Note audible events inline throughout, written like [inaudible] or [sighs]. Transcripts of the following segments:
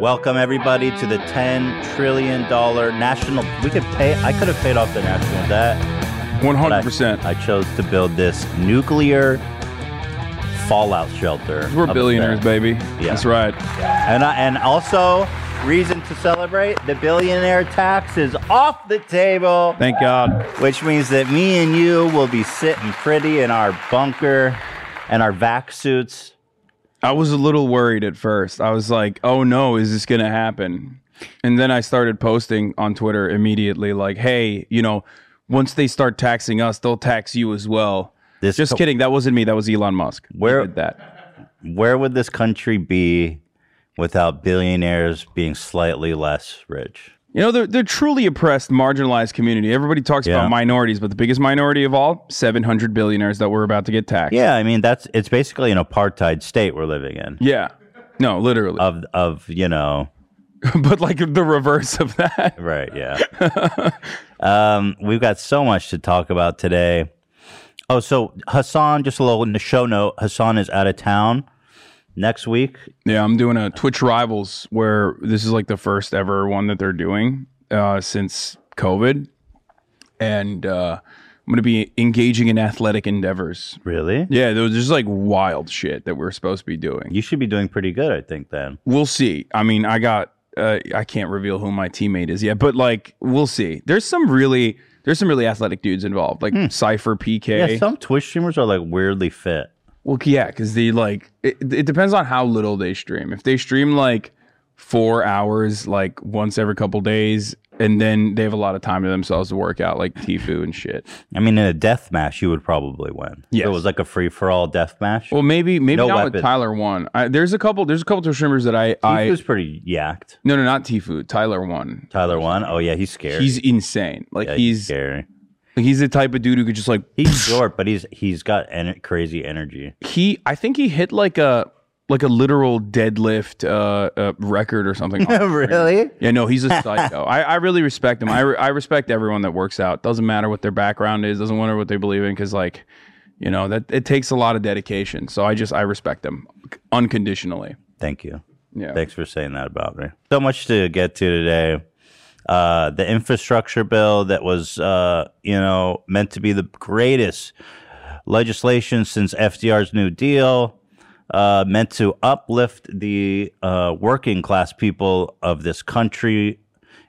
Welcome everybody to the ten trillion dollar national. We could pay. I could have paid off the national debt. One hundred percent. I chose to build this nuclear fallout shelter. We're billionaires, debt. baby. Yeah. That's right. And I, and also reason to celebrate: the billionaire tax is off the table. Thank God. Which means that me and you will be sitting pretty in our bunker and our vac suits. I was a little worried at first. I was like, "Oh no, is this gonna happen?" And then I started posting on Twitter immediately, like, "Hey, you know, once they start taxing us, they'll tax you as well." This Just co- kidding. That wasn't me. That was Elon Musk. Where- did that? Where would this country be without billionaires being slightly less rich? You know, they're, they're truly oppressed, marginalized community. Everybody talks Yeah. about minorities, but the biggest minority of all, 700 billionaires that we're about to get taxed. Yeah, I mean that's it's basically an apartheid state we're living in. Yeah. No, literally. Of of you know [laughs] but like the reverse of that. right yeah. [laughs] um, we've got so much to talk about today. Oh, so Hassan, just a little in the show note. Hassan is out of town next week. Yeah, I'm doing a Twitch Rivals where this is like the first ever one that they're doing uh, since COVID. And uh, I'm going to be engaging in athletic endeavors. Really? Yeah, there was just like wild shit that we're supposed to be doing. You should be doing pretty good, I think. Then We'll see. I mean, I got, uh, I can't reveal who my teammate is yet, but like, we'll see. There's some really, there's some really athletic dudes involved, like Cypher PK. Hmm. yeah, some Twitch streamers are like weirdly fit. Well, yeah, because the like it, it depends on how little they stream. If they stream like four hours, like once every couple days, and then they have a lot of time to themselves to work out, like Tfue and shit. I mean, in a death match, you would probably win. Yeah, it was like a free for all death match. Well, maybe maybe No not weapon. with Tyler one. I, there's a couple. There's a couple of streamers that I he I was pretty yacked. no no not Tfue. Tyler one. Tyler won. Oh yeah, he's scary. He's insane. Like Yeah, he's scary. He's the type of dude who could just like He's short, but he's he's got en- crazy energy. he. I think he hit like a like a literal deadlift uh, uh record or something. [laughs] really? Yeah, no, he's a psycho. I, I really respect him. I, re- I respect everyone that works out. Doesn't matter what their background is. Doesn't matter what they believe in. Because like, you know, that it takes a lot of dedication. So I just I respect them unconditionally. Thank you. Yeah. Thanks for saying that about me. So much to get to today. Uh, the infrastructure bill that was, uh, you know, meant to be the greatest legislation since FDR's New Deal, uh, meant to uplift the uh, working class people of this country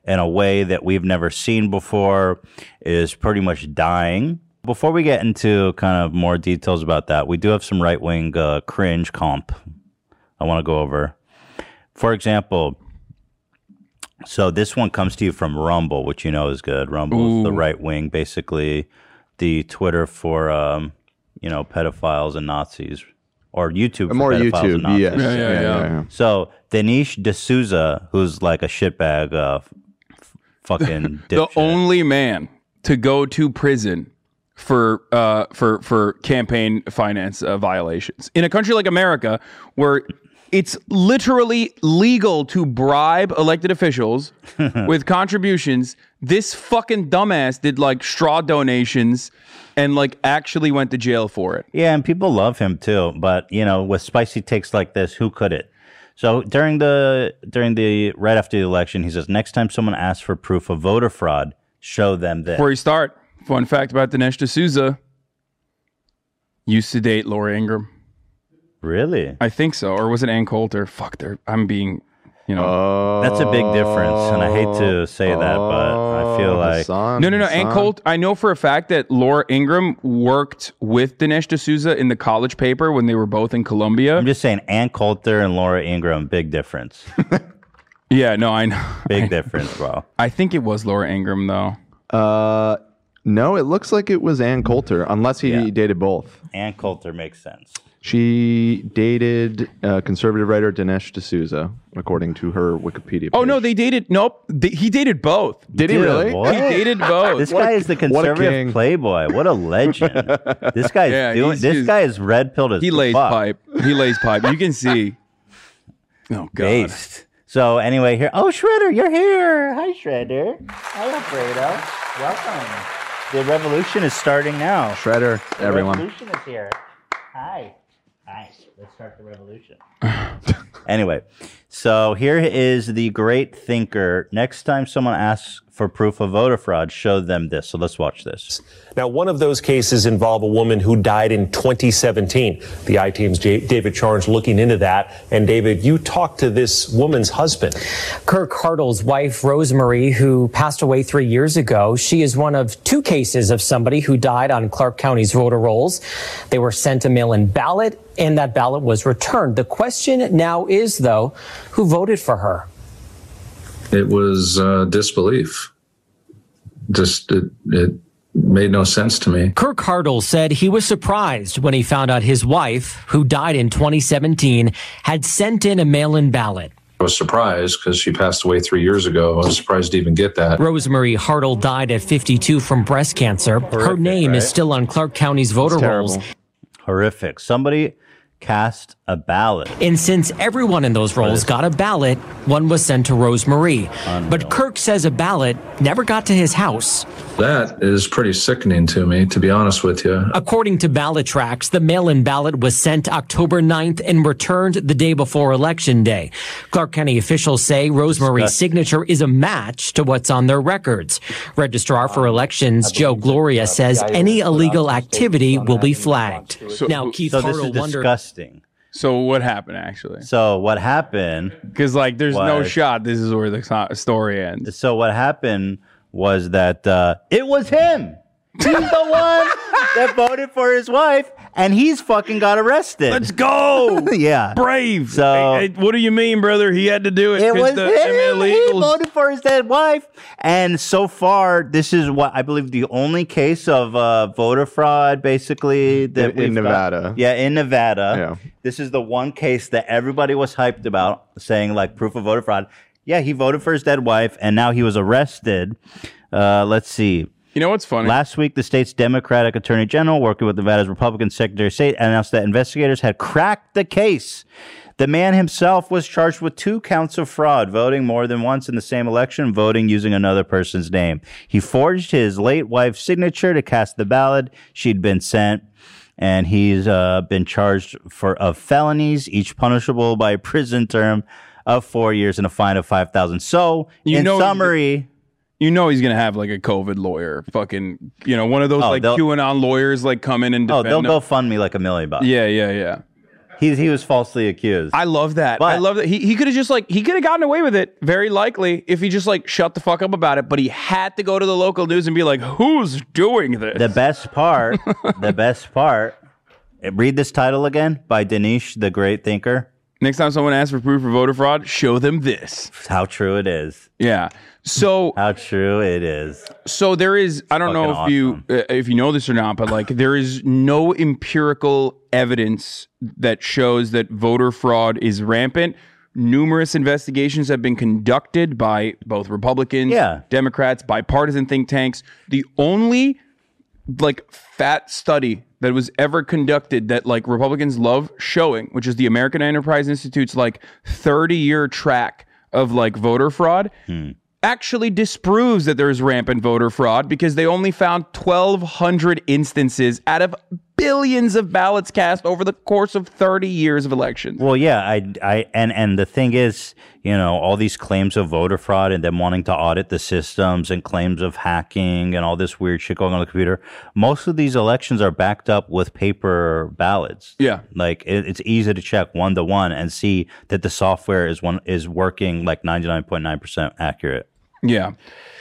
in a way that we've never seen before, is pretty much dying. Before we get into kind of more details about that, we do have some right wing uh, cringe comp I want to go over. For example, so this one comes to you from Rumble, which you know is good. Rumble is the right wing, basically the Twitter for um, you know pedophiles and Nazis, or YouTube for More pedophiles YouTube, and Nazis. yes. Yeah, yeah, yeah, yeah. So Dinesh D'Souza, who's like a shitbag, uh, f- fucking [laughs] The dipshit. only man to go to prison for uh for for campaign finance uh, violations in a country like America where it's literally legal to bribe elected officials [laughs] with contributions. This fucking dumbass did like straw donations and like actually went to jail for it. Yeah, and people love him too. But you know, with spicy takes like this, who could it? So during the during the right after the election, he says, next time someone asks for proof of voter fraud, show them this. Before you start, fun fact about Dinesh D'Souza used to date Laura Ingraham. Really? I think so, or was it Ann Coulter? Fuck, there. I'm being, you know. That's a big difference, and I hate to say that, but I feel like Hassan, no, no, no. Ann Coulter. I know for a fact that Laura Ingraham worked with Dinesh D'Souza in the college paper when they were both in Columbia. I'm just saying, Ann Coulter and Laura Ingraham, big difference. [laughs] yeah, no, I know. Big difference, bro. [laughs] I think it was Laura Ingraham though. Uh, no, it looks like it was Ann Coulter, unless he Yeah. dated both. Ann Coulter makes sense. She dated uh, conservative writer Dinesh D'Souza, according to her Wikipedia. Oh no, they dated. Nope, they, he dated both. did he Dude, really? what? He dated both. This What a- guy is the what a conservative playboy. What a legend. [laughs] this guy's Yeah, doing. he's- This he's- guy is red pilled as he lays fuck. pipe. He lays pipe. You can see. [laughs] Oh god. Based. So anyway, here. Oh, Shredder, you're here. Hi, Shredder. Hi, Alfredo. Welcome. The revolution is starting now. Shredder, The everyone. revolution is here. Hi. Let's start the revolution. [laughs] anyway, so here is the great thinker. Next time someone asks for proof of voter fraud, show them this. So let's watch this. Now, one of those cases involved a woman who died in 2017. The I team's J- David Charns looking into that. And David, you talked to this woman's husband. Kirk Hartle's wife, Rosemary, who passed away three years ago. She is one of two cases of somebody who died on Clark County's voter rolls. They were sent a mail in ballot, and that ballot was returned. The question now is, though, who voted for her? It was uh, disbelief. Just it, it made no sense to me. Kirk Hartle said he was surprised when he found out his wife, who died in 2017, had sent in a mail in ballot. I was surprised because she passed away three years ago. I was surprised to even get that. Rosemary Hartle died at 52 from breast cancer. Her name is still on Clark County's voter rolls. Horrific. Somebody cast a ballot. And since everyone in those rolls got a ballot, one was sent to Rosemary. But Kirk says a ballot never got to his house. That is pretty sickening to me, to be honest with you. According to ballot tracks, the mail in ballot was sent October 9th and returned the day before Election Day. Clark County officials say Rosemary's signature is a match to what's on their records. Registrar for Elections Joe Gloria says any illegal activity will be flagged. now, Keith So this is Hartle wondered. disgusting. So what happened actually? So what happened? Because like, there's no Was- shot. This is where the so- story ends. So what happened was that uh, it was him. He's the one that voted for his wife, and he's fucking got arrested. Let's go. [laughs] yeah. Brave. So- Hey, hey, what do you mean, brother? He had to do it. It 'cause was the him. He voted for his dead wife. And so far, this is what I believe the only case of uh, voter fraud, basically that In- in we've got- Nevada. Yeah, in Nevada. Yeah. This is the one case that everybody was hyped about, saying like proof of voter fraud. Yeah, he voted for his dead wife, and now he was arrested. Uh, let's see. You know what's funny? Last week, the state's Democratic Attorney General, working with Nevada's Republican Secretary of State, announced that investigators had cracked the case. The man himself was charged with two counts of fraud, voting more than once in the same election, voting using another person's name. He forged his late wife's signature to cast the ballot she'd been sent, and he's uh, been charged for of felonies, each punishable by a prison term of four years and a fine of five thousand. So, You in know- summary. You know he's gonna have like a COVID lawyer, fucking, you know, one of those Oh, like they'll- QAnon lawyers, like come in and Oh, defend they'll him. go fund me like a million bucks. Yeah, yeah, yeah. He, he was falsely accused. I love that. I But- love that. He, he could have just like he could have gotten away with it very likely if he just like shut the fuck up about it. But he had to go to the local news and be like, "Who's doing this?" the best part, [laughs] the best part. Read this title again by Dinesh, the great thinker. Next time someone asks for proof of voter fraud, show them this. How true it is. Yeah. So How true it is. so there is i don't know if fucking you uh, if you know this or not but like there is no empirical evidence that shows that voter fraud is rampant numerous investigations have been conducted by both republicans Yeah. democrats bipartisan think tanks the only like fat study that was ever conducted that like Republicans love showing, which is the American Enterprise Institute's like 30 year track of like voter fraud, actually disproves that there's rampant voter fraud because they only found 1,200 instances out of billions of ballots cast over the course of 30 years of elections. Well, yeah, I, I, and and the thing is, you know, all these claims of voter fraud and them wanting to audit the systems and claims of hacking and all this weird shit going on the computer. Most of these elections are backed up with paper ballots. Yeah. like it, it's easy to check one to one and see that the software is one is working like ninety nine point nine percent accurate. Yeah.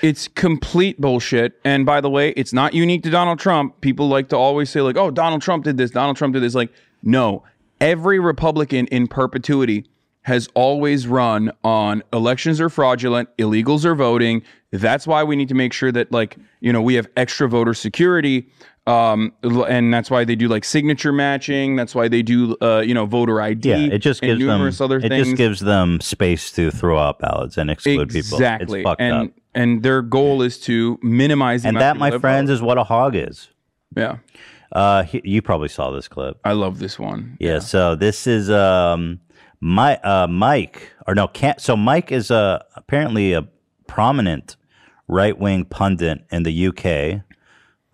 It's complete bullshit. And by the way, it's not unique to Donald Trump. People like to always say, like, oh, Donald Trump did this, Donald Trump did this. Like, no, every Republican in perpetuity has always run on elections are fraudulent, illegals are voting. That's why we need to make sure that, like, you know, we have extra voter security. Um, and that's why they do like signature matching. That's why they do, uh, you know, voter ID. Yeah, it just and gives them numerous other it just gives them space to throw out ballots and exclude people. exactly. And up. and their goal is to minimize. The And that, my friends, is what a hog is. yeah. Uh, he, you probably saw this clip. I love this one. Yeah. So this is um my uh Mike or no can't so Mike is a apparently a prominent right wing pundit in the UK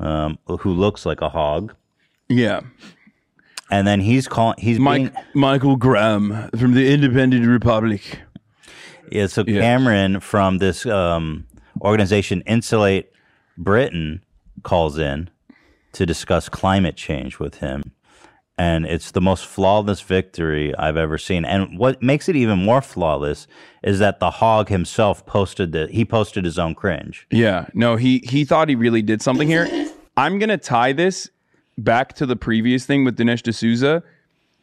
um who looks like a hog. Yeah. And then he's calling he's Mike being Michael Graham from the Independent Republic. yeah, so Yes. Cameron from this um organization Insulate Britain calls in to discuss climate change with him. And it's the most flawless victory I've ever seen. And what makes it even more flawless is that the hog himself posted that he posted his own cringe. Yeah, no, he he thought he really did something here. I'm gonna tie this back to the previous thing with Dinesh D'Souza.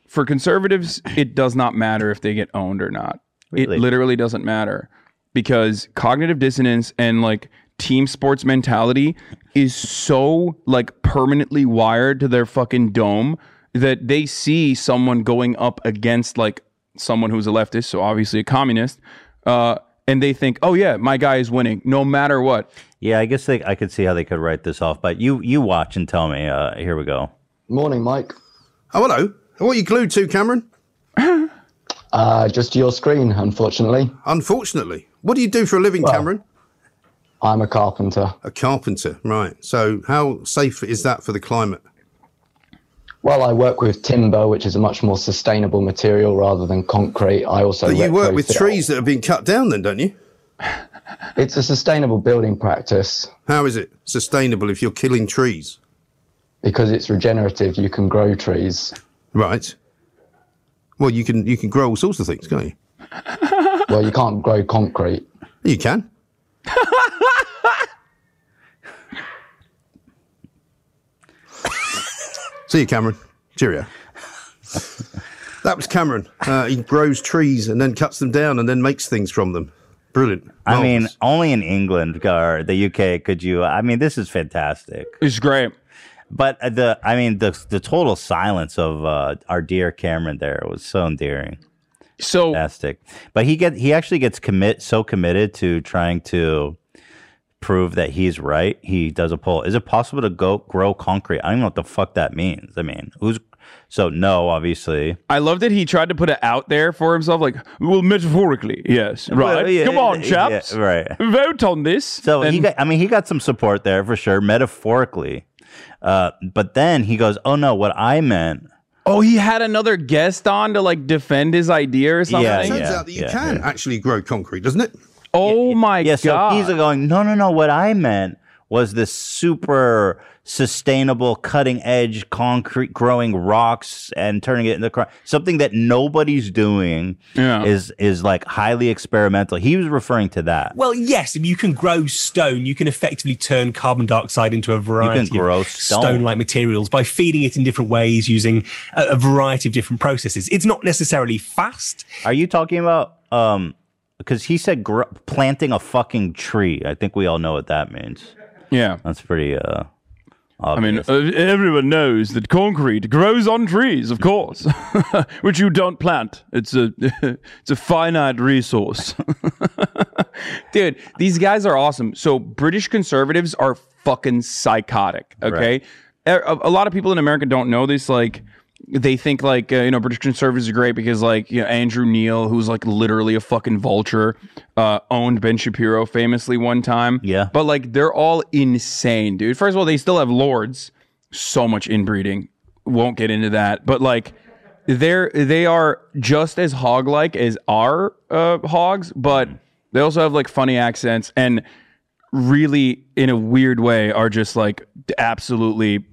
For conservatives, it does not matter if they get owned or not. Really? It literally doesn't matter because cognitive dissonance and like team sports mentality is so like permanently wired to their fucking dome that they see someone going up against like someone who's a leftist, so obviously a communist, uh, and they think, oh yeah, my guy is winning no matter what. Yeah, I guess they, I could see how they could write this off. But you you watch and tell me. Uh, here we go. Morning, Mike. Oh, hello. What are you glued to, Cameron? [laughs] Uh, just your screen, unfortunately. Unfortunately. What do you do for a living, Cameron? I'm a carpenter. A carpenter, right. So, how safe is that for the climate? Well, I work with timber, which is a much more sustainable material rather than concrete. I also But you work with trees that have been cut down, then, don't you? [laughs] It's a sustainable building practice How is it sustainable if you're killing trees? because it's regenerative. You can grow trees. Right. Well, you can you can grow all sorts of things, can't you? Well, you can't grow concrete. You can. See you, Cameron. Cheerio. [laughs] That was Cameron. Uh, he grows trees and then cuts them down and then makes things from them. Brilliant. I mean, only in England or the UK could you. I mean, this is fantastic. It's great. But the, I mean, the the total silence of uh, our dear Cameron there was so endearing. So fantastic. But he get he actually gets commit so committed to trying to prove that he's right. He does a poll. Is it possible to go grow concrete? I don't even know what the fuck that means. I mean, who's so no, obviously. I love that he tried to put it out there for himself, like, well, metaphorically, yes, right. Well, yeah, Come on, yeah, chaps, right. vote on this. So he got, I mean, he got some support there for sure, metaphorically. Uh, but then he goes, "Oh no, what I meant." Oh, he had another guest on to like defend his idea or something. Yeah, It turns yeah, out that you yeah, can yeah. actually grow concrete, doesn't it? Oh my Yeah, so god. he's going, no, no, no. What I meant was this super sustainable, cutting edge concrete growing rocks and turning it into cr- something that nobody's doing Yeah. is is like highly experimental. He was referring to that. Well, yes, if you can grow stone, you can effectively turn carbon dioxide into a variety grow of stone. stone-like materials by feeding it in different ways using a, a variety of different processes. It's not necessarily fast. Are you talking about um because he said gr- planting a fucking tree. I think we all know what that means. yeah. That's pretty uh I mean, uh, everyone knows that concrete grows on trees, of course, [laughs] which you don't plant. It's a [laughs] it's a finite resource. [laughs] Dude, these guys are awesome. So British conservatives are fucking psychotic. Okay, a, a lot of people in America don't know this. Like, they think like uh, you know British conservatives are great because like you know Andrew Neil, who's like literally a fucking vulture, uh, owned Ben Shapiro famously one time. Yeah. but like they're all insane, dude. First of all, they still have lords. So much inbreeding. Won't get into that, but like they're they are just as hog like as our uh, hogs, but they also have like funny accents and really in a weird way are just like absolutely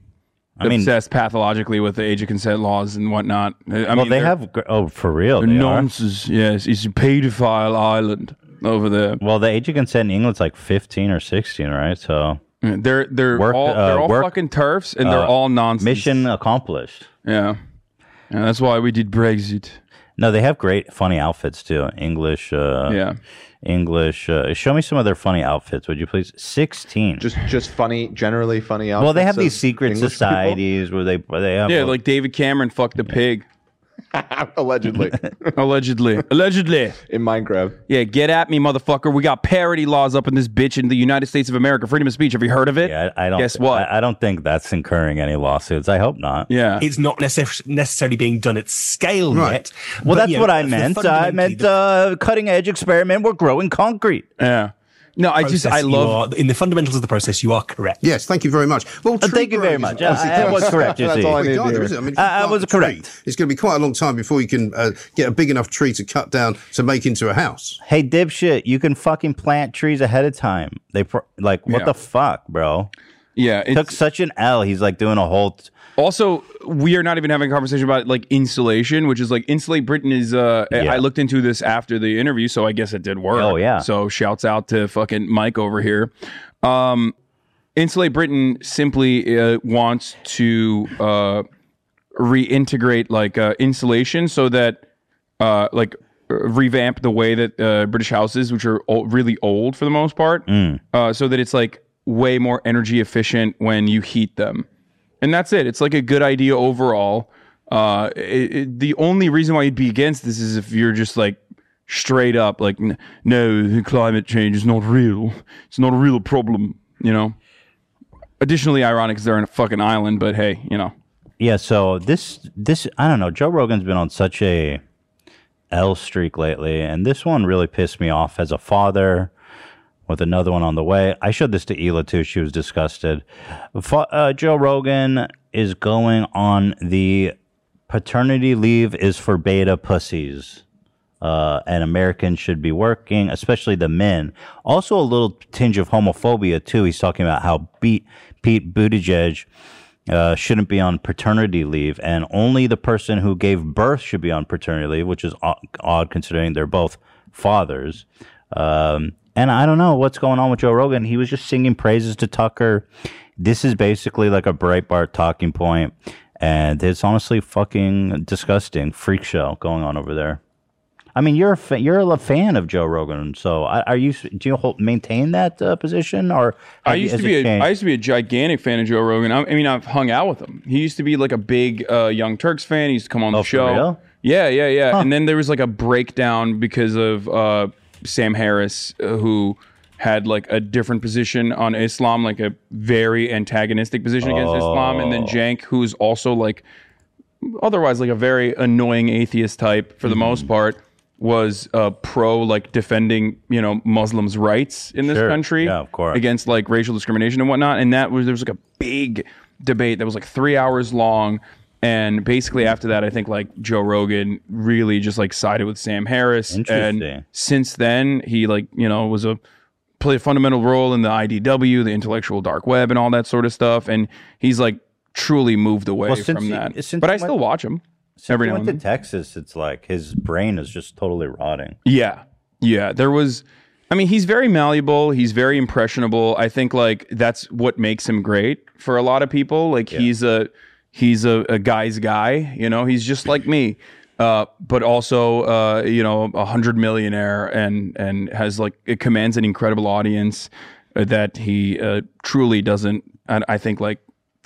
I mean- obsessed pathologically with the age of consent laws and whatnot. I well, mean, they have oh for real. They are. nonsense. Yes, it's a pedophile island over there. Well, the age of consent in England's like 15 or 16, right? So They're they're Work, all they're uh, all work, fucking TERFs and they're uh, all nonsense. mission accomplished. Yeah. yeah, that's why we did Brexit. No, they have great funny outfits too. English. Uh, Yeah. English. Uh, show me some of their funny outfits, would you please? Sixteen. Just just funny, generally funny outfits. well, they have these secret English people? societies where they where they have Yeah, a- like David Cameron fucked a pig. [laughs] Allegedly. [laughs] Allegedly. Allegedly. In Minecraft. Yeah, get at me, motherfucker. We got parody laws up in this bitch in the United States of America. Freedom of speech. Have you heard of it? Yeah, I I don't. Guess what? I, I don't think that's incurring any lawsuits. I hope not. yeah. It's not necess- necessarily being done at scale Right. yet. Well, but, that's you know, what I meant. I meant the uh, cutting edge experiment. We're growing concrete. Yeah. No, I just, I love. are- in the fundamentals of the process. You are correct. Yes, thank you very much. Well, Uh, thank you very much. is- I, I was correct. You see. I Regardless, hear. is it? I mean, I- I was a tree, correct. It's going to be quite a long time before you can uh, get a big enough tree to cut down to make into a house. Hey, dipshit! You can fucking plant trees ahead of time. They pro- like what Yeah. the fuck, bro? Yeah. it Took such an L. He's like doing a whole. T- also, we are not even having a conversation about like insulation, which is like Insulate Britain is. uh I- Yeah. I looked into this after the interview, so I guess it did work. Oh, yeah. So shouts out to fucking Mike over here. Um, Insulate Britain simply uh, wants to uh, reintegrate like uh, insulation so that uh, like revamp the way that uh, British houses, which are o- really old for the most part, uh, so that it's like way more energy efficient when you heat them. And that's it. It's like a good idea overall. Uh, it, it- the only reason why you'd be against this is if you're just like straight up like, "N- no, climate change is not real. It's not a real problem. You know. Additionally, ironic because they're on a fucking island, but hey, you know. yeah. So this this I don't know. Joe Rogan's been on such a L streak lately, and this one really pissed me off as a father. With another one on the way, I showed this to Ela too. She was disgusted. Uh, Joe Rogan is going on the paternity leave is for beta pussies. uh, and Americans should be working, especially the men. Also, a little tinge of homophobia too. He's talking about how Pete, Pete Buttigieg uh, shouldn't be on paternity leave, and only the person who gave birth should be on paternity leave, which is odd, odd considering they're both fathers. Um, and I don't know what's going on with Joe Rogan. He was just singing praises to Tucker. This is basically like a Breitbart talking point, and it's honestly fucking disgusting. Freak show going on over there. I mean, you're a fa- you're a fan of Joe Rogan, so are you? Do you hold, maintain that uh, position, or I used to be a. I used to be a gigantic fan of Joe Rogan. I, I mean, I've hung out with him. He used to be like a big uh, Young Turks fan. He used to come on the Oh, for show. real? Yeah, yeah, yeah. And then there was like a breakdown because of uh, Sam Harris, uh, who had like a different position on Islam, like a very antagonistic position against Islam, and then Oh. Cenk, who's also like otherwise like a very annoying atheist type for the Mm-hmm. most part was uh, pro like defending you know muslims rights in this Sure. country Yeah, of course. against like racial discrimination and whatnot and that was there was like a big debate that was like three hours long and basically after that i think like joe rogan really just like sided with sam harris and since then he like you know was a played a fundamental role in the idw the intellectual dark web and all that sort of stuff and he's like truly moved away Well, from he- that but i still went- watch him Since every he now went and to Texas, it's like his brain is just totally rotting. Yeah. Yeah. There was, I mean, he's very malleable. He's very impressionable. I think like that's what makes him great for a lot of people. Like he's a, he's a, a guy's guy, you know, he's just like me. Uh, but also, uh, you know, a hundred millionaire and, and has like, it commands an incredible audience uh, that he, uh, truly doesn't, I, I think like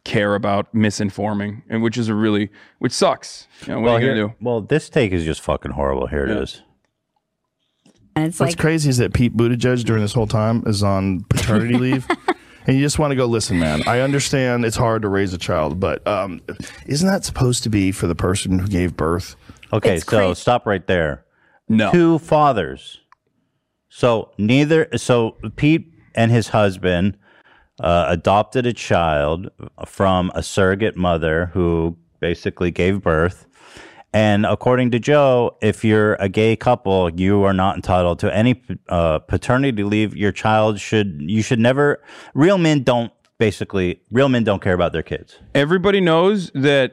care about misinforming and which is a really, which sucks. You know, what well, are you here- going to do? well, this take is just fucking horrible. Here it is. And it's What's like crazy is that Pete Buttigieg during this whole time is on paternity [laughs] leave. And you just want to go, listen, man, I understand it's hard to raise a child, but um, isn't that supposed to be for the person who gave birth? Okay, It's so crazy. stop right there. No. Two fathers. So neither. So Pete and his husband uh, adopted a child from a surrogate mother who basically gave birth. And according to Joe, if you're a gay couple, you are not entitled to any uh, paternity leave. Your child should. You should never. Real men don't. Basically, real men don't care about their kids. everybody knows that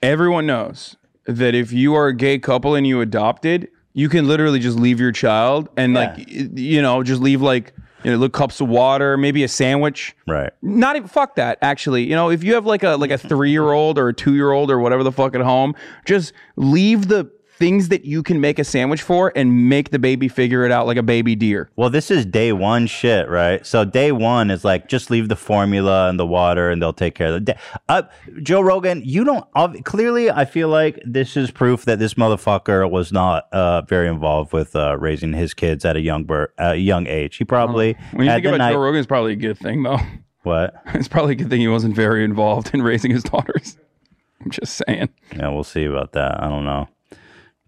everyone knows that if you are a gay couple and you adopted, you can literally just leave your child and like you know just leave like you know little cups of water, maybe a sandwich. Right. Not even fuck that. Actually, you know, if you have like a like a three year old or a two year old or whatever the fuck at home, just leave the things that you can make a sandwich for and make the baby figure it out like a baby deer. Well, this is day one shit, right? So day one is like just leave the formula and the water, and they'll take care of the. Da- uh, Joe Rogan, you don't clearly. I feel like this is proof that this motherfucker was not uh, very involved with uh, raising his kids at a young bir- uh, young age. He probably When you think about night- Joe Rogan, it's probably a good thing though. [laughs] What? It's probably a good thing he wasn't very involved in raising his daughters. [laughs] I'm just saying. Yeah, we'll see about that. I don't know.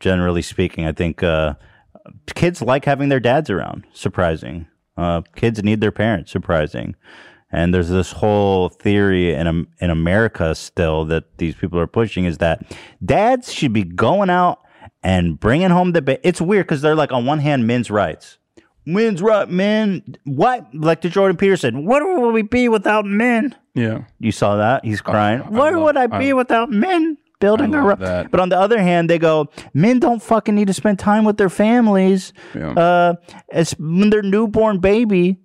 Generally speaking, I think uh, kids like having their dads around. Surprising. Uh, kids need their parents. Surprising. And there's this whole theory in in America still that these people are pushing is that dads should be going out and bringing home the. Ba- it's weird because they're like on one hand men's rights. Men's right, men. What? Like the Jordan Peterson. What would we be without men? Yeah. You saw that? He's crying. what love- would I be I- without men building I a love that. But on the other hand, they go, men don't fucking need to spend time with their families. Yeah. Uh, as when they're newborn baby,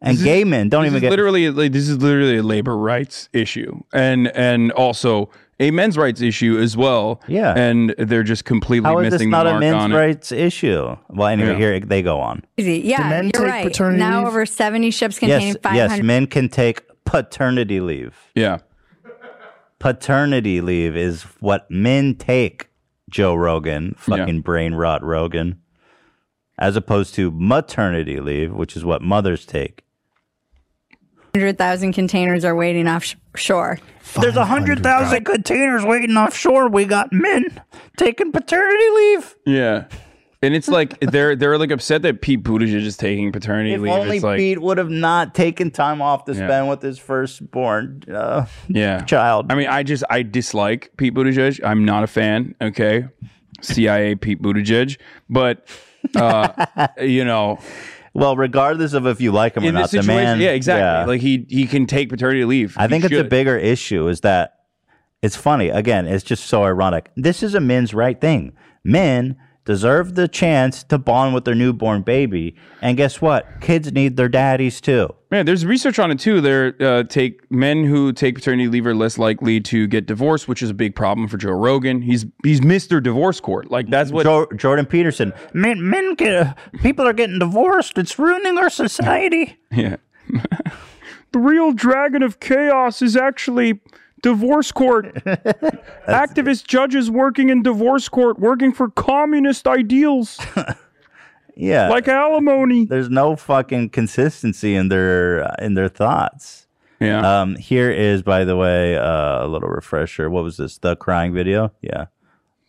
and This is- gay men don't even is get. literally like, this is literally a labor rights issue and and also a men's rights issue as well. Yeah. and they're just completely How is missing this not a men's on it. rights issue? Well, anyway, Yeah. here they go on. Easy. Yeah, men you're take right. paternity Now leave? over 70 ships containing Yes, 500. yes, men can take paternity leave. Yeah. Paternity leave is what men take. Joe Rogan, fucking brain rot Rogan, as opposed to maternity leave, which is what mothers take. 100,000 containers are waiting offshore. There's a hundred thousand containers waiting offshore. We got men taking paternity leave. Yeah. And it's like [laughs] they're they're like upset that Pete Buttigieg is taking paternity If leave. only it's like Pete would have not taken time off to Yeah. spend with his firstborn uh, yeah. child. I mean, I just I dislike Pete Buttigieg. I'm not a fan. Okay, CIA Pete Buttigieg, but uh, you know, Well, regardless of if you like him or not, the man, yeah, exactly. Like he he can take paternity leave. I think it's a bigger issue is that it's funny. Again, it's just so ironic. This is a men's right thing. Men deserve the chance to bond with their newborn baby, and guess what? Kids need their daddies too. Man, there's research on it too. There, uh, take men who take paternity leave are less likely to get divorced, which is a big problem for Joe Rogan. He's he's Mr. Divorce Court. Like that's what Jo- Jordan Peterson. Men, men get people are getting divorced. It's ruining our society. [laughs] Yeah. [laughs] the real dragon of chaos is actually divorce court. [laughs] Activist judges working in divorce court, working for communist ideals [laughs] Yeah, like alimony. there's no fucking consistency in their uh, in their thoughts. Yeah. Um, here is, by the way, uh, a little refresher. What was this? The crying video? Yeah.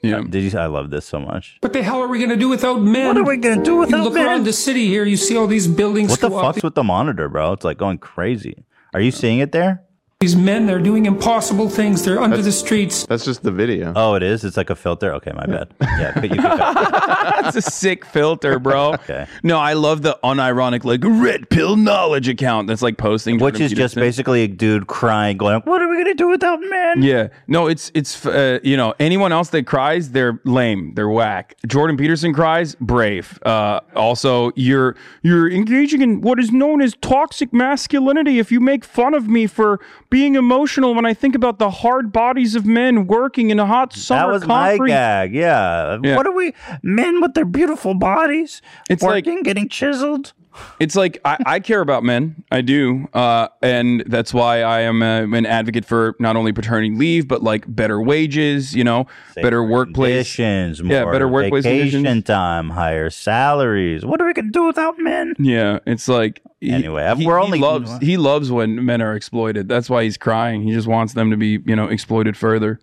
Yeah. Did you? I love this so much. What the hell are we going to do without men? What are we gonna do without men? You look men? around the city here, you see all these buildings What the go up. fuck's with the monitor, bro? It's like going crazy. Are you seeing it there? These men, they're doing impossible things. They're under the streets. That's just the video. Oh, it is. It's like a filter. Okay, my bad. [laughs] Yeah, but you [laughs] That's a sick filter, bro. [laughs] Okay. No, I love the unironic like red pill knowledge account that's like posting, which is just Peterson. basically a dude crying, going, "What are we gonna do without men?" Yeah, no, it's it's uh, you know anyone else that cries, they're lame, they're whack. Jordan Peterson cries, brave. Uh, also, you're you're engaging in what is known as toxic masculinity. If you make fun of me for being emotional when I think about the hard bodies of men working in a hot summer That was concrete. my gag. Yeah. Yeah. What are we men with their beautiful bodies? It's like- working, getting chiseled. It's like I, I care about men, I do, uh, and that's why I am a, an advocate for not only paternity leave but like better wages, you know, better workplace conditions, more yeah, better workplace vacation conditions. time, higher salaries. What are we gonna do without men? Yeah, it's like he- Anyway, he, we're he only- loves he loves when men are exploited. That's why he's crying. He just wants them to be you know exploited further.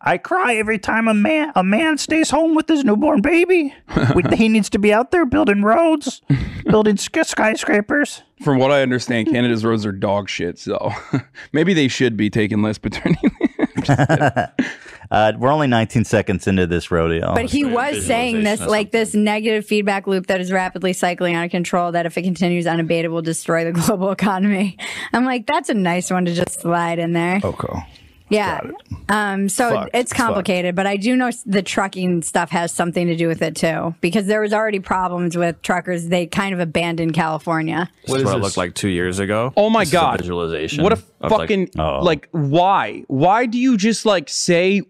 I cry every time a man a man stays home with his newborn baby. [laughs] He needs to be out there building roads, building sk- skyscrapers. From what I understand, Canada's roads are dog shit. So [laughs] maybe they should be taking less paternity. [laughs] Uh, we're only 19 seconds into this rodeo. But he was saying this, like this negative feedback loop that is rapidly cycling out of control, that if it continues unabated will destroy the global economy. I'm like, that's a nice one to just slide in there. Okay. Yeah. Um, so Fucked. it's It's fucked. complicated, but I do know the trucking stuff has something to do with it too, because there was already problems with truckers. They kind of abandoned California. What what it looked like two years ago. Oh my This is a god! visualization. What a of, like- fucking like, Why? Why do you just like say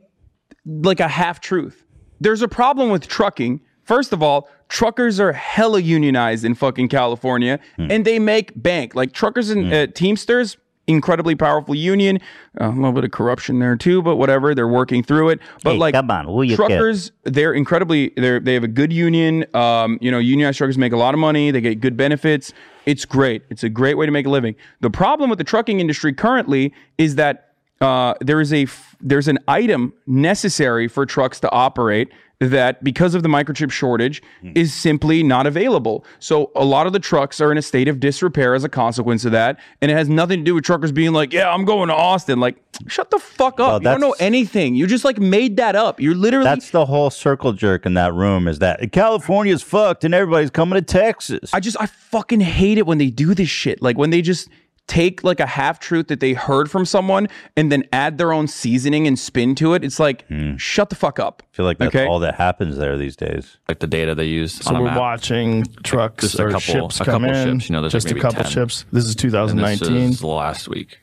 like a half truth? there's a problem with trucking. First of all, truckers are hella unionized in fucking California, Hmm. and they make bank. Like truckers and uh, Teamsters, incredibly powerful union. Uh, a little bit of corruption there too, but whatever. They're working through it. But Hey, like, come on, who you truckers, they're incredibly. They're they have a good union. Um, you know, unionized truckers make a lot of money. They get good benefits. It's great. It's a great way to make a living. The problem with the trucking industry currently is that uh, there is a there's an item necessary for trucks to operate that because of the microchip shortage hmm. is simply not available. So a lot of the trucks are in a state of disrepair as a consequence of that, and it has nothing to do with truckers being like, "Yeah, I'm going to Austin." Like, shut the fuck up. you don't know anything. You just like made that up. You're literally That's the whole circle jerk in that room is that California's fucked and everybody's coming to Texas. I just I fucking hate it when they do this shit. Like when they just take like a half truth that they heard from someone and then add their own seasoning and spin to it. It's like hmm. shut the fuck up. I feel like that's Okay. all that happens there these days. Like the data they use So on we're map. watching trucks Just a or couple- ships a come couple in. ships, you know, there's just like a couple 10. ships. This is And 2019. This is last week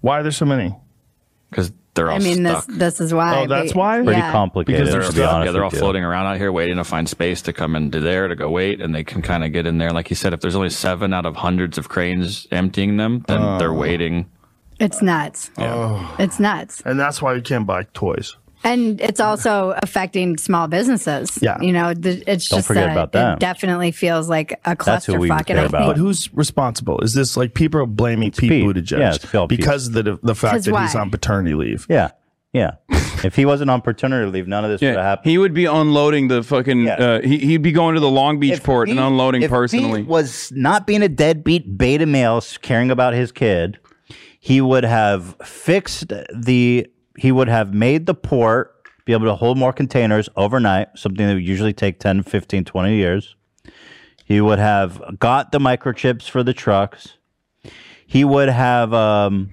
Why are there so many? because they're all I mean, this stuck. this is why. Oh, that's they- why? yeah. Because they're, to be honest yeah, they're all with you. floating around out here waiting to find space to come into there to go wait, and they can kind of get in there. Like you said, if there's only seven out of hundreds of cranes emptying them, then Oh. they're waiting. It's nuts. Yeah, It's nuts. And that's why you can't buy toys. And it's also affecting small businesses. Yeah. You know, the, it's Don't just forget about them. It definitely feels like a clusterfuck. and I But who's responsible? Is this like people are blaming Pete, Pete. Buttigieg Yeah, it's all Pete. because of the the fact 'Cause that he's why? on paternity leave? Yeah. Yeah. if he wasn't on paternity leave, none of this would have happened. he would be unloading the fucking. Uh, he, he'd be going to the Long Beach port and unloading if personally. Pete was not being a deadbeat beta male caring about his kid, he would have fixed the he would have made the port be able to hold more containers overnight, something that would usually take 10, 15, 20 years. He would have got the microchips for the trucks. He would have um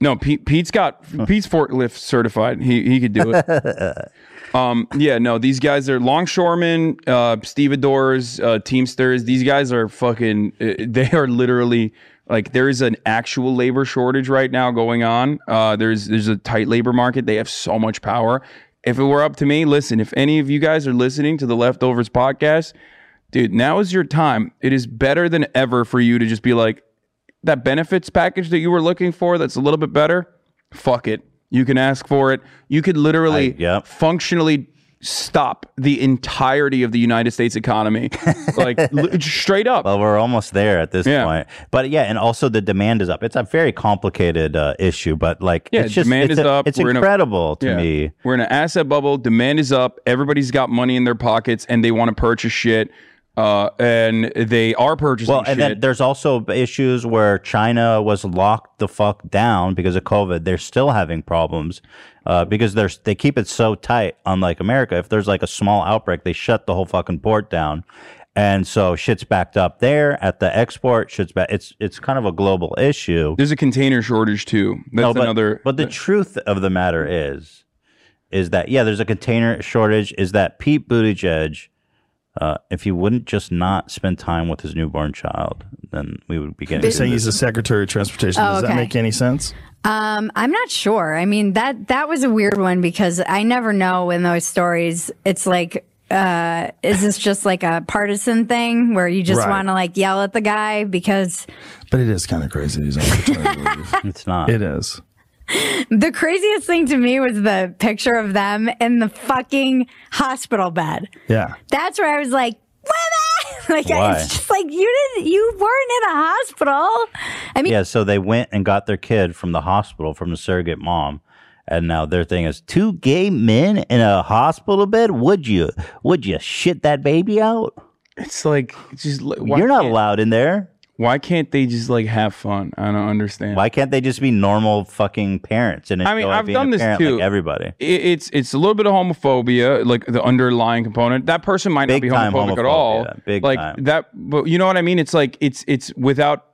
No, Pete, Pete's got Pete's forklift certified. He he could do it. [laughs] um, yeah, no, these guys are longshoremen, uh, stevedores, uh, teamsters. These guys are fucking. uh, They are literally like there is an actual labor shortage right now going on. Uh, there's there's a tight labor market. They have so much power. If it were up to me, listen. If any of you guys are listening to the Leftovers podcast, dude, now is your time. It is better than ever for you to just be like, that benefits package that you were looking for that's a little bit better, fuck it. You can ask for it. You could literally functionally stop the entirety of the United States economy. [laughs] like li- straight up. Well, we're almost there at this point. But yeah, and also the demand is up. It's a very complicated uh, issue, but like Yeah, it's just demand it's is a- up. It's We're in a- incredible to Yeah. me. We're in an asset bubble. Demand is up. Everybody's got money in their pockets and they want to purchase shit. Uh, and they are purchasing Well, and shit. then there's also issues where China was locked the fuck down because of COVID. They're still having problems uh, because they're they keep it so tight. Unlike America, if there's like a small outbreak, they shut the whole fucking port down, and so shit's backed up there at the export. Shit's back. It's it's kind of a global issue. There's a container shortage too. That's No, but, another. But the truth of the matter is, is that yeah, there's a container shortage. Is that Pete Buttigieg? Uh, if he wouldn't just not spend time with his newborn child, then we would be getting. You're saying he's the Secretary of Transportation. Oh, Does okay. that make any sense? Um, I'm not sure. I mean that that was a weird one because I never know in those stories. It's like, uh, is this just like a partisan thing where you just Right. want to like yell at the guy because But it is kind of crazy. He's on paternity leave. It's not. It is. [laughs] the craziest thing to me was the picture of them in the fucking hospital bed. Yeah. That's where I was like, women. [laughs] like Why? it's just like you didn't, you weren't in a hospital. I mean, yeah, so they went and got their kid from the hospital from the surrogate mom. And now their thing is two gay men in a hospital bed. Would you? Would you shit that baby out? It's like just why you're not can't- allowed in there. Why can't they just like have fun? I don't understand. Why can't they just be normal fucking parents and I mean, I've done this too. like everybody? It, it's it's a little bit of homophobia, like the underlying component. That person might not be homophobic at all. big like time. that, but you know what I mean. It's like it's it's without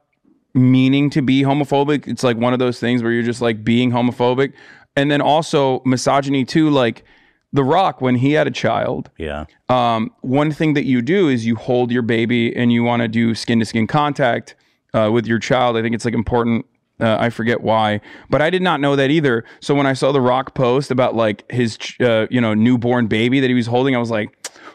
meaning to be homophobic. It's like one of those things where you're just like being homophobic, and then also misogyny too. Like The Rock, when he had a child, Yeah. um, one thing that you do is you hold your baby and you want to do skin to skin contact uh, with your child. I think it's like important Uh, I forget why, but I did not know that either. So when I saw the Rock post about like his, ch- uh, you know, newborn baby that he was holding, I was like,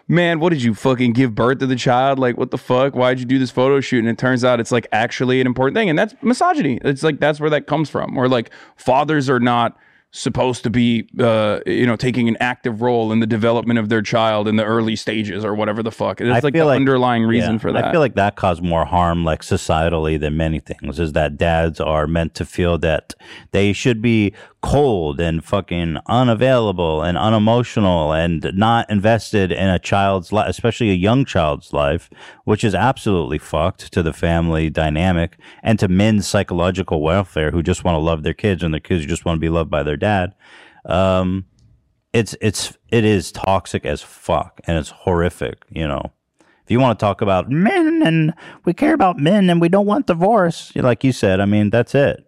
man, what did you fucking give birth to the child? Like, what the fuck? Why'd you do this photo shoot? And it turns out it's like actually an important thing, and that's misogyny. It's like that's where that comes from. Or like fathers are not supposed to be uh you know taking an active role in the development of their child in the early stages or whatever the fuck it's I like the feel underlying reason yeah, for that I feel like that caused more harm, like societally, than many things. Is that dads are meant to feel that they should be cold and fucking unavailable and unemotional and not invested in a child's life, especially a young child's life, which is absolutely fucked to the family dynamic and to men's psychological welfare who just want to love their kids and their kids just want to be loved by their dad. Um, it's it's it is toxic as fuck and it's horrific you know if you want to talk about men and we care about men and we don't want divorce like you said i mean that's it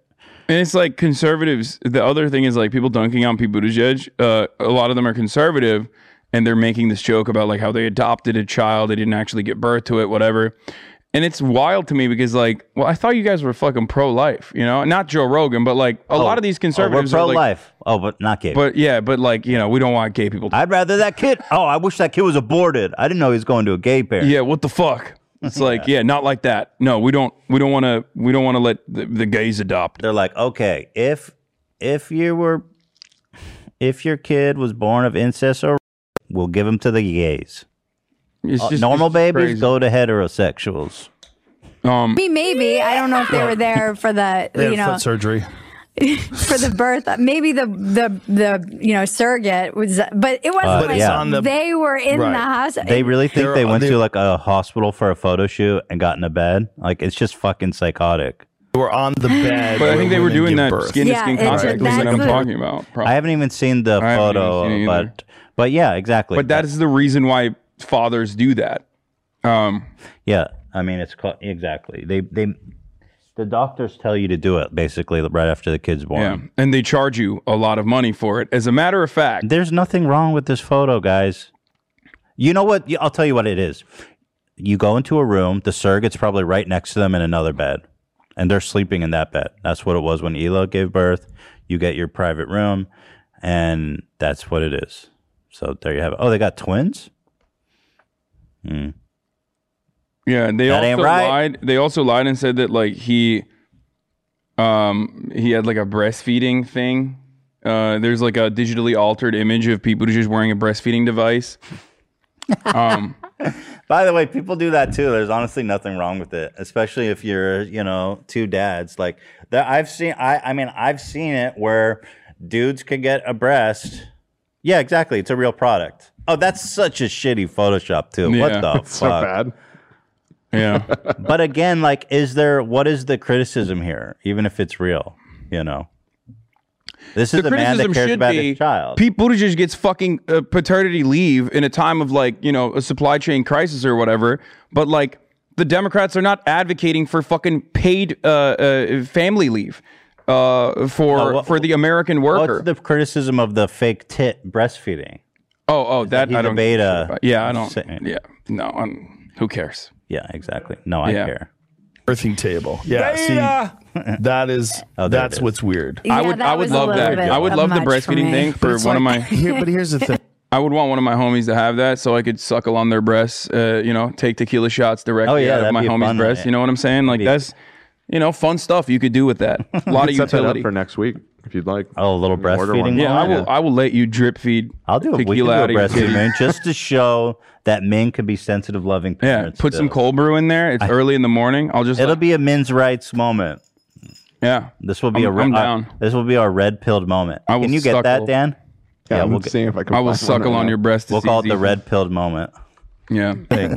And it's like conservatives. The other thing is like people dunking on Pete Buttigieg. Uh, a lot of them are conservative, and they're making this joke about like how they adopted a child, they didn't actually get birth to it, whatever. And it's wild to me because like, well, I thought you guys were fucking pro life, you know, not Joe Rogan, but like a lot of these conservatives oh, we're are like, oh but not gay but yeah, but like you know, we don't want gay people. To- i'd rather that kid oh i wish that kid was aborted i didn't know he was going to a gay parent yeah, what the fuck? It's like, yeah, not like that. No, we don't. We don't want to. We don't want to let the, the gays adopt. they're like okay if if you were if your kid was born of incest or we'll give him to the gays It's Uh, just- normal it's babies crazy. go to heterosexuals Um, Me, maybe. I don't know if they were there for the, They had you know, foot surgery. [laughs] for the birth. Maybe the the the you know surrogate was, but it wasn't Uh, like yeah. On the- they were in the hospital. They really think They're- they went they- to like a hospital for a photo shoot and got in a bed. Like it's just fucking psychotic. They were on the [gasps] bed. But I think they were doing that birth. skin to skin it's- contact thing that's that I'm the- talking about. I haven't even seen the I photo, seen but but yeah, exactly. But that is the reason why fathers do that. Um, yeah. I mean, it's called, exactly. They they the doctors tell you to do it basically right after the kid's born. yeah, and they charge you a lot of money for it. As a matter of fact, There's nothing wrong with this photo, guys. You know what? I'll tell you what it is. You go into a room, the surrogate's probably right next to them in another bed, and they're sleeping in that bed. That's what it was when Ela gave birth. You get your private room, and that's what it is. So there you have it. Oh, they got twins? Hmm. Yeah, they That ain't also right. lied. They also lied and said that like he, um, he had like a breastfeeding thing. Uh, there's like a digitally altered image of people just wearing a breastfeeding device. [laughs] Um, By the way, people do that too. There's honestly nothing wrong with it, especially if you're, you know, two dads. Like that, I've seen. I, I mean, I've seen it where dudes could get a breast. Yeah, exactly. It's a real product. Oh, that's such a shitty Photoshop too. Yeah. what the [laughs] It's so fuck? bad. Yeah. [laughs] but again, like, is there? What is the criticism here? Even if it's real, you know, this is the a man that cares about be his child. Pete Buttigieg gets fucking uh, paternity leave in a time of like you know a supply chain crisis or whatever. But like the Democrats are not advocating for fucking paid uh, uh, family leave uh, for Oh, what- for the American worker. What's the criticism of the fake tit breastfeeding? oh, oh, that he's I don't. beta. a shit about. Yeah, I don't. saying. Yeah, no. I'm, who cares? Yeah, exactly. No, I Yeah. care. Birthing table. Yeah. See, that is Oh, there that's it is. what's weird. Yeah, I would. that I would was a love little that. bit I would of love the much for breastfeeding me. thing for it's one of like- my. Here, but here's the thing. [laughs] I would want one of my homies to have that so I could suckle on their breasts, uh, you know, take tequila shots directly Oh, yeah, out of that'd my be homie's fun, breast. yeah. You know what I'm saying? Like that's, you know, fun stuff you could do with that. A lot of Set that up utility. for next week if you'd like. Oh, a little Order breastfeeding. Yeah, I line? will. I will let you drip feed. I'll do a, we can do a of breastfeeding man just to [laughs] show that men can be sensitive, loving Yeah, parents. put some cold brew in there. It's early in the morning. I'll just. It'll like- be a men's rights moment. yeah. This will be I'm- a I'm uh, down. this will be our red pilled moment. I will Can you get suckle. that, Dan? Yeah, I'm we'll get- seeing if I can. I will suckle on your breast. We'll call it the red pilled moment. Yeah. [laughs]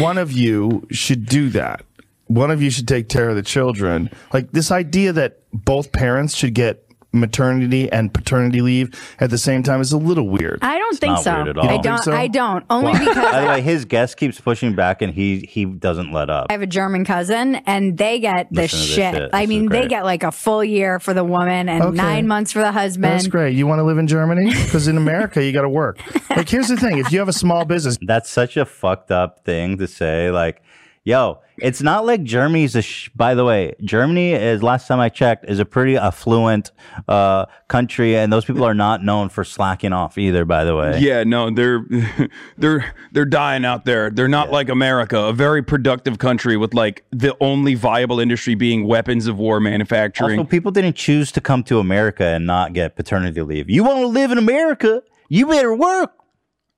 one of you should do that. One of you should take care of the children. Like this idea that both parents should get maternity and paternity leave at the same time is a little weird. I don't think not so. weird at all. I don't don't. so? I don't. Only By because the way, his guest keeps pushing back, and he he doesn't let up. I have a German cousin, and they get the this shit. shit. I This mean, they get like a full year for the woman and Okay. nine months for the husband. That's great. You want to live in Germany? Because in America, you got to work. Like, here's the thing: if you have a small business, That's such a fucked up thing to say. Like, Yo, it's not like Germany's a. Sh- by the way, Germany is last time I checked is a pretty affluent uh, country, and those people are not known for slacking off either. By the way, Yeah, no, they're [laughs] they're they're dying out there. They're not like America, a very productive country with like the only viable industry being weapons of war manufacturing. Also, people didn't choose to come to America and not get paternity leave. You want to live in America? You better work.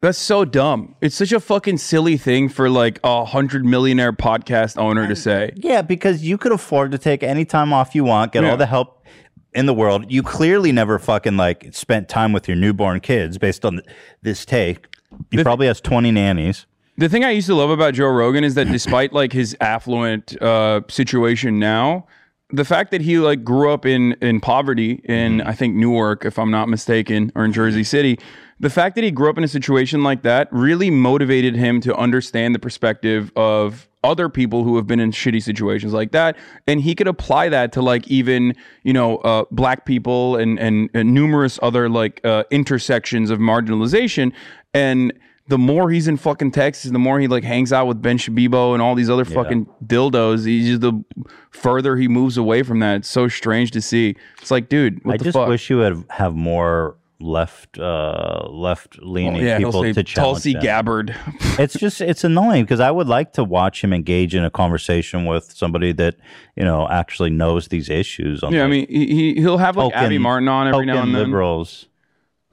That's so dumb. It's such a fucking silly thing for like a hundred millionaire podcast owner to say. Yeah, because you could afford to take any time off you want, get Yeah. all the help in the world. You clearly never fucking like spent time with your newborn kids based on this take. He probably has 20 nannies. The thing I used to love about Joe Rogan is that despite like his affluent uh, situation now, the fact that he like grew up in in poverty in I think Newark, if I'm not mistaken, or in Jersey City, the fact that he grew up in a situation like that really motivated him to understand the perspective of other people who have been in shitty situations like that and he could apply that to like even you know uh, black people and, and and numerous other like uh, intersections of marginalization and the more he's in fucking Texas, the more he like hangs out with Ben Shabibo and all these other fucking dildos. He's just the further he moves away from that. It's so strange to see. It's like, dude, what I the just fuck? wish you would have more left uh left leaning Oh, yeah, people to challenge Tulsi. Gabbard. [laughs] it's just it's annoying because I would like to watch him engage in a conversation with somebody that you know actually knows these issues. yeah, I mean, he he- he'll have like Abby Martin on every now token and then. liberals.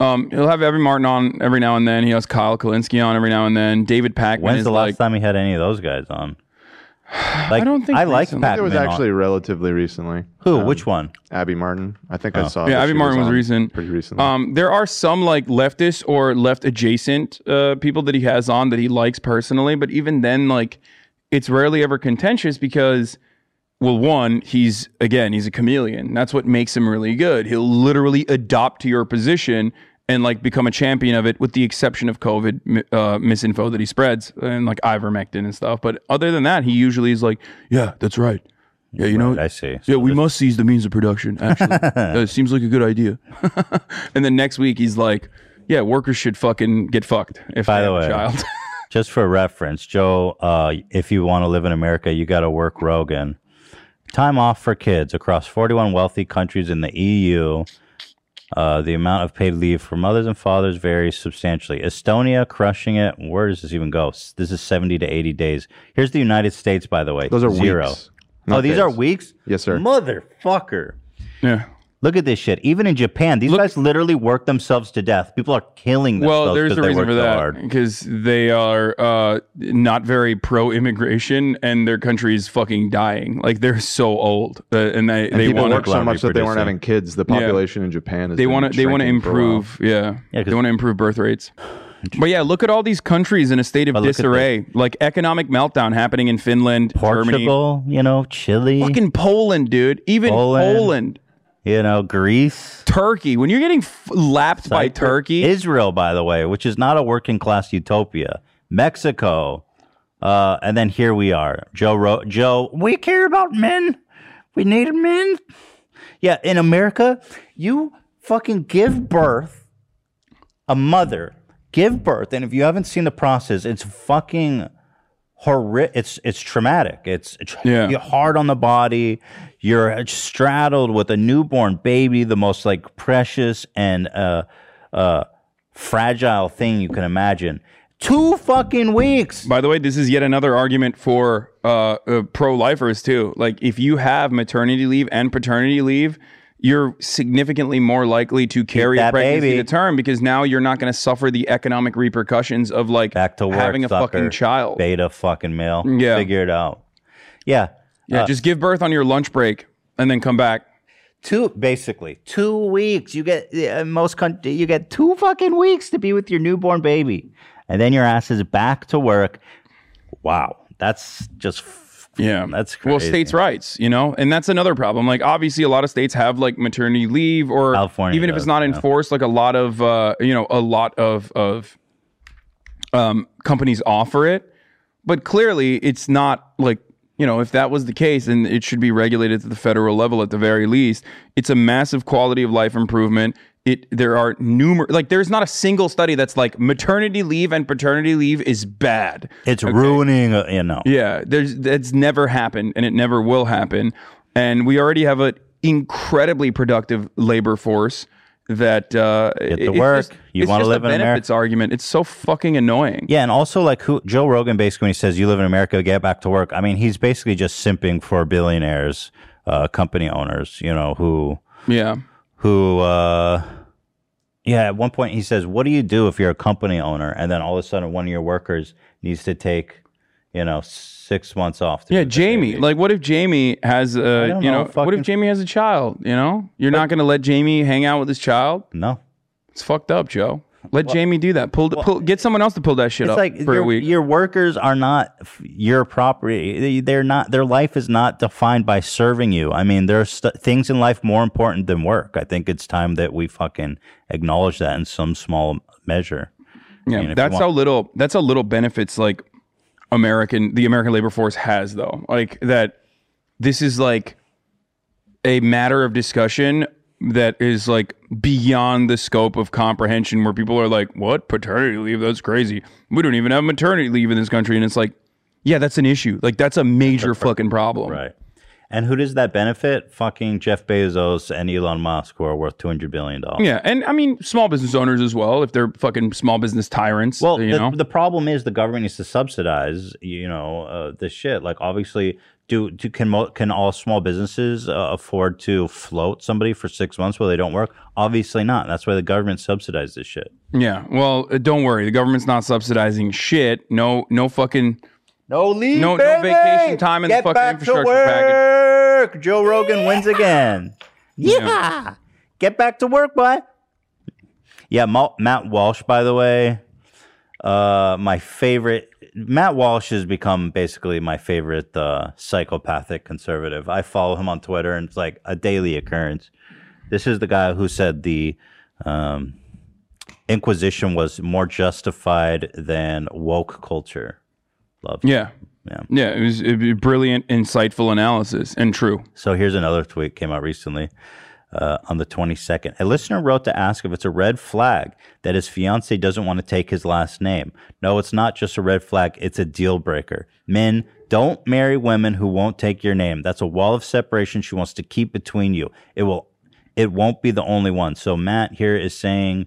Um, he'll have Abby Martin on every now and then. He has Kyle Kulinski on every now and then. David Pakman When's the like last time he had any of those guys on? [sighs] Like, I don't think I like recently. Pakman. It was on- actually relatively recently. Who? Which one? Abby Martin. I think Oh. I saw. Yeah, Abby Martin was on recent. Pretty recently. Um, there are some like leftist or left adjacent uh, people that he has on that he likes personally, but even then, like, it's rarely ever contentious because, well, one, he's again, he's a chameleon. That's what makes him really good. He'll literally adopt to your position and like become a champion of it, with the exception of COVID uh, misinfo that he spreads and like ivermectin and stuff. But other than that, he usually is like, yeah, that's right. Yeah, you know, Right, I see. Yeah, we must seize the means of production. Actually, [laughs] Uh, it seems like a good idea. [laughs] and then next week he's like, "Yeah, workers should fucking get fucked if By the way, a child." [laughs] just for reference, Joe, uh, if you want to live in America, you got to work Rogan. Time off for kids across 41 wealthy countries in the EU. Uh, the amount of paid leave for mothers and fathers varies substantially. Estonia crushing it. Where does this even go? S- This is 70 to 80 days. Here's the United States, by the way. Those are zero. weeks, Oh, not these are weeks? Yes, sir. Motherfucker. Yeah. Look at this shit. Even in Japan, these guys literally work themselves to death. People are killing themselves well, there's because a they reason for so that because they are uh, not very pro-immigration, and their country is fucking dying. Like they're so old, uh, and they and they people want work so much that they weren't having kids. The Yeah. population in Japan is they want to they want to improve yeah, they want to improve birth rates [sighs] but yeah look at all these countries in a state of But disarray like economic meltdown happening in finland Portugal, you know, Chile, fucking poland dude even Poland. poland, you know, Greece, turkey when you're getting f- lapped by turkey Israel, by the way, which is not a working class utopia, Mexico, uh, and then here we are, Joe. Ro- Joe, we care about men. We need men. Yeah, in America, you fucking give birth, a mother give birth, and if you haven't seen the process, it's fucking horrific. It's it's traumatic. It's tra- Yeah. hard on the body. You're straddled with a newborn baby, the most like precious and uh uh fragile thing you can imagine. Two fucking weeks. by the way this is yet another argument for uh, uh, pro-lifers too like if you have maternity leave and paternity leave you're significantly more likely to carry a pregnancy baby. to term because now you're not going to suffer the economic repercussions of like Back to work, having a fucking child. Beta fucking male. Yeah. Figure it out. Yeah. Yeah, Uh, just give birth on your lunch break and then come back. two basically two weeks you get uh, most country you get two fucking weeks to be with your newborn baby and then your ass is back to work wow that's just Yeah, that's crazy. Well, states' rights, you know, and that's another problem. Like, obviously, a lot of states have like maternity leave, or California even if it's not yeah. enforced, like a lot of, uh, you know, a lot of of um, companies offer it. But clearly, it's not like you know, if that was the case, then it should be regulated to the federal level at the very least. It's a massive quality of life improvement. it there are numerous like there's not a single study that's like maternity leave and paternity leave is bad. It's ruining, uh, you know. Yeah, there's that's never happened and it never will happen. And we already have an incredibly productive labor force that uh Get to work. just- You just a live in America. benefits argument. It's so fucking annoying. Yeah, and also like who Joe Rogan basically when he says you live in America, get back to work. I mean, he's basically just simping for billionaires, uh, company owners, you know, who Yeah. who uh yeah, at one point he says, What do you do if you're a company owner and then all of a sudden one of your workers needs to take, you know, six months off Yeah, Jamie. Like, what if Jamie has a, you know, know, what if Jamie has a child? You know, you're not going to let Jamie hang out with his child. No, it's fucked up, Joe. Let Jamie do that. Pull, pull, get someone else to pull that shit It's up like for your, a week. your workers are not your property. They- They're not. Their life is not defined by serving you. I mean, there's st- things in life more important than work. I think it's time that we fucking acknowledge that in some small measure. Yeah, I mean, that's how little. That's how little benefits like American, the American labor force has, though. Like that, this is like a matter of discussion that is like beyond the scope of comprehension. Where people are like, "What paternity leave? That's crazy. We don't even have maternity leave in this country." And it's like, yeah, that's an issue. Like that's a major [laughs] fucking problem. Right. And who does that benefit? Fucking Jeff Bezos and Elon Musk, who are worth two hundred billion dollars. Yeah, and I mean small business owners as well, if they're fucking small business tyrants. Well, you the, know, the problem is the government needs to subsidize, you know, uh, the shit. Like, obviously, do, do can mo- can all small businesses uh, afford to float somebody for six months while they don't work? Obviously not. That's why the government subsidizes this shit. Yeah. Well, uh, don't worry. The government's not subsidizing shit. No, no fucking. No leave. No, no vacation time in Get the fucking back to infrastructure package. work. Joe Rogan wins again. Yeah. Get back to work, boy. Yeah, Ma- Matt Walsh, by the way, uh, my favorite. Matt Walsh has become basically my favorite uh, psychopathic conservative. I follow him on Twitter, and it's like a daily occurrence. This is the guy who said the um, Inquisition was more justified than woke culture. Love. Yeah. Yeah. Yeah. It was, it was brilliant, insightful analysis and true. So here's another tweet came out recently uh, on the 22nd. A listener wrote to ask if it's a red flag that his fiance doesn't want to take his last name. No, it's not just a red flag, it's a deal breaker. Men, don't marry women who won't take your name. That's a wall of separation she wants to keep between you. It will it won't be the only one. So Matt here is saying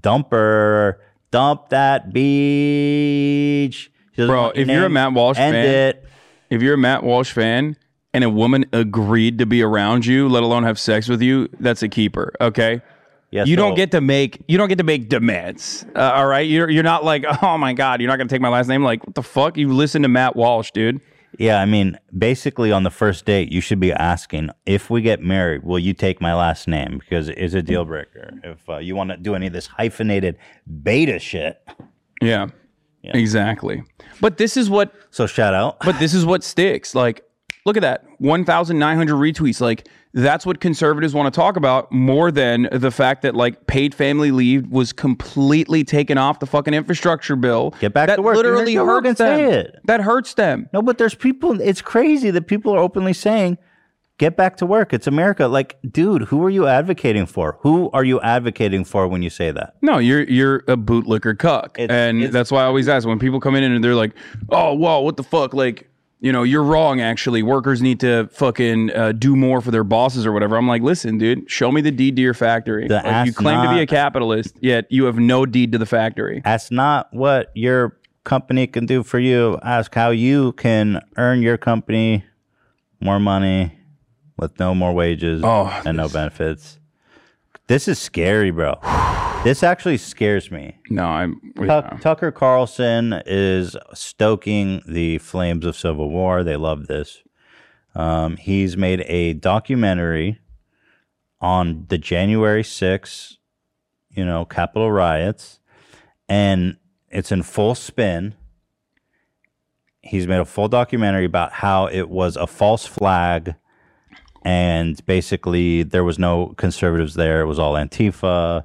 dump her, dump that beach. Bro, if you're a. Matt Walsh End fan, it. if you're a Matt Walsh fan and a woman agreed to be around you, let alone have sex with you, that's a keeper. Okay. Yeah, you so- don't get to make you don't get to make demands. Uh, all right, you're you're not like [laughs] oh my god, you're not gonna take my last name. Like what the fuck? You listen to Matt Walsh, dude. Yeah, I mean, basically on the first date, you should be asking, if we get married, will you take my last name? Because it is a deal breaker. If uh, you want to do any of this hyphenated beta shit. Yeah, exactly. But this is what. So shout out. But this is what sticks. Like, look at that, one thousand nine hundred retweets. Like, that's what conservatives want to talk about more than the fact that like paid family leave was completely taken off the fucking infrastructure bill. Get back that to work. You Literally Joe Rogan hurts them. say it. That hurts them. No, but there's people, it's crazy that people are openly saying, get back to work. It's America. Like, dude, who are you advocating for? Who are you advocating for when you say that? No, you're you're a bootlicker cuck, and that's why I always ask when people come in and they're like, "Oh, whoa, what the fuck?" Like, you know, you're wrong. Actually, workers need to fucking uh, do more for their bosses or whatever. I'm like, listen, dude, show me the deed to your factory. Like, you claim to be a capitalist, yet you have no deed to the factory. That's not what your company can do for you. Ask how you can earn your company more money with no more wages and no benefits. This is scary, bro. [sighs] this actually scares me. No, I'm Tuck- Tucker Carlson is stoking the flames of civil war. They love this. Um, he's made a documentary on the January 6th, you know, Capitol riots, and it's in full spin. He's made a full documentary about how it was a false flag, and basically there was no conservatives there. It was all Antifa.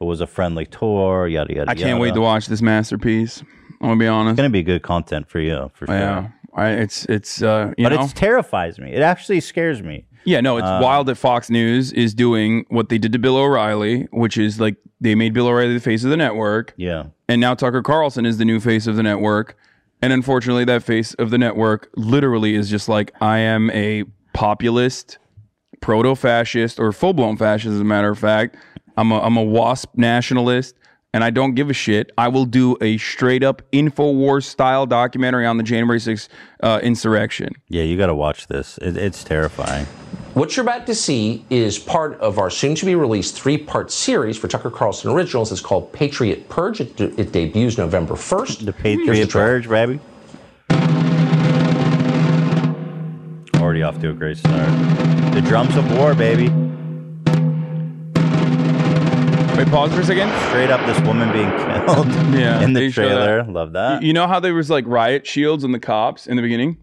It was a friendly tour. Yada yada. I can't wait to watch this masterpiece. I'm gonna be honest. It's gonna be good content for you, for sure. Yeah, I, it's it's uh, but know, it terrifies me. It actually scares me Yeah, no, it's Uh, wild that Fox News is doing what they did to Bill O'Reilly, which is like they made Bill O'Reilly the face of the network. Yeah. And now Tucker Carlson is the new face of the network. And unfortunately, that face of the network literally is just like, I am a populist, proto fascist, or full blown fascist, as a matter of fact. I'm a, I'm a WASP nationalist, and I don't give a shit. I will do a straight up InfoWars style documentary on the January 6th uh, insurrection. Yeah, you got to watch this. It, it's terrifying. What you're about to see is part of our soon to be released three part series for Tucker Carlson Originals. It's called Patriot Purge. It, it debuts November 1st. The Patriot Purge, baby. Already off to a great start. The drums of war, baby. Wait, pause for a second. Straight up, this woman being [laughs] killed. [laughs] Yeah, in the trailer. that. Love that. You know how there was like riot shields and the cops in the beginning?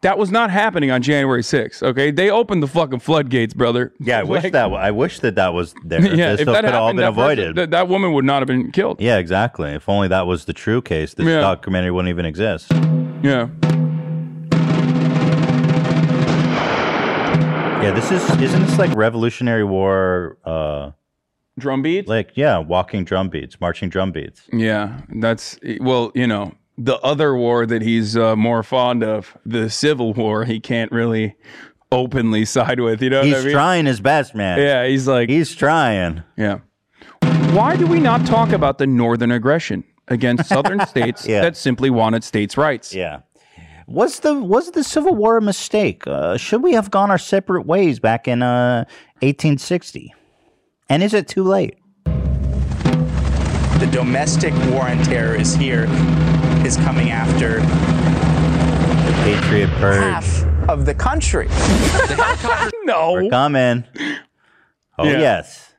That was not happening on January 6th. Okay, they opened the fucking floodgates, brother. [laughs] Yeah, I wish Like- that. I wish that that was there. yeah, if could that have all been that person- avoided. that, that woman would not have been killed. yeah, exactly. If only that was the true case, this Yeah. documentary wouldn't even exist. Yeah. Yeah, this is isn't this like Revolutionary War? uh Drum beats? Like yeah, walking drum beats, marching drum beats. Yeah, that's well, you know, the other war that he's uh, more fond of, the Civil War, he can't really openly side with. You know, He's what I mean? trying his best, man. Yeah, he's like he's trying. Yeah. Why do we not talk about the northern aggression against southern [laughs] states Yeah. that simply wanted states' rights? Yeah. Was the was the Civil War a mistake? Uh, should we have gone our separate ways back in uh, 1860? And is it too late? The domestic war on terror is here, is coming after the Patriot Purge. half of the country. [laughs] no. We're coming. Oh Yeah. yes.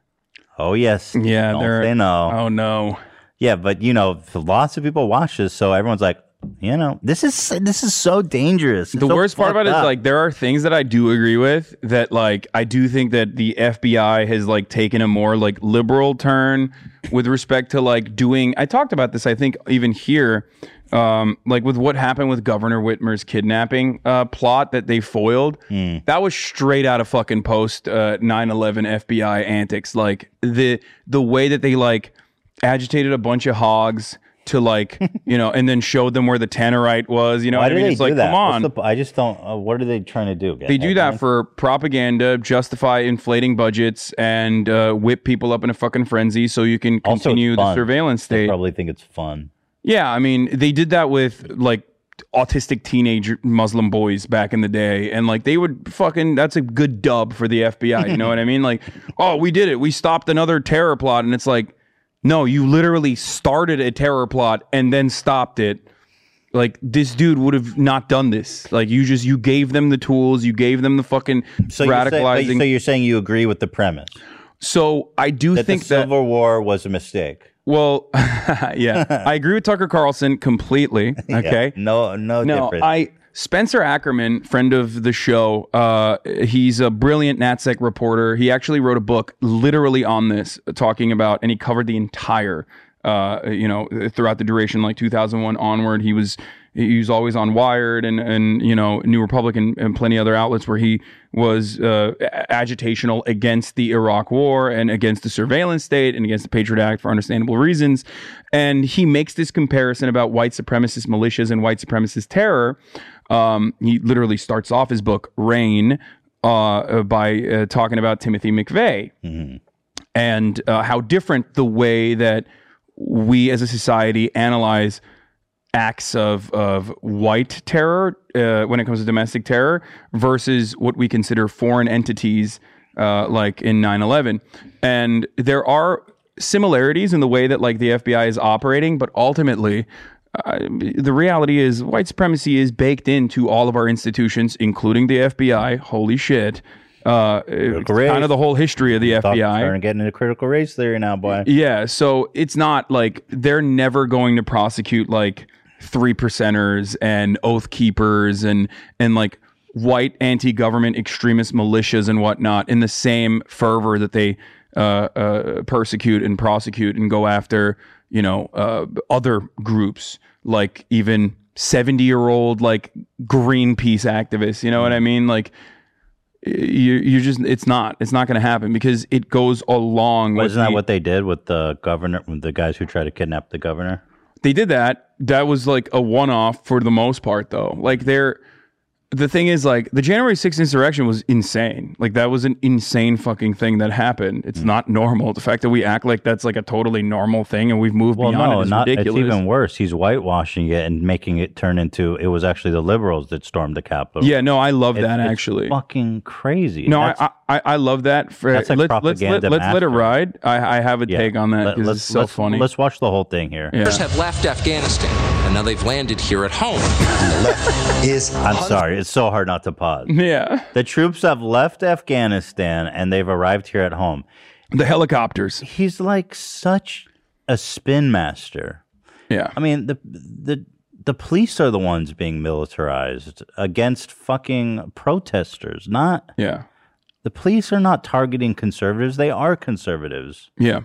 Oh yes. Yeah, Don't they're- say no. Oh no. Yeah, but you know, lots of people watch this, so everyone's like, you know, this is this is so dangerous. It's The so worst part about it fucked is up. like there are things that I do agree with that like I do think that the FBI has like taken a more like liberal turn with respect to like doing I talked about this I think even here um like with what happened with Governor Whitmer's kidnapping uh plot that they foiled Hmm. that was straight out of fucking post uh 9/11 FBI antics like the the way that they like agitated a bunch of hogs to like [laughs] you know and then showed them where the tannerite was you know Why what do I mean they it's do like that? come on What's the- I just don't. Uh, what are they trying to do? Get they do that headlines? for propaganda, justify inflating budgets, and uh, whip people up in a fucking frenzy so you can Also, it's continue the fun. surveillance They state. probably think it's fun. Yeah, I mean, they did that with like autistic teenage Muslim boys back in the day, and like they would fucking. That's a good dub for the FBI. You know what I mean? Like, [laughs] oh, we did it. We stopped another terror plot, and it's like, no, you literally started a terror plot and then stopped it. Like this dude would have not done this. Like you just you gave them the tools, you gave them the fucking So you're, saying, radicalizing. so you're saying you agree with the premise So I do that think the Civil War was a mistake. Well, [laughs] yeah, [laughs] I agree with Tucker Carlson completely. Yeah, Okay, no, no, no, difference. I Spencer Ackerman, friend of the show, uh, he's a brilliant NatSec reporter. He actually wrote a book literally on this, talking about, and he covered the entire, uh, you know, throughout the duration, like 2001 onward. He was he was always on Wired and and you know New Republic and, and plenty other outlets where he was uh, agitational against the Iraq War and against the surveillance state and against the Patriot Act for understandable reasons. And he makes this comparison about white supremacist militias and white supremacist terror. Um, he literally starts off his book Reign uh, by uh, talking about Timothy McVeigh. And uh, how different the way that we as a society analyze acts of of white terror uh, when it comes to domestic terror versus what we consider foreign entities uh, like in 9/11 and there are similarities in the way that like the FBI is operating but ultimately uh, the reality is white supremacy is baked into all of our institutions including the FBI holy shit. Uh, kind of the whole history of the Stop- FBI Starting to get into critical race theory now, boy. yeah, so it's not like they're never going to prosecute like three percenters and oath keepers and and like white anti-government extremist militias and whatnot in the same fervor that they uh, uh, persecute and prosecute and go after you know uh, other groups like even 70 year old like greenpeace activists you know what i mean like you you just it's not it's not going to happen because it goes along. with Wasn't that the- what they did with the governor, with the guys who tried to kidnap the governor? They did that. That was like a one off for the most part, though. Like they're the thing is like the January 6th insurrection was insane. Like that was an insane fucking thing that happened. It's mm. not normal. The fact that we act like that's like a totally normal thing and we've moved Well, beyond no, it is not. ridiculous. It's even worse. He's whitewashing it and making it turn into it was actually the liberals that stormed the Capitol. yeah, no, I love It's- that it's actually. fucking crazy. No, I, I I love that. For, That's like let's, let's, let, propaganda let's let it ride. I, I have a Yeah. take on that Let, let's, it's so let's- funny. Let's watch the whole thing here. Yeah. have left Afghanistan, and now they've landed here at home. the left is I'm sorry. It's so hard not to pause. Yeah. The troops have left Afghanistan and they've arrived here at home. The helicopters. He's like such a spin master. Yeah. I mean, the the the police are the ones being militarized against fucking protesters, not Yeah. The police are not targeting conservatives. They are conservatives. Yeah.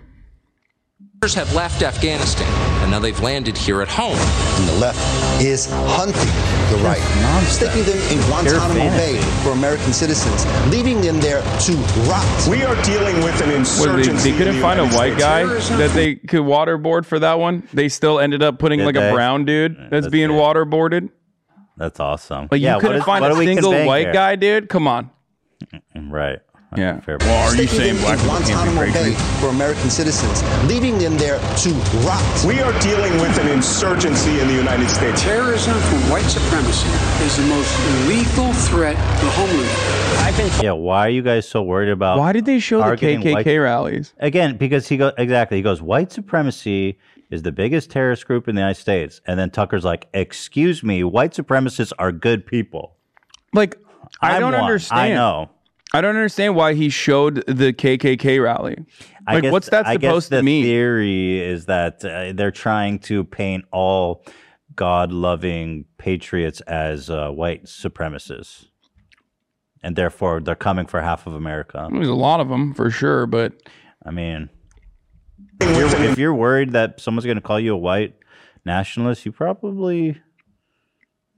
Have left Afghanistan, and now they've landed here at home. And the left is hunting the right, sticking them in Guantanamo Bay for American citizens, leaving them there to rot. We are dealing with an What, they, insurgency. they couldn't in the find a white States. guy that they could waterboard for that one. They still ended up putting Did like they? a brown dude that's, That's being good. waterboarded. That's awesome. But Yeah, you what couldn't is- find a single white here? guy, dude. Come on. Right. Yeah. Fair Well, are you saying black in people can't be Bay for American citizens, leaving them there to rot. We are dealing with an insurgency in the United States. Terrorism from white supremacy is the most lethal threat to homeland. I've been Yeah, why are you guys so worried about? Why did they show the KKK white- rallies? Again, because he goes exactly. He goes, white supremacy is the biggest terrorist group in the United States, and then Tucker's like, "Excuse me, white supremacists are good people." Like I I'm don't one. understand. I know. I don't understand why he showed the KKK rally. I Like, guess, what's that I guess the to mean? theory is that uh, they're trying to paint all God-loving patriots as uh, white supremacists, and therefore they're coming for half of America. There's a lot of them for sure, but I mean, if you're, if you're worried that someone's going to call you a white nationalist, you probably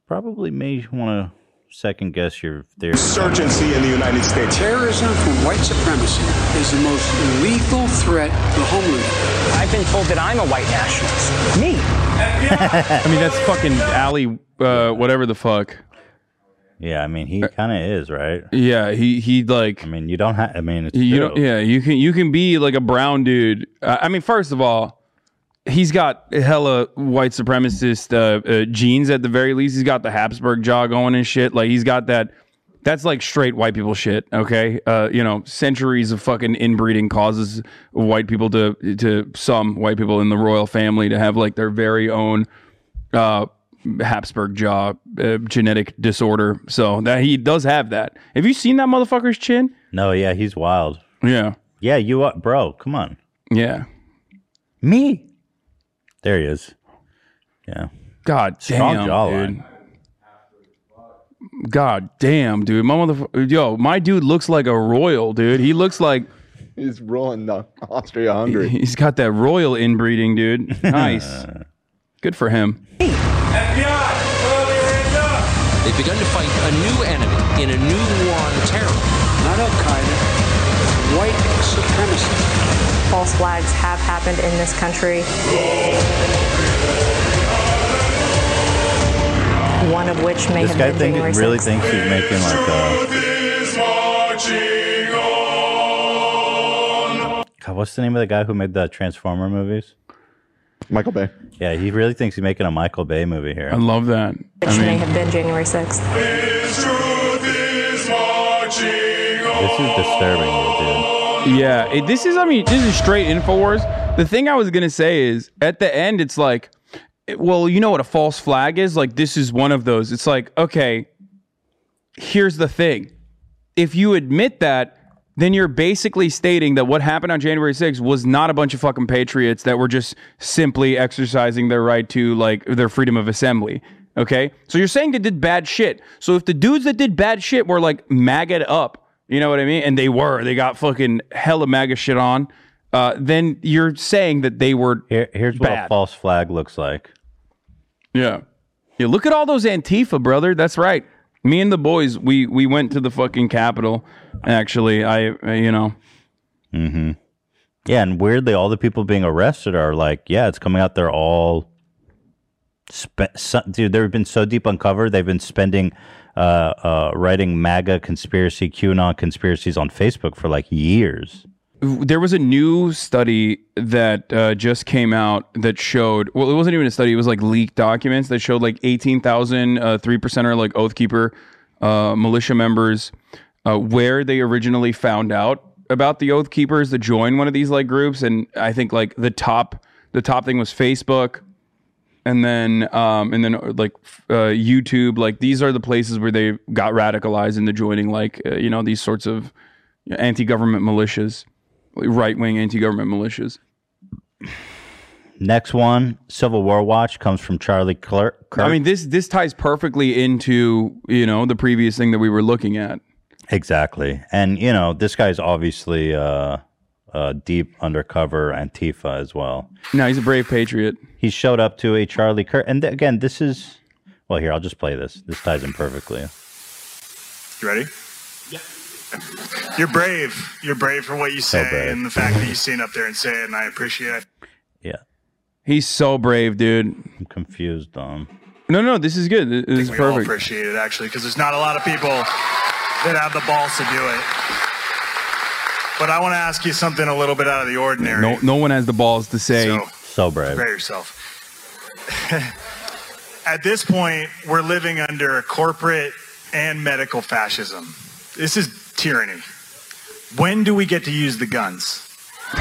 probably may want to second guess your theory. Insurgency in the United States. Terrorism from white supremacy is the most lethal threat to homeland. I've been told that I'm a white nationalist. Me. [laughs] I mean that's fucking Ali, uh, whatever the fuck. Yeah, I mean, he kind of is, right? Yeah, he he like. I mean, you don't have. I mean, it's You true. don't, yeah, you can you can be like a brown dude. Uh, I mean, first of all, he's got hella white supremacist uh, uh, genes at the very least. He's got the Habsburg jaw going and shit. Like he's got that. That's like straight white people shit. Okay, uh, you know, centuries of fucking inbreeding causes white people to to some white people in the royal family to have like their very own uh, Habsburg jaw uh, genetic disorder. So that he does have that. Have you seen that motherfucker's chin? No, yeah, he's wild. Yeah. Yeah, you are, bro. Come on. Yeah. Me. There he is. Yeah. God Strong damn, jawline. dude. God damn, dude. My motherfucker, yo, my dude looks like a royal, dude. He looks like He's rolling the Austria-Hungary. [laughs] he's got that royal inbreeding, dude. [laughs] Nice. Good for him. They've begun to fight a new enemy in a new war on terror. Not Al Qaeda, white supremacy. False flags have happened in this country. One of which may This have guy been think, January really 6th. thinks he's making like a. God, what's the name of the guy who made the Transformer movies? Michael Bay. Yeah, he really thinks he's making a Michael Bay movie here. I love that. Which may have been January 6th. This is disturbing, dude. Yeah, it- this is. I mean, this is straight Infowars. The thing I was gonna say is, at the end, it's like, it- well, you know what a false flag is? Like, this is one of those. It's like, okay, here's the thing: if you admit that, then you're basically stating that what happened on January 6th was not a bunch of fucking patriots that were just simply exercising their right to like their freedom of assembly. Okay, so you're saying they did bad shit. So if the dudes that did bad shit were like maggot up, you know what I mean? And they were, they got fucking hella MAGA shit on. Uh, then you're saying that they were Here, here's what a false flag looks like. Yeah. Yeah, look at all those Antifa, brother. That's right. Me and the boys, we we went to the fucking Capitol. Actually, I you know, Mm-hmm. Yeah, and weirdly, all the people being arrested are like, yeah, it's coming out. They're all, spe- so, dude. They've been so deep uncovered. They've been spending, uh, uh, writing MAGA conspiracy, QAnon conspiracies on Facebook for like years. there was a new study that uh, just came out that showed well it wasn't even a study it was like leaked documents that showed like 18,000 uh, 3% or like oath keeper uh, militia members uh, where they originally found out about the oath keepers to join one of these like groups and i think like the top the top thing was facebook and then um and then uh, like uh, youtube like these are the places where they got radicalized into joining like uh, you know these sorts of anti-government militias right-wing anti-government militias Next one, Civil War Watch, comes from Charlie Kirk. i mean this this ties perfectly into you know the previous thing that we were looking at Exactly. And, you know, this guy's obviously uh, uh, deep undercover Antifa as well. no he's a brave patriot He showed up to a Charlie Kirk. And th- again, this is, well, here, I'll just play this. This ties in perfectly. You ready? Yeah. You're brave. You're brave for what you So say brave. and the fact that you stand up there and say it, and I appreciate it. Yeah. he's so brave dude I'm confused. Um, no no this is good this I is we all perfect appreciate it actually, because there's not a lot of people that have the balls to do it. But I want to ask you something a little bit out of the ordinary. no no one has the balls to say So- so brave Prepare yourself. [laughs] At this point, we're living under a corporate and medical fascism. This is tyranny. When do we get to use the guns? [laughs]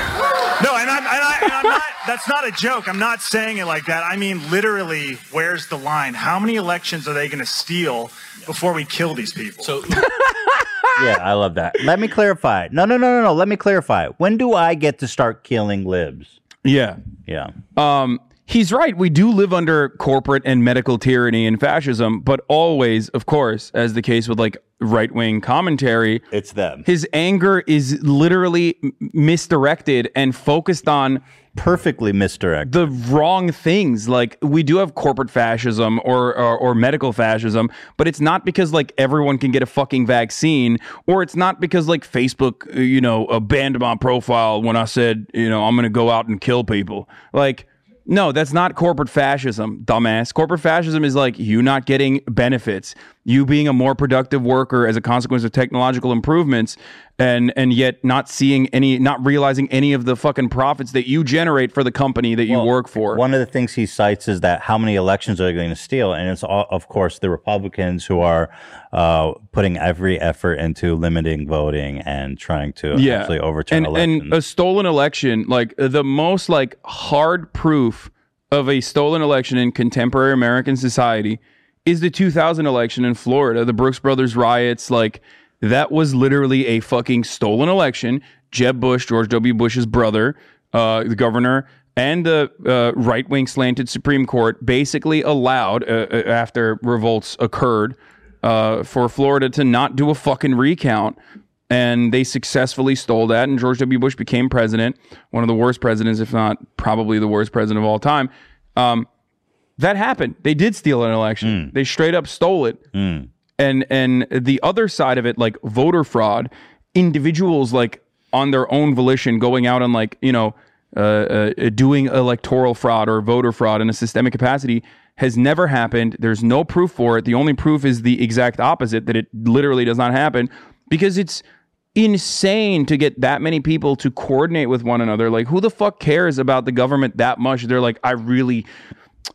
No, and I'm, and, I, and I'm not, that's not a joke. I'm not saying it like that. I mean, literally, where's the line? How many elections are they going to steal before we kill these people? So, [laughs] yeah, I love that. Let me clarify. No, no, no, no, no. Let me clarify. When do I get to start killing libs? yeah Yeah. Um, he's right. We do live under corporate and medical tyranny and fascism, but always, of course, as the case with like right wing commentary, it's them. His anger is literally misdirected and focused on perfectly misdirected the wrong things. Like we do have corporate fascism or, or or medical fascism, but it's not because like everyone can get a fucking vaccine, or it's not because like Facebook, uh, you know, abandoned my profile when I said, you know, I'm gonna go out and kill people. Like no, that's not corporate fascism, dumbass. Corporate fascism is like you not getting benefits, you being a more productive worker as a consequence of technological improvements, and and yet not seeing any, not realizing any of the fucking profits that you generate for the company that you work for. One of the things he cites is that how many elections are they going to steal? And it's, all, of course, the Republicans who are uh, putting every effort into limiting voting and trying to yeah. actually overturn and, elections. and a stolen election, like the most like hard proof of a stolen election in contemporary American society is the 2000 election in Florida, the Brooks Brothers riots. Like that was literally a fucking stolen election. Jeb Bush, George W. Bush's brother, uh, the governor, and the uh, right wing slanted Supreme Court basically allowed, uh, uh, after revolts occurred, uh, for Florida to not do a fucking recount. And they successfully stole that. And George W. Bush became president, one of the worst presidents, if not probably the worst president of all time. Um, that happened. They did steal an election. They straight up stole it. And and the other side of it, like voter fraud, individuals like on their own volition going out and like you know uh, uh, doing electoral fraud or voter fraud in a systemic capacity has never happened. There's no proof for it. The only proof is the exact opposite that it literally does not happen because it's insane to get that many people to coordinate with one another. Like, who the fuck cares about the government that much? They're like, I really,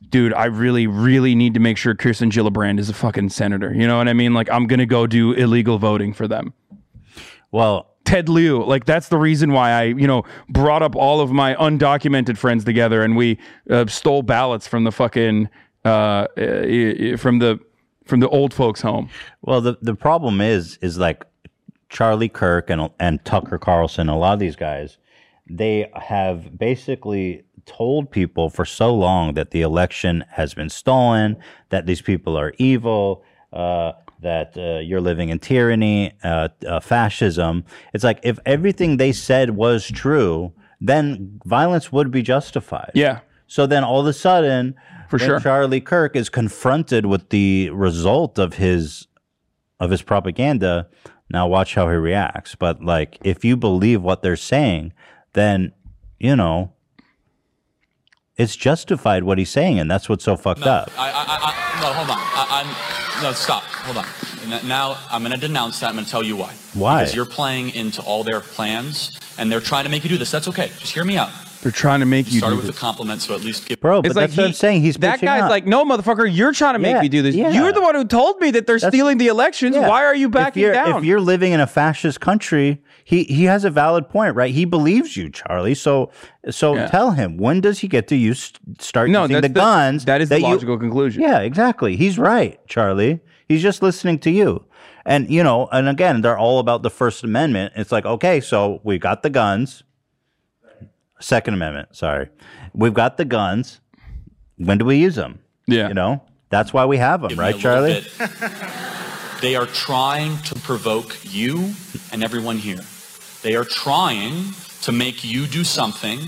dude, I really, really need to make sure Kirsten Gillibrand is a fucking senator. You know what I mean? Like, I'm gonna go do illegal voting for them. Well, Ted Lieu, like that's the reason why I, you know, brought up all of my undocumented friends together and we uh, stole ballots from the fucking uh, uh, from the from the old folks home. Well, the the problem is is like Charlie Kirk and and Tucker Carlson, a lot of these guys, they have basically told people for so long that the election has been stolen, that these people are evil, uh, that uh, you're living in tyranny, uh, uh, fascism. It's like if everything they said was true, then violence would be justified. Yeah. So then all of a sudden, For sure. Charlie Kirk is confronted with the result of his of his propaganda. Now watch how he reacts. But like, if you believe what they're saying, then you know it's justified what he's saying, and that's what's so fucked up. I, I, I, no, hold on. I, I'm no, stop. Hold on. Now I'm going to denounce that. I'm going to tell you why. Why? Because you're playing into all their plans, and they're trying to make you do this. That's okay. Just hear me out. They're trying to make you Started do with this. a compliment, so at least give. Bro, but It's like he- that guy's like, no, motherfucker, you're trying to make Yeah, me do this. yeah. You're the one who told me that they're stealing the elections. Yeah. Why are you if backing you're, down? If you're living in a fascist country, he he has a valid point, right? He believes you, Charlie. So so Yeah. tell him when does he get to use start No, using the that's the- guns? that is the you- logical conclusion. Yeah, exactly. He's right, Charlie. He's just listening to you. And you know, and again, they're all about the First Amendment. It's like, okay, so we've got the guns. Second Amendment, sorry. We've got the guns. When do we use them? Yeah. You know, that's why we have them, Give right, Charlie? [laughs] They are trying to provoke you and everyone here. They are trying to make you do something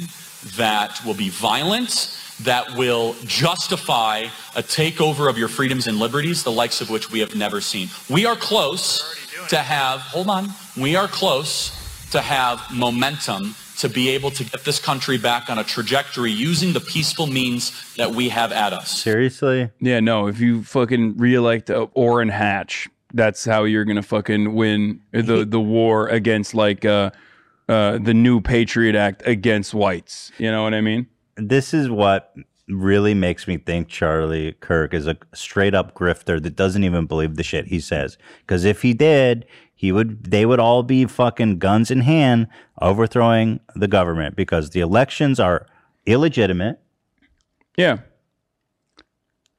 that will be violent, that will justify a takeover of your freedoms and liberties, the likes of which we have never seen. We are close to have, hold on, we are close to have momentum to be able to get this country back on a trajectory using the peaceful means that we have at us. Seriously? Yeah, no. If you fucking reelect uh, Orrin Hatch, that's how you're gonna fucking win the the war against like uh, uh, the new Patriot Act against whites. You know what I mean? this is what really makes me think Charlie Kirk is a straight up grifter that doesn't even believe the shit he says. Because if he did, he would they would all be fucking guns in hand overthrowing the government because the elections are illegitimate. Yeah.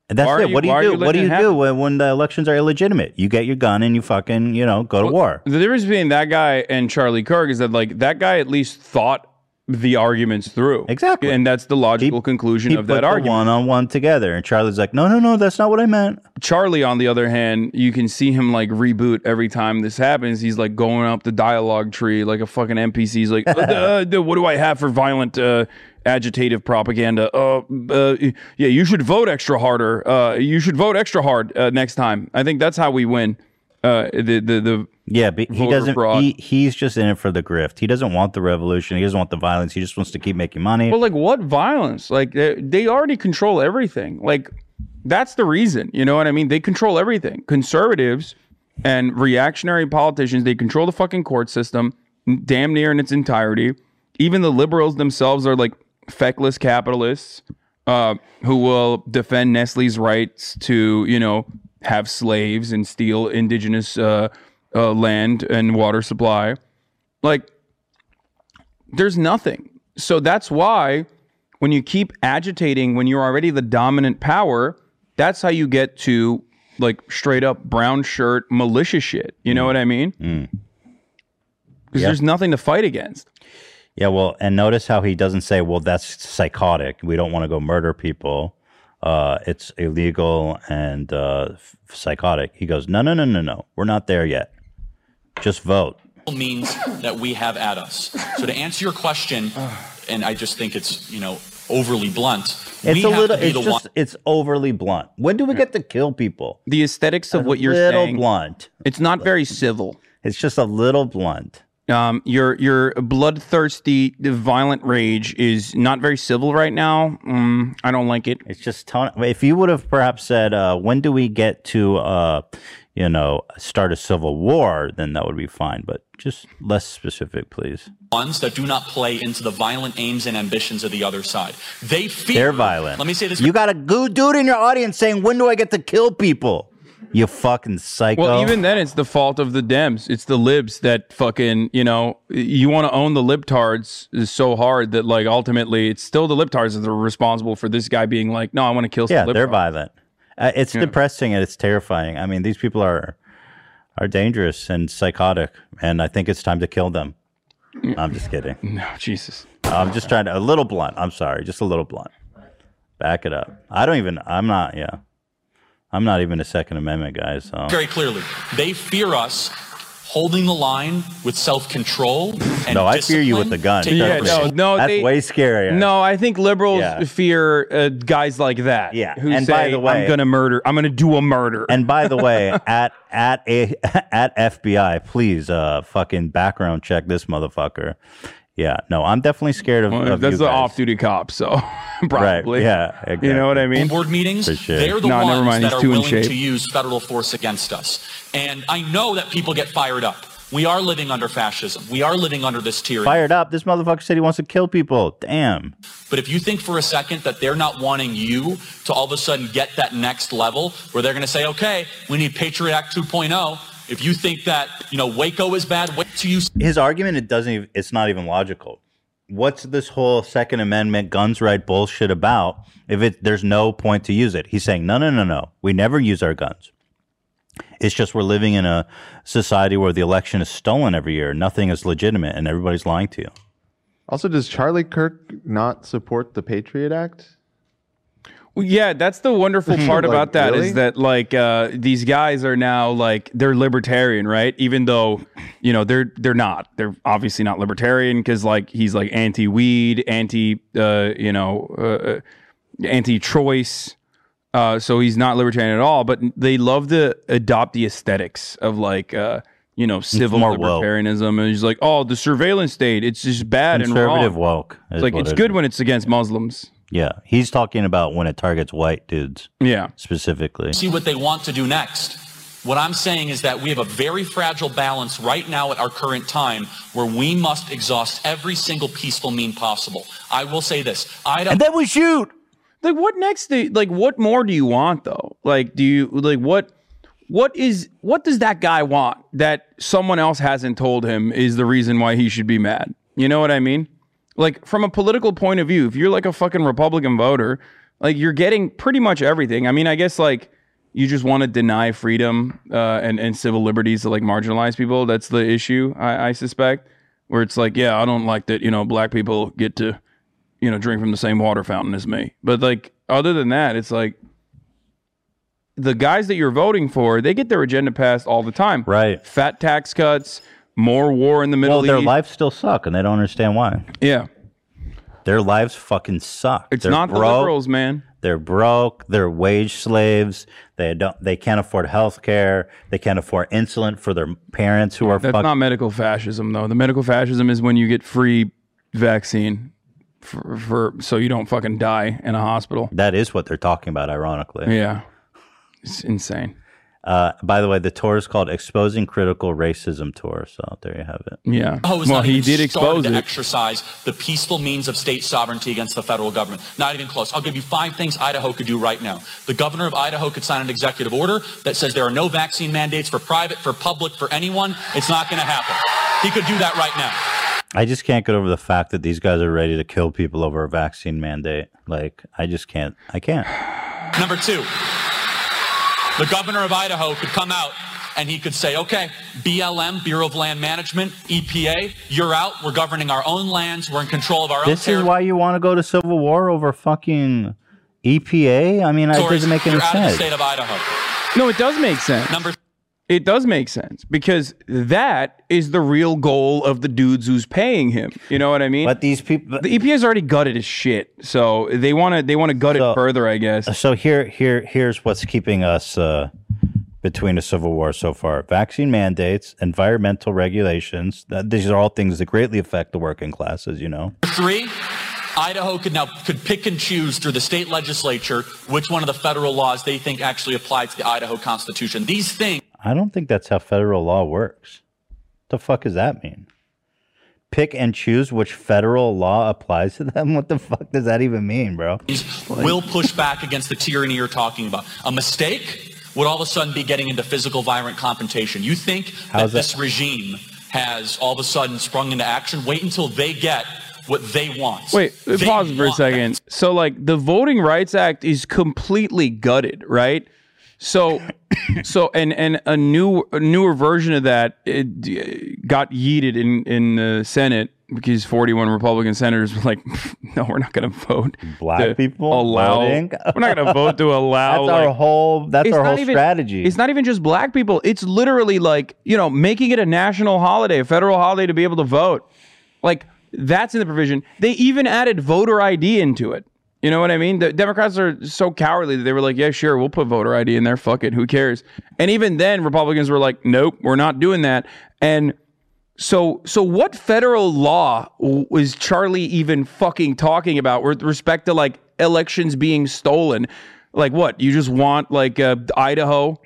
And that's Why it. you- what do you you do? What do you do when, when the elections are illegitimate? You get your gun and you fucking, you know, go to war. The difference between that guy and Charlie Kirk is that like that guy at least thought the arguments through. Exactly. And that's the logical conclusion He of that argument. one on one together. And Charlie's like, no, no, no, that's not what I meant. Charlie, on the other hand, you can see him like reboot every time this happens. He's like going up the dialogue tree like a fucking NPC. He's like, uh, [laughs] uh, uh, what do I have for violent, uh, agitative propaganda? Uh, uh, yeah, you should vote extra harder. Uh, you should vote extra hard uh, next time. I think that's how we win. Uh, the the the Yeah, but he doesn't. fraud. He, he's just in it for the grift. He doesn't want the revolution. He doesn't want the violence. He just wants to keep making money. Well, like what violence? Like they, they already control everything. Like that's the reason. You know what I mean? They control everything. Conservatives and reactionary politicians, they control the fucking court system damn near in its entirety. Even the liberals themselves are like feckless capitalists uh, who will defend Nestle's rights to, you know, have slaves and steal indigenous uh, uh, land and water supply. Like there's nothing. So that's why when you keep agitating when you're already the dominant power, that's how you get to like straight up brown shirt militia shit. You know what I mean? Because Yeah. there's nothing to fight against. Yeah, well, and notice how he doesn't say, "Well, that's psychotic. We don't want to go murder people. Uh, it's illegal and uh, psychotic." He goes, "No, no, no, no, no. We're not there yet. Just vote." means that we have at us. So to answer your question, and I just think it's you know overly blunt. It's we a little. It's just. one. It's overly blunt. When do we get to kill people? The aesthetics of A what you're saying. little saying, blunt. It's not very civil. It's just a little blunt. Um, your your bloodthirsty, violent rage is not very civil right now. Mm, I don't like it. It's just tone. If you would have perhaps said, uh, "When do we get to, uh, you know, start a civil war?" Then that would be fine. But just less specific, please. ones that do not play into the violent aims and ambitions of the other side. They fear. They're violent. Let me say this. You got a good dude in your audience saying, "When do I get to kill people?" You fucking psycho. Well, even then, it's the fault of the Dems. It's the libs that fucking, you know, you want to own the libtards is so hard that, like, ultimately, it's still the libtards that are responsible for this guy being like, no, I want to kill some yeah, libtards. they're violent. Uh, it's Yeah. depressing and it's terrifying. I mean, these people are are dangerous and psychotic, and I think it's time to kill them. I'm just kidding. [laughs] No, Jesus. I'm just trying to a little blunt. I'm sorry, just a little blunt. Back it up. I don't even. I'm not. Yeah, I'm not even a Second Amendment guy. So very clearly. They fear us holding the line with self-control and No, I fear you with the gun. Yeah, no, no, That's they- way scarier. No, I think liberals Yeah. fear uh, guys like that. Yeah, who and say, by the way- "I'm gonna murder. I'm gonna do a murder." And by the way, [laughs] at at a [laughs] at FBI, please uh fucking background check this motherfucker. Yeah, no, I'm definitely scared of, Well, of that's you the off-duty cop, so [laughs] probably. Right, yeah, You know what I mean? board meetings, For sure. they're the No, ones never mind, that he's are too in willing shape. to use federal force against us. And I know that people get fired up. We are living under fascism. We are living under this tyranny. Fired up. This motherfucker said he wants to kill people. Damn. But if you think for a second that they're not wanting you to all of a sudden get that next level where they're going to say, okay, we need Patriot Act 2.0. If you think that, you know, Waco is bad, wait till you His argument it doesn't even it's not even logical. What's this whole Second Amendment guns right bullshit about if it there's no point to use it? He's saying, No, no, no, no. We never use our guns. It's just we're living in a society where the election is stolen every year. Nothing is legitimate and everybody's lying to you. Also, does Charlie Kirk not support the Patriot Act? Yeah, that's the wonderful [laughs] part Like, about that is really? that like uh, these guys are now like they're libertarian, right? Even though you know they're they're not. They're obviously not libertarian because like he's like anti-weed, anti uh, you know uh, anti-choice. Uh, so he's not libertarian at all. But they love to adopt the aesthetics of like. Uh, you know, civil more woke. libertarianism, and he's like, "Oh, the surveillance state, it's just bad and wrong." Conservative woke It's like it's good is. when it's against Muslims. Yeah. He's talking about when it targets white dudes. Yeah. Specifically. see what they want to do next. What I'm saying is that we have a very fragile balance right now at our current time where we must exhaust every single peaceful mean possible. I will say this. I don't- And then we shoot. Like what next? Do, like what more do you want though? Like do you like what? What is what does that guy want that someone else hasn't told him is the reason why he should be mad? You know what I mean? Like from a political point of view, if you're like a fucking Republican voter, like you're getting pretty much everything. I mean, I guess like you just want to deny freedom uh, and and civil liberties to like marginalized people. That's the issue, I, I suspect. Where it's like, yeah, I don't like that. You know, black people get to you know, drink from the same water fountain as me. But like other than that, it's like the guys that you're voting for, they get their agenda passed all the time. Right. Fat tax cuts, more war in the Middle Well, their East. lives still suck and they don't understand why. Yeah. Their lives fucking suck. It's They're not the broke. liberals, man. They're broke. They're wage slaves. They don't. They can't afford health care. They can't afford insulin for their parents who are That's fuck- not medical fascism though. The medical fascism is when you get free vaccine for, for so you don't fucking die in a hospital. That is what they're talking about, ironically. Yeah. It's insane. Uh, by the way, the tour is called "Exposing Critical Racism Tour." So there you have it. Yeah. Idaho is well, not he even did expose to it. exercise the peaceful means of state sovereignty against the federal government. Not even close. I'll give you five things Idaho could do right now. The governor of Idaho could sign an executive order that says there are no vaccine mandates for private, for public, for anyone. It's not going to happen. He could do that right now. I just can't get over the fact that these guys are ready to kill people over a vaccine mandate. Like, I just can't. I can't. Number two, the governor of Idaho could come out and he could say, okay, BLM, Bureau of Land Management, EPA, you're out. We're governing our own lands. We're in control of our own This is why you want to go to civil war over fucking EPA? I mean, it doesn't make any you're out of the sense. state of Idaho. No, it does make sense. Number it does make sense because that is the real goal of the dudes who's paying him. You know what I mean? But these people, the EPA's already gutted his shit, so they want to they want to gut it further, I guess. So here, here, here's what's keeping us uh, between a civil war so far: vaccine mandates, environmental regulations. That, these are all things that greatly affect the working classes. You know. Three, Idaho could now could pick and choose through the state legislature which one of the federal laws they think actually apply to the Idaho Constitution. These things I don't think that's how federal law works. What the fuck does that mean? Pick and choose which federal law applies to them? [laughs] What the fuck does that even mean, bro? will push back against the tyranny you're talking about. A mistake would all of a sudden be getting into physical violent confrontation. You think How's that this regime has all of a sudden sprung into action? Wait until they get what they want. Wait, They pause for a second. So, like, the Voting Rights Act is completely gutted, right? So, so, and and a new, a newer version of that it got yeeted in in the Senate because 41 Republican senators were like, [laughs] no, we're not going to vote. Black people allow. voting? [laughs] We're not going to vote to [laughs] allow. That's our whole. That's our whole even- strategy. It's not even just black people. It's literally like, you know, making it a national holiday, a federal holiday to be able to vote. Like, that's in the provision. They even added voter ID into it. You know what I mean? The Democrats are so cowardly that they were like, yeah, sure, we'll put voter ID in there. Fuck it. Who cares? And even then, Republicans were like, nope, we're not doing that. And so, so what federal law was Charlie even fucking talking about with respect to like elections being stolen? Like what? You just want like uh, Idaho?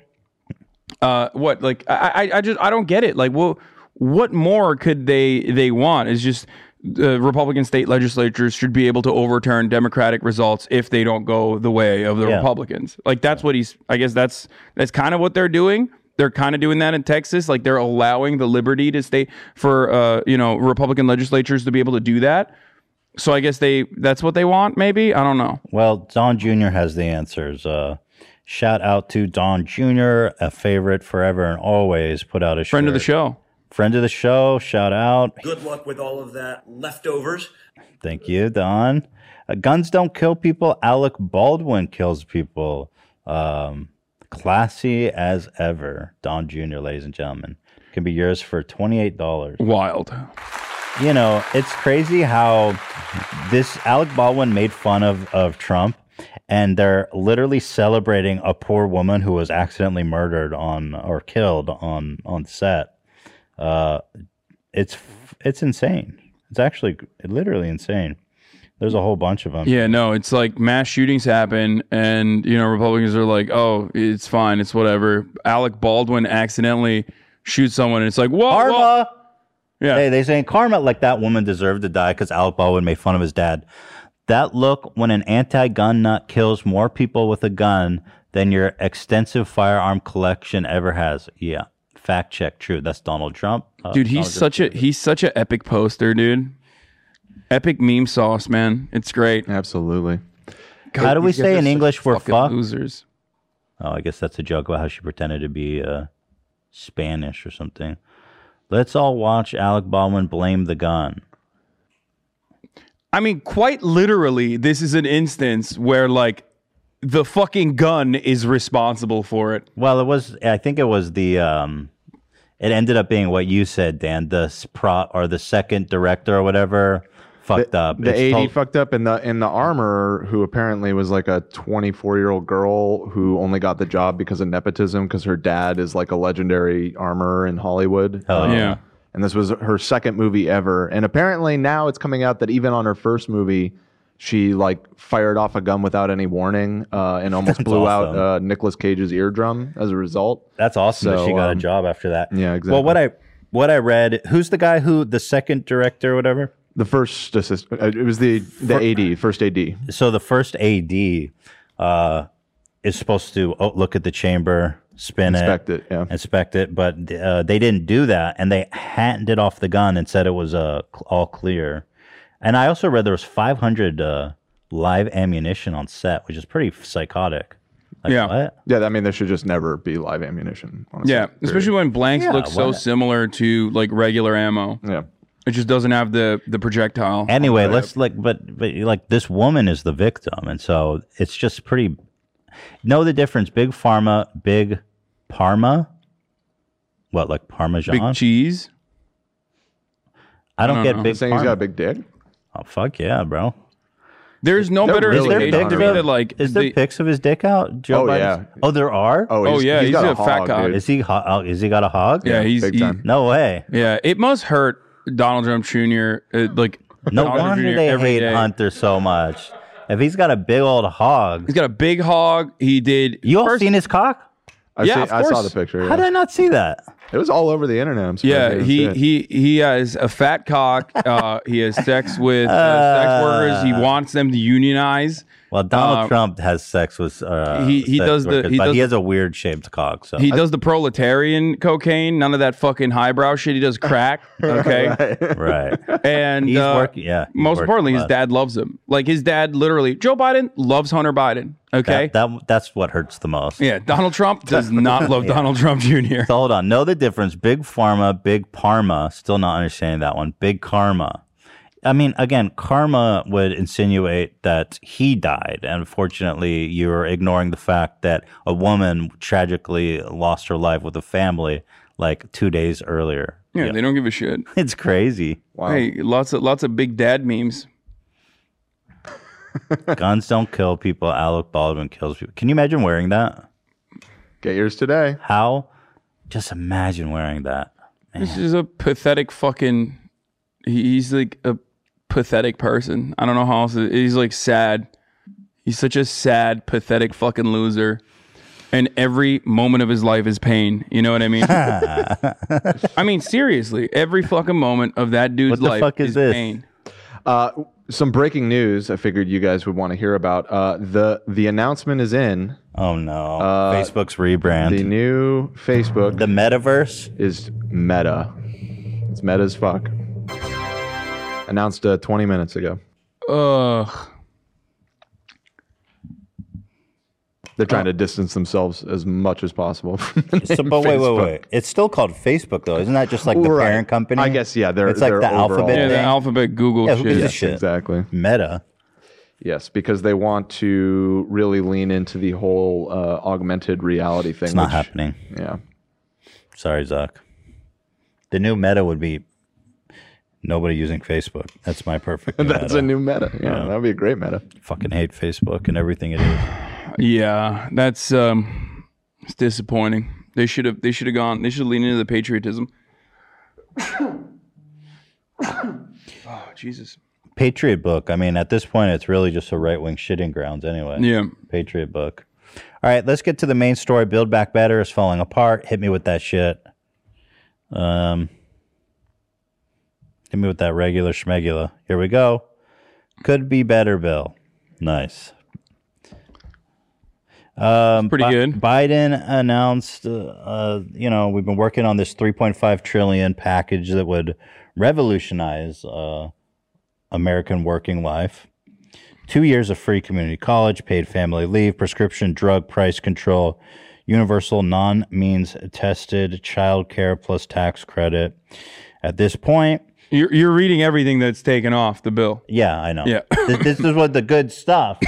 Uh, what? Like I, I, I just I don't get it. Like, well, what more could they they want? Is just the Republican state legislatures should be able to overturn Democratic results if they don't go the way of the Yeah. Republicans. Like that's what he's. I guess that's that's kind of what they're doing. They're kind of doing that in Texas. Like they're allowing the liberty to stay for uh, you know Republican legislatures to be able to do that. So I guess they that's what they want. Maybe I don't know. Well, Don Jr. has the answers. Uh, shout out to Don Jr., a favorite forever and always. Put out a Friend of the show. Friend of the show. Shout out. Good luck with all of that leftovers. Thank you, Don. Uh, guns don't kill people. Alec Baldwin kills people. Um, classy as ever. Don Jr., ladies and gentlemen. Can be yours for $28. Wild. You know, it's crazy how this Alec Baldwin made fun of, of Trump, and they're literally celebrating a poor woman who was accidentally murdered on or killed on on set. Uh, it's it's insane. It's actually literally insane. There's a whole bunch of them. Yeah, no, it's like mass shootings happen, and you know Republicans are like, "Oh, it's fine, it's whatever." Alec Baldwin accidentally shoots someone, and it's like, "Whoa, Karma. whoa. Yeah. Hey, they saying karma like that woman deserved to die because Alec Baldwin made fun of his dad. That look when an anti-gun nut kills more people with a gun than your extensive firearm collection ever has. Yeah, fact check. True. That's Donald Trump. Uh, dude, he's Donald such a he's such an epic poster, dude. Epic meme sauce, man. It's great. Absolutely. How do we say in English we're fucking fuck? losers? Oh, I guess that's a joke about how she pretended to be uh, Spanish or something. Let's all watch Alec Baldwin blame the gun. I mean, quite literally, this is an instance where like the fucking gun is responsible for it. Well, it was. I think it was the. Um, it ended up being what you said, Dan. The pro or the second director or whatever fucked up. The It's AD told- fucked up, and the and the armor, who apparently was like a 24 year old girl who only got the job because of nepotism, because her dad is like a legendary armorer in Hollywood. Oh, Um, yeah. And this was her second movie ever, and apparently now it's coming out that even on her first movie, she like fired off a gun without any warning, uh, and almost That's blew awesome. out uh, Nicolas Cage's eardrum as a result. That's awesome that she got a um, job after that. Yeah, exactly. Well, what I what I read, who's the guy who the second director or whatever? The first assistant, uh, it was the the AD, first AD. So the first AD uh, is supposed to oh, look at the chamber, spin it Inspect it, it, yeah. inspect it, but uh, they didn't do that, and they handed it off the gun and said it was uh, all clear. And I also read there was 500 uh, live ammunition on set, which is pretty psychotic. Like, Yeah. what? Yeah, I mean, there should just never be live ammunition. honestly, Yeah, period. especially when blanks Yeah, look so why- similar to like regular ammo. Yeah. It just doesn't have the the projectile. Anyway, let's like, but but like this woman is the victim, and so it's just pretty. Know the difference? Big pharma, big Parma. What like Parmesan? big cheese. I don't, I don't get know. big. Saying he's Parma. got a big dick. Oh fuck yeah, bro! There's no They're better really indication to big me that like Is there the- pics of his dick out? Joe Oh, Biden's- yeah. Oh, there are. Oh, Oh, yeah, he's got a fat hog, cock. dude. Is he? ho- oh, Is he got a hog? yeah, he's big he- time. No way. yeah. It must hurt Donald Trump Jr. uh, like No Donald wonder Jr. they every hate day. Hunter so much. If he's got a big old hog, He's got a big hog. He did. you all first- seen his cock? I, Yeah, see, of I saw the picture. How did I not see that? It was all over the internet. I'm Yeah, he see he he has a fat cock. Uh, he has sex with uh, sex workers. He [laughs] wants them to unionize. Well, Donald Uh, Trump has sex with. Uh, he- he sex does the- he but does- he has a weird shaped cock. So He does the proletarian cocaine. None of that fucking highbrow shit. He does crack. [laughs] Okay, right. and He's uh, working. Yeah. he's most importantly, a his dad loves him. Like his dad, literally, Joe Biden loves Hunter Biden. Okay, That, that that's what hurts the most. yeah. Donald Trump does not [laughs] love Donald Trump Jr. So hold on. Know the difference. Big pharma, big parma. Still not understanding that one. Big karma. I mean, again, karma would insinuate that he died. And unfortunately, you're ignoring the fact that a woman tragically lost her life with a family like two days earlier. Yeah, they don't give a shit. [laughs] It's crazy. Hey, lots of lots of big dad memes. [laughs] Guns don't kill people. Alec Baldwin kills people. Can you imagine wearing that? Get yours today. How? Just imagine wearing that. This is a pathetic fucking. He's like a pathetic person. I don't know how else. He's like sad. He's such a sad, pathetic fucking loser. And every moment of his life is pain. You know what I mean? [laughs] I mean, seriously, every fucking moment of that dude's What the life fuck is this? pain. Uh, some breaking news. I figured you guys would want to hear about. Uh, the The announcement is in. Oh no! Uh, Facebook's rebrand. The new Facebook. The metaverse is Meta. It's Meta as fuck. Announced uh, 20 minutes ago. Ugh. They're trying to distance themselves as much as possible. From So, [laughs] but wait, wait, wait. It's still called Facebook, though. Isn't that just like the Right. parent company? I guess, yeah, they're- it's like they're the overall- alphabet. Yeah, the alphabet Google Yeah, who gives a Yes, shit? exactly. Meta. Yes, because they want to really lean into the whole uh, augmented reality thing. It's not which- happening. Yeah. Sorry, Zuck. The new meta would be nobody using Facebook. That's my perfect. [laughs] That's meta. a new meta. Yeah, that'd be a great meta. Fucking hate Facebook and everything it is. Yeah, that's um, it's disappointing. They should have. They should have gone. They should lean into the patriotism. [coughs] oh Jesus! Patriot book. I mean, at this point, it's really just a right wing shitting grounds anyway. Yeah. Patriot book. All right, let's get to the main story. Build Back Better is falling apart. Hit me with that shit. Um, hit me with that regular schmegula. Here we go. Could be better, Bill. Nice. Um, pretty Bi- good. Biden announced, uh, uh, you know, we've been working on this 3.5 trillion package that would revolutionize uh, American working life. Two years of free community college, paid family leave, prescription drug price control, universal non means tested child care plus tax credit. At this point, You're you're reading everything that's taken off the bill. yeah, I know. Yeah. this, this [laughs] is what the good stuff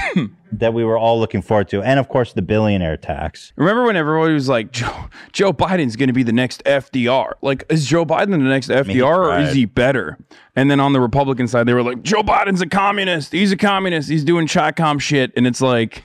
that we were all looking forward to. And of course, the billionaire tax. Remember when everybody was like, Joe, Joe Biden's going to be the next FDR? Like, is Joe Biden the next FDR or is he better? And then on the Republican side, they were like, Joe Biden's a communist. He's a communist. He's doing Chi-Com shit. And it's like,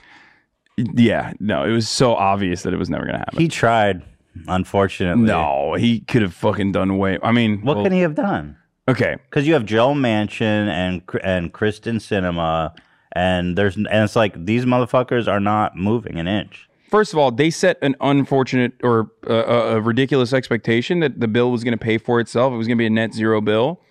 yeah, no, it was so obvious that it was never going to happen. He tried, unfortunately. No, he could have fucking done way. I mean, What well, could he have done? Okay. Because you have Joe Manchin and and Kyrsten Sinema, and there's and it's like these motherfuckers are not moving an inch. First of all, they set an unfortunate or uh, a a ridiculous expectation that the bill was going to pay for itself. It was going to be a net zero bill.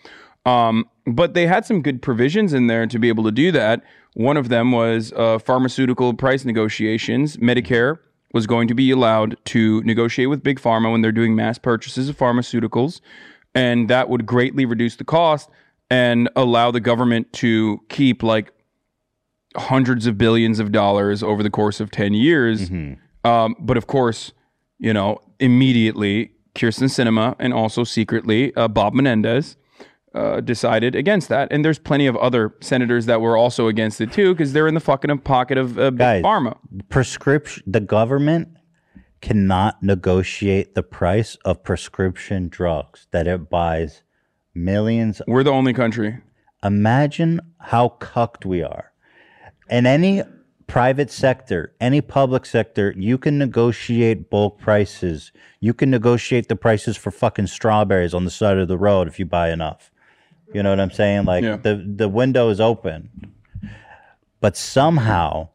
Um, but they had some good provisions in there to be able to do that. One of them was uh, pharmaceutical price negotiations. Medicare was going to be allowed to negotiate with Big Pharma when they're doing mass purchases of pharmaceuticals. And that would greatly reduce the cost and allow the government to keep like hundreds of billions of dollars over the course of 10 years. Um, but of course, you know, immediately Kyrsten Sinema and also secretly uh, Bob Menendez uh, decided against that. And there's plenty of other senators that were also against it too because they're in the fucking pocket of uh, Big Pharma. Prescription. The government cannot negotiate the price of prescription drugs that it buys millions. We're the only country. Imagine how cucked we are. In any private sector, any public sector, you can negotiate bulk prices. You can negotiate the prices for fucking strawberries on the side of the road if you buy enough. You know what I'm saying? Like the the window is open. But somehow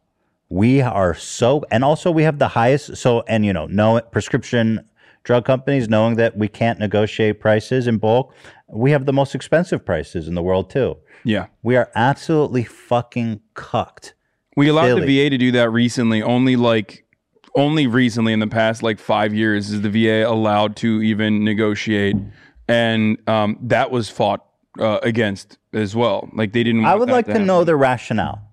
we are so and also we have the highest so and you know, no prescription drug companies knowing that we can't negotiate prices in bulk, we have the most expensive prices in the world too. Yeah. We are absolutely fucking cucked. We allowed Silly. the VA to do that recently, only like only recently in the past like five years is the VA allowed to even negotiate, and um, that was fought uh, against as well. Like they didn't. I would like to happen. know the rationale.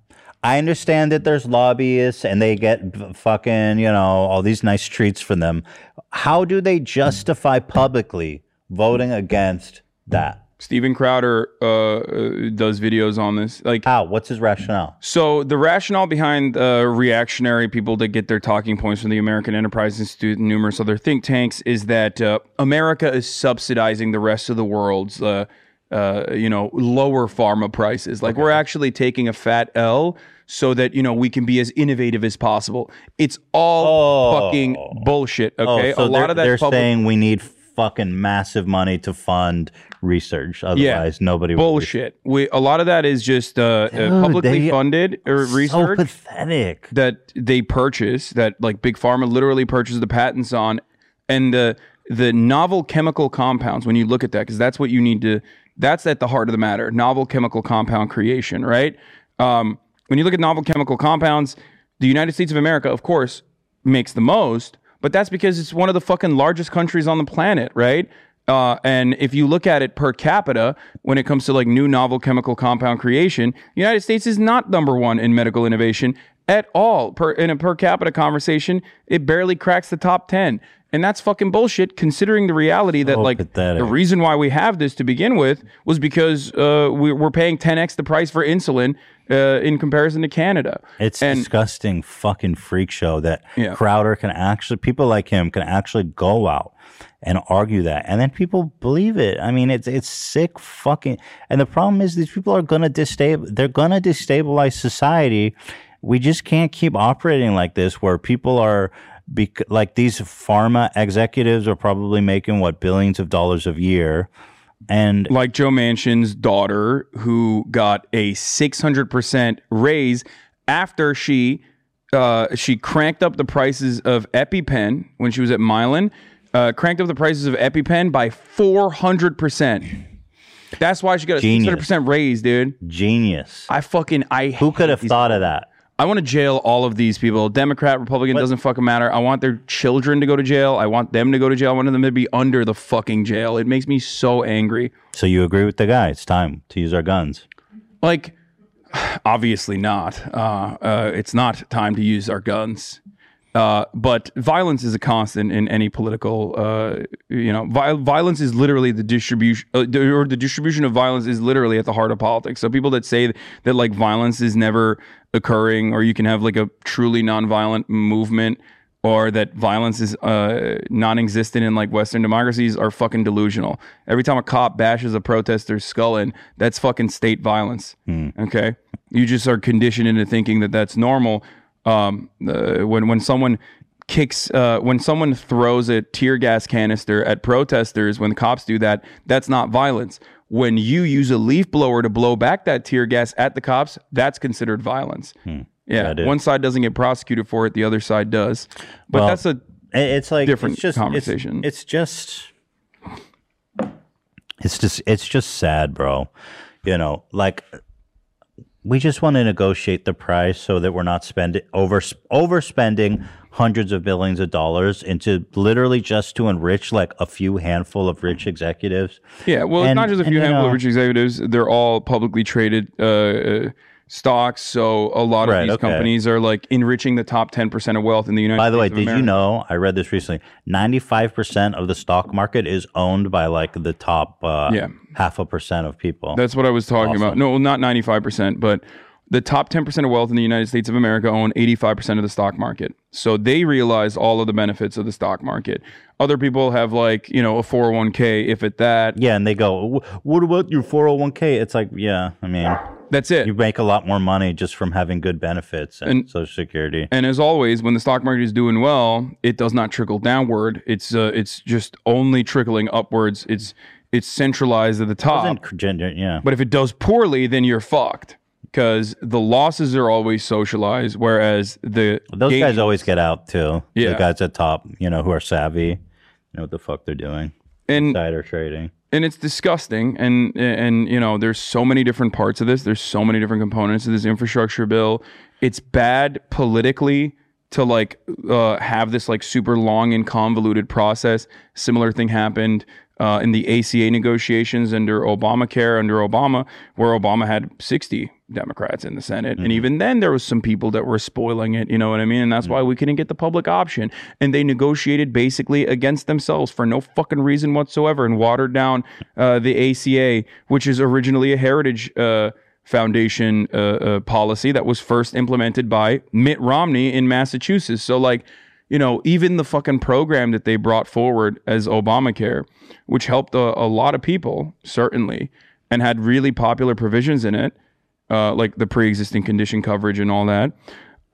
I understand that there's lobbyists and they get fucking, you know, all these nice treats from them. How do they justify publicly voting against that? Steven Crowder uh, uh, does videos on this. Like how? What's his rationale? So the rationale behind uh, reactionary people that get their talking points from the American Enterprise Institute and numerous other think tanks is that uh, America is subsidizing the rest of the world's, uh, uh, you know, lower pharma prices. Like we're actually taking a fat L so that you know we can be as innovative as possible. It's all fucking bullshit. Okay, Oh, so a lot of that they're public- saying we need fucking massive money to fund research. Otherwise, nobody will bullshit. We a lot of that is just uh, uh, publicly funded or so research pathetic that they purchase that like big pharma literally purchases the patents on, and the the novel chemical compounds. When you look at that, because that's what you need to. That's at the heart of the matter. Novel chemical compound creation, right? Um, when you look at novel chemical compounds, the United States of America, of course, makes the most, but that's because it's one of the fucking largest countries on the planet, right? Uh, and if you look at it per capita, when it comes to like new novel chemical compound creation, the United States is not number one in medical innovation at all. Per in a per capita conversation, it barely cracks the top ten, and that's fucking bullshit. Considering the reality that like the reason why we have this to begin with was because uh, we, we're paying 10x the price for insulin uh, in comparison to Canada. It's disgusting fucking freak show that Yeah. Crowder can actually people like him can actually go out and argue that and then people believe it. I mean it's it's sick fucking and the problem is these people are gonna destabilize they're gonna destabilize society. We just can't keep operating like this where people are bec- like these pharma executives are probably making what billions of dollars a year and like Joe Manchin's daughter, who got a 600% raise after she uh, she cranked up the prices of EpiPen when she was at Mylan, uh, cranked up the prices of EpiPen by 400%. That's why she got a Genius. 600% raise, dude. Genius. I fucking I Who could have thought of that? I want to jail all of these people. Democrat, Republican, doesn't fucking matter. I want their children to go to jail. I want them to go to jail. I want them to be under the fucking jail. It makes me so angry. So you agree with the guy? It's time to use our guns. Like, [sighs] obviously not. Uh, uh, it's not time to use our guns. Uh, but violence is a constant in any political. Uh, you know, vi- violence is literally the distribution, uh, or the distribution of violence is literally at the heart of politics. So people that say that like violence is never occurring, or you can have like a truly nonviolent movement, or that violence is uh, non-existent in like Western democracies are fucking delusional. Every time a cop bashes a protester's skull in, that's fucking state violence. Okay, you just are conditioned into thinking that that's normal. Um, uh, when when someone kicks, uh, when someone throws a tear gas canister at protesters, when the cops do that, that's not violence. When you use a leaf blower to blow back that tear gas at the cops, that's considered violence. Yeah, Yeah, one side doesn't get prosecuted for it, the other side does. But Well, that's a it's like different it's just, conversation. It's, it's just it's just it's just sad, bro. You know, like we just want to negotiate the price so that we're not spending over overspending hundreds of billions of dollars into literally just to enrich like a few handful of rich executives. Yeah, well, it's not just a few handful of rich executives. They're all publicly traded uh, uh, stocks. So a lot of Right, these okay. companies are like enriching the top 10% of wealth in the United By the way, States. of did you know? I read this recently. Ninety-five percent of the stock market is owned by like the top uh, Yeah. half a percent of people. That's what I was talking about. No, not 95%, but the top 10% of wealth in the United States of America own 85% of the stock market. So they realize all of the benefits of the stock market. Other people have like, you know, a 401k, if at that. Yeah, and they go, "What about your 401k?" It's like, yeah, I mean, that's it. You make a lot more money just from having good benefits and, And- Social Security. And as always, when the stock market is doing well, it does not trickle downward. It's uh, it's just only trickling upwards. It's it's centralized at the top. Yeah. But if it does poorly, then you're fucked because the losses are always socialized, whereas the Those gains- guys always get out too. Yeah. the guys at top, you know, who are savvy, know what the fuck they're doing. And- Insider trading. And it's disgusting and and you know there's so many different parts of this. There's so many different components of this infrastructure bill. It's bad politically to like uh, have this like super long and convoluted process. Similar thing happened uh, in the ACA negotiations under Obamacare, under Obama, where Obama had 60 Democrats in the Senate. And even then, there was some people that were spoiling it. You know what I mean? And that's why we couldn't get the public option. And they negotiated basically against themselves for no fucking reason whatsoever and watered down uh, the ACA, which is originally a heritage. Uh, Foundation uh, uh, policy that was first implemented by Mitt Romney in Massachusetts. So, like, you know, even the fucking program that they brought forward as Obamacare, which helped a, a lot of people, certainly, and had really popular provisions in it, uh, like the pre existing condition coverage and all that,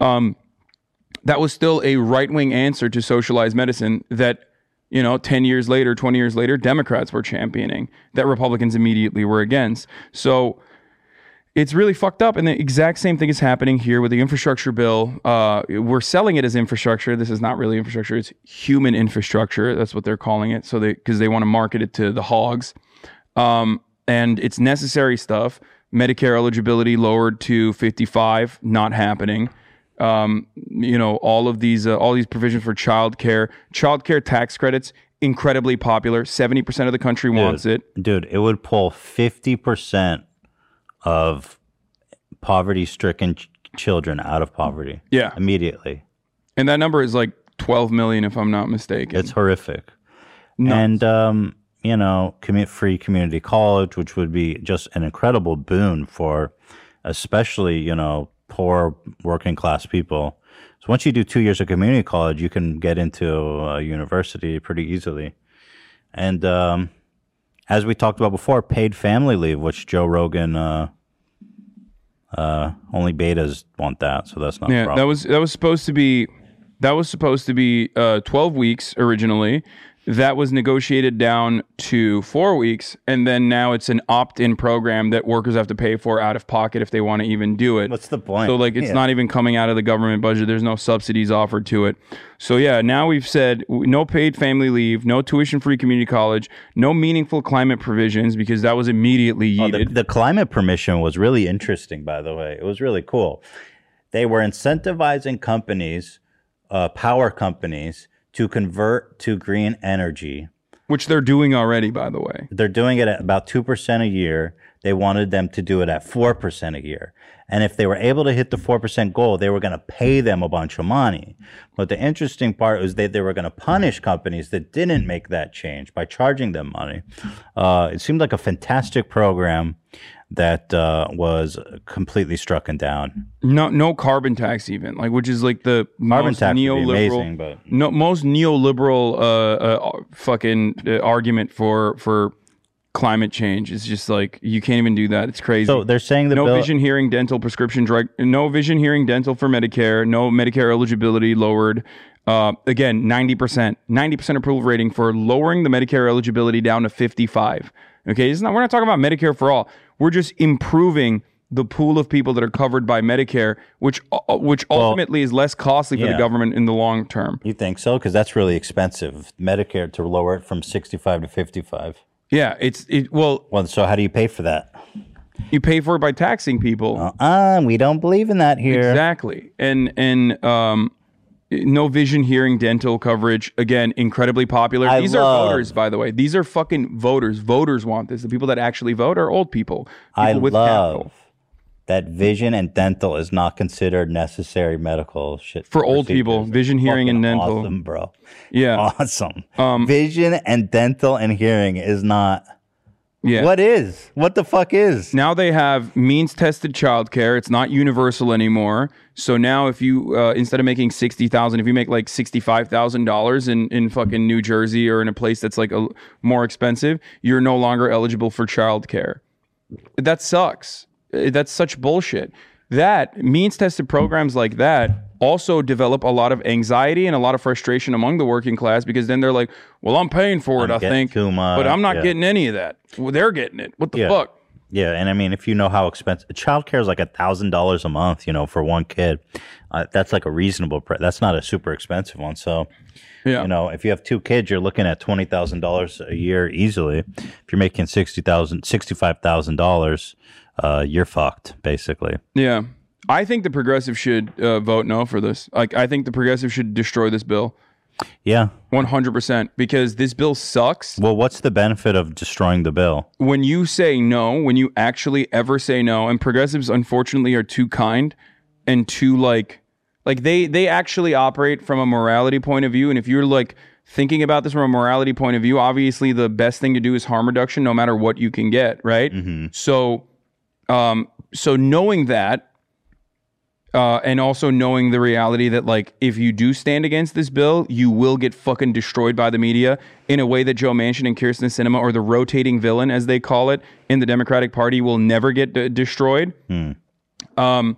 um, that was still a right wing answer to socialized medicine that. You know, 10 years later, 20 years later, Democrats were championing that Republicans immediately were against. So, it's really fucked up. And the exact same thing is happening here with the infrastructure bill. Uh, we're selling it as infrastructure. This is not really infrastructure. It's human infrastructure. That's what they're calling it. So they, because they want to market it to the hogs. Um, and it's necessary stuff. Medicare eligibility lowered to 55, not happening. Um, you know, all of these, uh, all these provisions for child care, child care tax credits, incredibly popular. 70% of the country wants it. Dude, it would pull 50% of poverty stricken ch- children out of poverty. Yeah. Immediately. And that number is like 12 million, if I'm not mistaken. It's horrific. And, um, you know, commit free community college, which would be just an incredible boon for especially, you know, poor working class people. So once you do two years of community college, you can get into a university pretty easily. And, um, as we talked about before, paid family leave, which Joe Rogan, uh, uh, only betas want that, so that's not a yeah, problem. that was that was supposed to be that was supposed to be uh, 12 weeks originally. That was negotiated down to four weeks, and then now it's an opt-in program that workers have to pay for out of pocket if they want to even do it. What's the point? So like, it's Yeah. not even coming out of the government budget. There's no subsidies offered to it. So yeah, now we've said no paid family leave, no tuition-free community college, no meaningful climate provisions because that was immediately Oh, the, the climate permission was really interesting, by the way. It was really cool. They were incentivizing companies, uh, power companies, to convert to green energy. Which they're doing already, by the way. They're doing it at about 2% a year. They wanted them to do it at 4% a year. And if they were able to hit the 4% goal, they were going to pay them a bunch of money. But the interesting part was that they were going to punish companies that didn't make that change by charging them money. Uh, it seemed like a fantastic program that uh, was completely struck down. No, no carbon tax even like, which is like the Carbon most tax neoliberal, amazing, but- no, most neoliberal uh, uh, fucking uh, argument for for climate change. It's just like you can't even do that. It's crazy. So they're saying the no bill- vision, hearing, dental, prescription drug, no vision, hearing, dental for Medicare, no Medicare eligibility lowered. Uh, again, 90%, 90% approval rating for lowering the Medicare eligibility down to 55. Okay, it's not, we're not talking about Medicare for all. We're just improving the pool of people that are covered by Medicare, which uh, which ultimately is less costly for yeah. the government in the long term. You think so? Because that's really expensive. Medicare to lower it from 65 to 55. Yeah, it's it. Well, Well, so how do you pay for that? you pay for it by taxing people. Uh, we don't believe in that here. Exactly. And and um no vision hearing dental coverage again incredibly popular. I These love- are voters by the way. These are fucking voters. Voters want this. The people that actually vote are old people. People I with love capital. that vision and dental is not considered necessary medical shit For old people, vision, hearing, and dental. Awesome, bro. Yeah. Awesome. Um, vision and dental and hearing is not. Yeah. What is? What the fuck is? Now they have means tested childcare. It's not universal anymore. So now if you uh, instead of making sixty thousand, if you make like sixty five thousand dollars in in fucking New Jersey or in a place that's like a, more expensive, you're no longer eligible for childcare. That sucks. Uh, That's such bullshit. That means tested programs like that also develop a lot of anxiety and a lot of frustration among the working class because then they're like, "Well, I'm paying for it, I'm I think, but I'm not yeah. getting any of that. Well, they're getting it. What the Yeah. fuck?" Yeah, and I mean, if you know how expensive childcare is, like a thousand dollars a month, you know, for one kid, uh, that's like a reasonable price. That's not a super expensive one. So, Yeah. you know, if you have two kids, you're looking at twenty thousand dollars a year easily. If you're making sixty thousand, sixty-five thousand dollars, uh, you're fucked, basically. Yeah. I think the progressive should uh, vote no for this. Like, I think the progressive should destroy this bill. Yeah. 100% because this bill sucks. Well, what's the benefit of destroying the bill? When you say no, when you actually ever say no, and progressives unfortunately are too kind and too like like they they actually operate from a morality point of view and if you're like thinking about this from a morality point of view, obviously the best thing to do is harm reduction no matter what you can get, right? So um so knowing that uh, and also knowing the reality that like if you do stand against this bill, you will get fucking destroyed by the media in a way that Joe Manchin and Kyrsten Sinema, or the rotating villain as they call it in the Democratic Party, will never get d- destroyed. Um,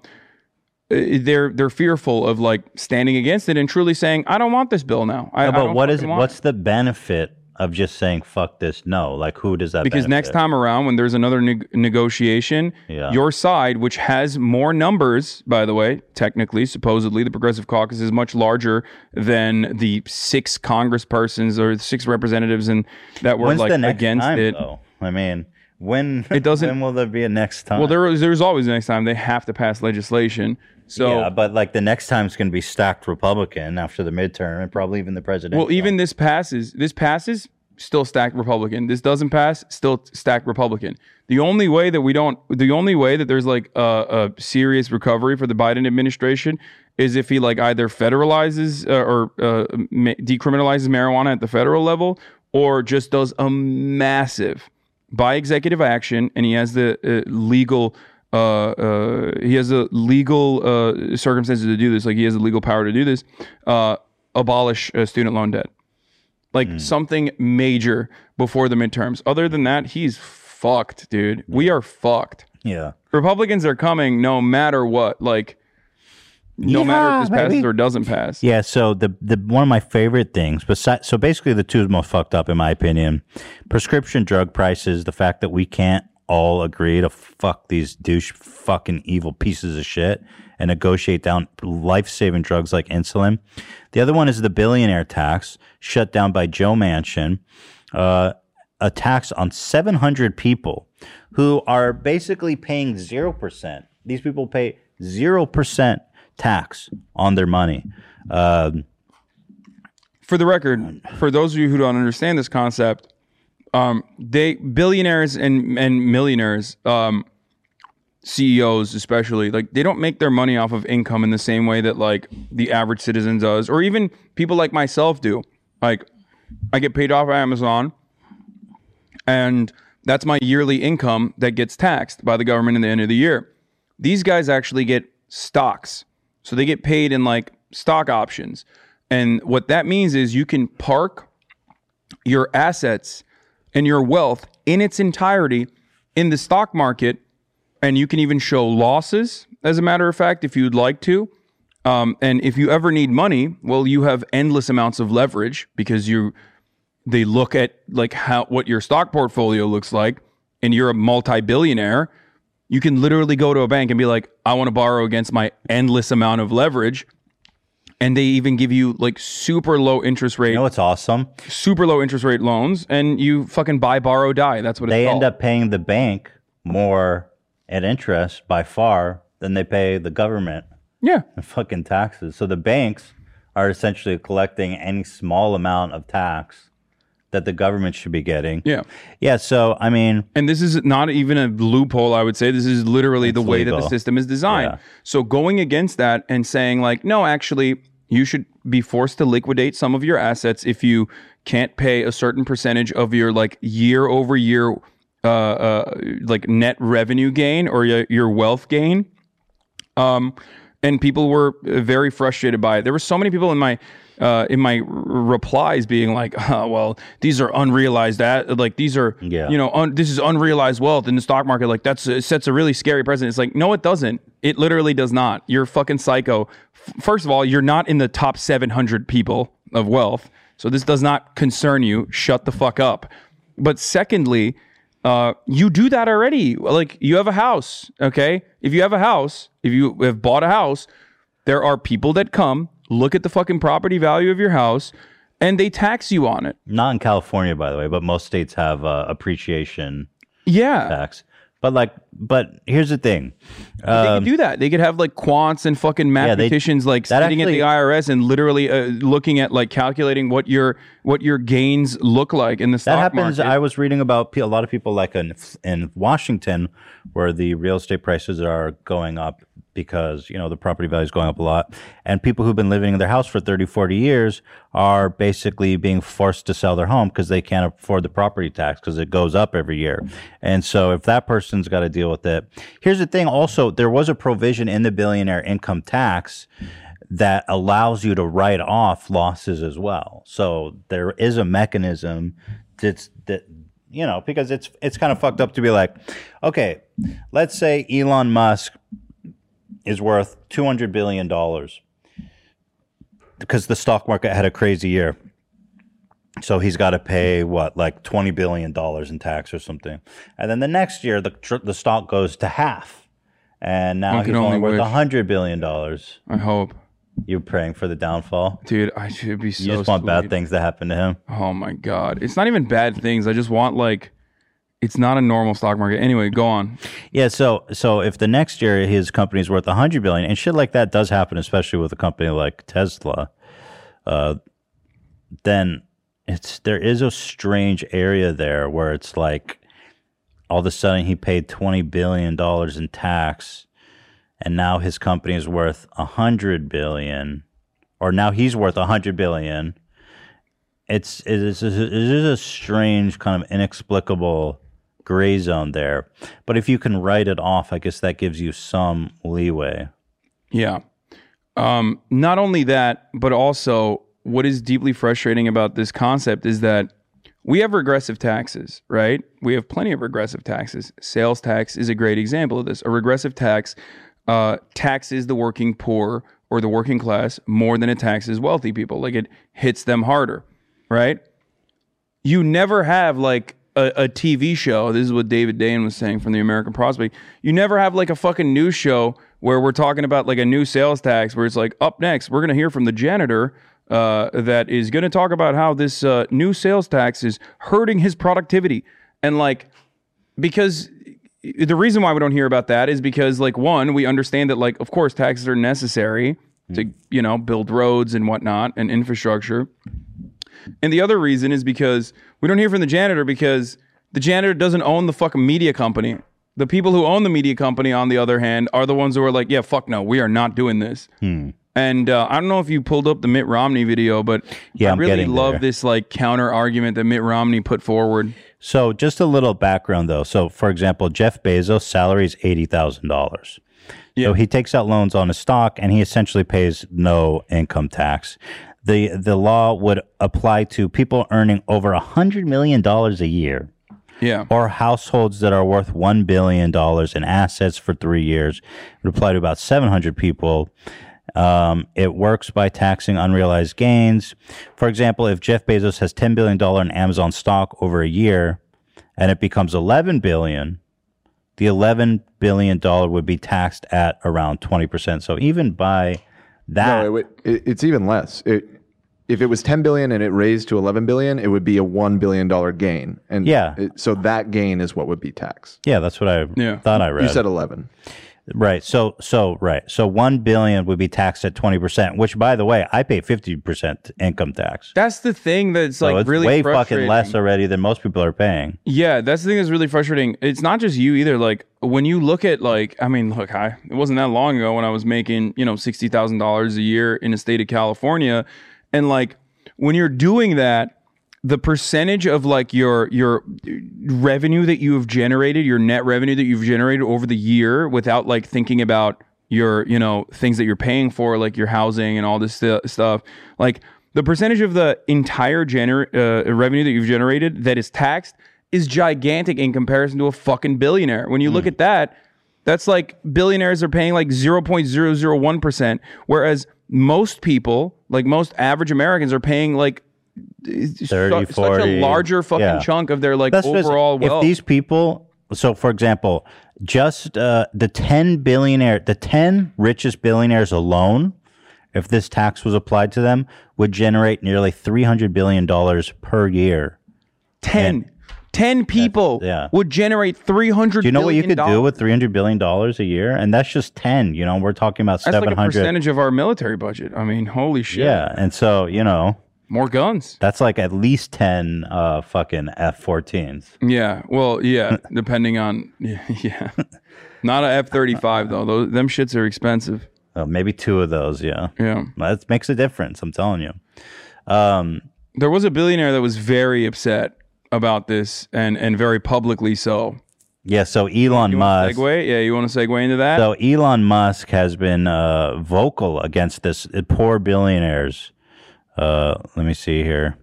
uh, they're they're fearful of like standing against it and truly saying, "I don't want this bill now." I, No, I but don't what is want it." what's the benefit of just saying fuck this? No, like who does that? because next time around when there's another neg- negotiation Yeah. your side which has more numbers by the way technically supposedly the progressive caucus is much larger than the six congresspersons or six representatives and that were When's like against time, it though? I mean, when It doesn't- [laughs] When will there be a next time? well there was there's always next time they have to pass legislation so yeah, but like the next time it's going to be stacked Republican after the midterm and probably even the president. well even this passes this passes still stacked republican this doesn't pass still stacked republican the only way that we don't the only way that there's like a, a serious recovery for the biden administration is if he like either federalizes uh, or uh, ma- decriminalizes marijuana at the federal level or just does a massive by executive action and he has the uh, legal uh, uh, he has the legal uh, circumstances to do this like he has the legal power to do this uh, abolish uh, student loan debt like Hmm. something major before the midterms. Other than that, he's fucked, dude. We are fucked. Yeah. Republicans are coming no matter what. Like, no matter if this passes baby. or doesn't pass. Yeah, so the the one of my favorite things, besides, so basically the two most fucked up in my opinion, prescription drug prices, the fact that we can't all agree to fuck these douche fucking evil pieces of shit and negotiate down life saving drugs like insulin. The other one is the billionaire tax shut down by Joe Manchin, uh, a tax on 700 people who are basically paying 0%. These people pay 0% tax on their money. Um, For the record, for those of you who don't understand this concept, um, they billionaires and and millionaires, um, CEOs especially, like they don't make their money off of income in the same way that like the average citizen does, or even people like myself do. Like, I get paid off Amazon, and that's my yearly income that gets taxed by the government in the end of the year. These guys actually get stocks. So they get paid in like stock options. And what that means is you can park your assets and your wealth in its entirety in the stock market. And you can even show losses, as a matter of fact, if you'd like to. Um, and if you ever need money, well, you have endless amounts of leverage because you they look at like how what your stock portfolio looks like, and you're a multi-billionaire. You can literally go to a bank and be like, I want to borrow against my endless amount of leverage. And they even give you like super low interest rate. You know what's awesome? Super low interest rate loans, and you fucking buy, borrow, die. That's what it's they it's end up paying the bank more at interest by far than they pay the government. Yeah. in fucking taxes. So the banks are essentially collecting any small amount of tax that the government should be getting. Yeah. Yeah. So I mean, and this is not even a loophole, I would say. This is literally the It's way that the system is designed. Yeah. So going against that and saying, like, no, actually, you should be forced to liquidate some of your assets if you can't pay a certain percentage of your like year over year uh, uh like net revenue gain or your, your wealth gain. Um, and people were very frustrated by it. There were so many people in my uh, in my r- replies being like, [laughs] oh, "Well, these are unrealized at like these are Yeah. you know un- this is unrealized wealth in the stock market. Like that's it sets a really scary precedent." It's like, no, it doesn't. It literally does not. You're fucking psycho. F- First of all, you're not in the top 700 people of wealth, so this does not concern you. Shut the fuck up. But secondly, uh, you do that already. Like you have a house, okay? If you have a house, if you have bought a house, there are people that come look at the fucking property value of your house and they tax you on it. not in California, by the way, but most states have uh, appreciation Yeah. tax. But like, but here's the thing: they could do that. They could have like quants and fucking Um, Yeah, they- mathematicians like sitting actually- at the IRS and literally uh, looking at like calculating what your what your gains look like in the stock market. That happens. market. I was reading about a lot of people like in in Washington, where the real estate prices are going up because you know the property value is going up a lot, and people who've been living in their house for 30, 40 years are basically being forced to sell their home because they can't afford the property tax because it goes up every year. And so if that person's got to deal with it, here's the thing. Also, there was a provision in the billionaire income tax that allows you to write off losses as well. So there is a mechanism that's that you know because it's it's kind of fucked up to be like, okay, let's say Elon Musk is worth two hundred billion dollars because the stock market had a crazy year. So he's got to pay what, like twenty billion dollars in tax or something, and then the next year the tr- the stock goes to half, and now One he's only only worth a hundred billion dollars. I hope. You're praying for the downfall, dude. I should be so. You just want bad things to happen to him. Oh my god, it's not even bad things. I just want like, it's not a normal stock market. Anyway, go on. Yeah, so so if the next year his company's worth a hundred billion and shit like that does happen, especially with a company like Tesla, uh, then it's there is a strange area there where it's like all of a sudden he paid twenty billion dollars in tax, and now his company is worth a hundred billion, or now he's worth a hundred billion. It's it is it is a strange kind of inexplicable gray zone there. But if you can write it off, I guess that gives you some leeway. Yeah. Um, not only that, but also what is deeply frustrating about this concept is that we have regressive taxes, right? We have plenty of regressive taxes. Sales tax is a great example of this. A regressive tax uh, taxes the working poor or the working class more than it taxes wealthy people. Like it hits them harder, right? You never have like a, a TV show. This is what David Dayen was saying from the American Prospect. You never have like a fucking news show where we're talking about like a new sales tax where it's like up next we're gonna hear from the janitor uh, that is gonna talk about how this uh, new sales tax is hurting his productivity and like because the reason why we don't hear about that is because like one we understand that like of course taxes are necessary to you know build roads and whatnot and infrastructure and the other reason is because we don't hear from the janitor because the janitor doesn't own the fucking media company. The people who own the media company, on the other hand, are the ones who are like, yeah, fuck no, we are not doing this. Hmm. And uh, I don't know if you pulled up the Mitt Romney video, but Yeah, I I'm really love there. this like counter argument that Mitt Romney put forward. So just a little background though. So for example, Jeff Bezos' salary is eighty thousand dollars. So he takes out loans on his stock and he essentially pays no income tax. The the law would apply to people earning over a hundred million dollars a year. Yeah. Or households that are worth one billion dollars in assets for three years. It would apply to about seven hundred people. Um, it works by taxing unrealized gains. For example, if Jeff Bezos has ten billion dollar in Amazon stock over a year, and it becomes eleven billion, the eleven billion dollar would be taxed at around twenty percent. So even by that, No, it, it, it's even less. It, if it was 10 billion and it raised to 11 billion, it would be a 1 billion dollar gain. And Yeah. it- so that gain is what would be taxed. yeah, that's what I thought I read. You said 11. Right. So so right. So one billion would be taxed at twenty percent, which by the way, I pay fifty percent income tax. That's the thing that's So like it's really way fucking less already than most people are paying. Yeah, that's the thing that's really frustrating. It's not just you either. Like when you look at like, I mean, look, I it wasn't that long ago when I was making you know sixty thousand dollars a year in the state of California, and like when you're doing that, the percentage of like your your revenue that you have generated, your net revenue that you've generated over the year, without like thinking about your you know things that you're paying for, like your housing and all this stu- stuff, like the percentage of the entire gener- uh, revenue that you've generated that is taxed is gigantic in comparison to a fucking billionaire. When you look at that, that's like billionaires are paying like 0.001%, whereas most people, like most average Americans, are paying like 30, such, 40. such a larger fucking Yeah. chunk of their like That's just- overall wealth. If these people, so for example, just uh, the 10 billionaire, the 10 richest billionaires alone, if this tax was applied to them, would generate nearly $300 billion per year. 10. Ten people yeah. would generate three hundred. Do you know what you could do with three hundred billion dollars a year? And that's just ten. You know, we're talking about That's like seven a percentage of our military budget. I mean, holy shit. yeah, and so you know, more guns. That's like at least ten uh fucking F-14s. Yeah. Well, yeah. [laughs] depending on yeah, [laughs] yeah. Not a F thirty five though. Those them shits are expensive. Uh, maybe two of those. Yeah. Yeah. That makes a difference. I'm telling you. Um, There was a billionaire that was very upset about this and and very publicly so. yeah. So Elon You Musk. segue? Yeah, you want to segue into that? So Elon Musk has been uh, vocal against this uh, poor billionaires. Uh, let me see here.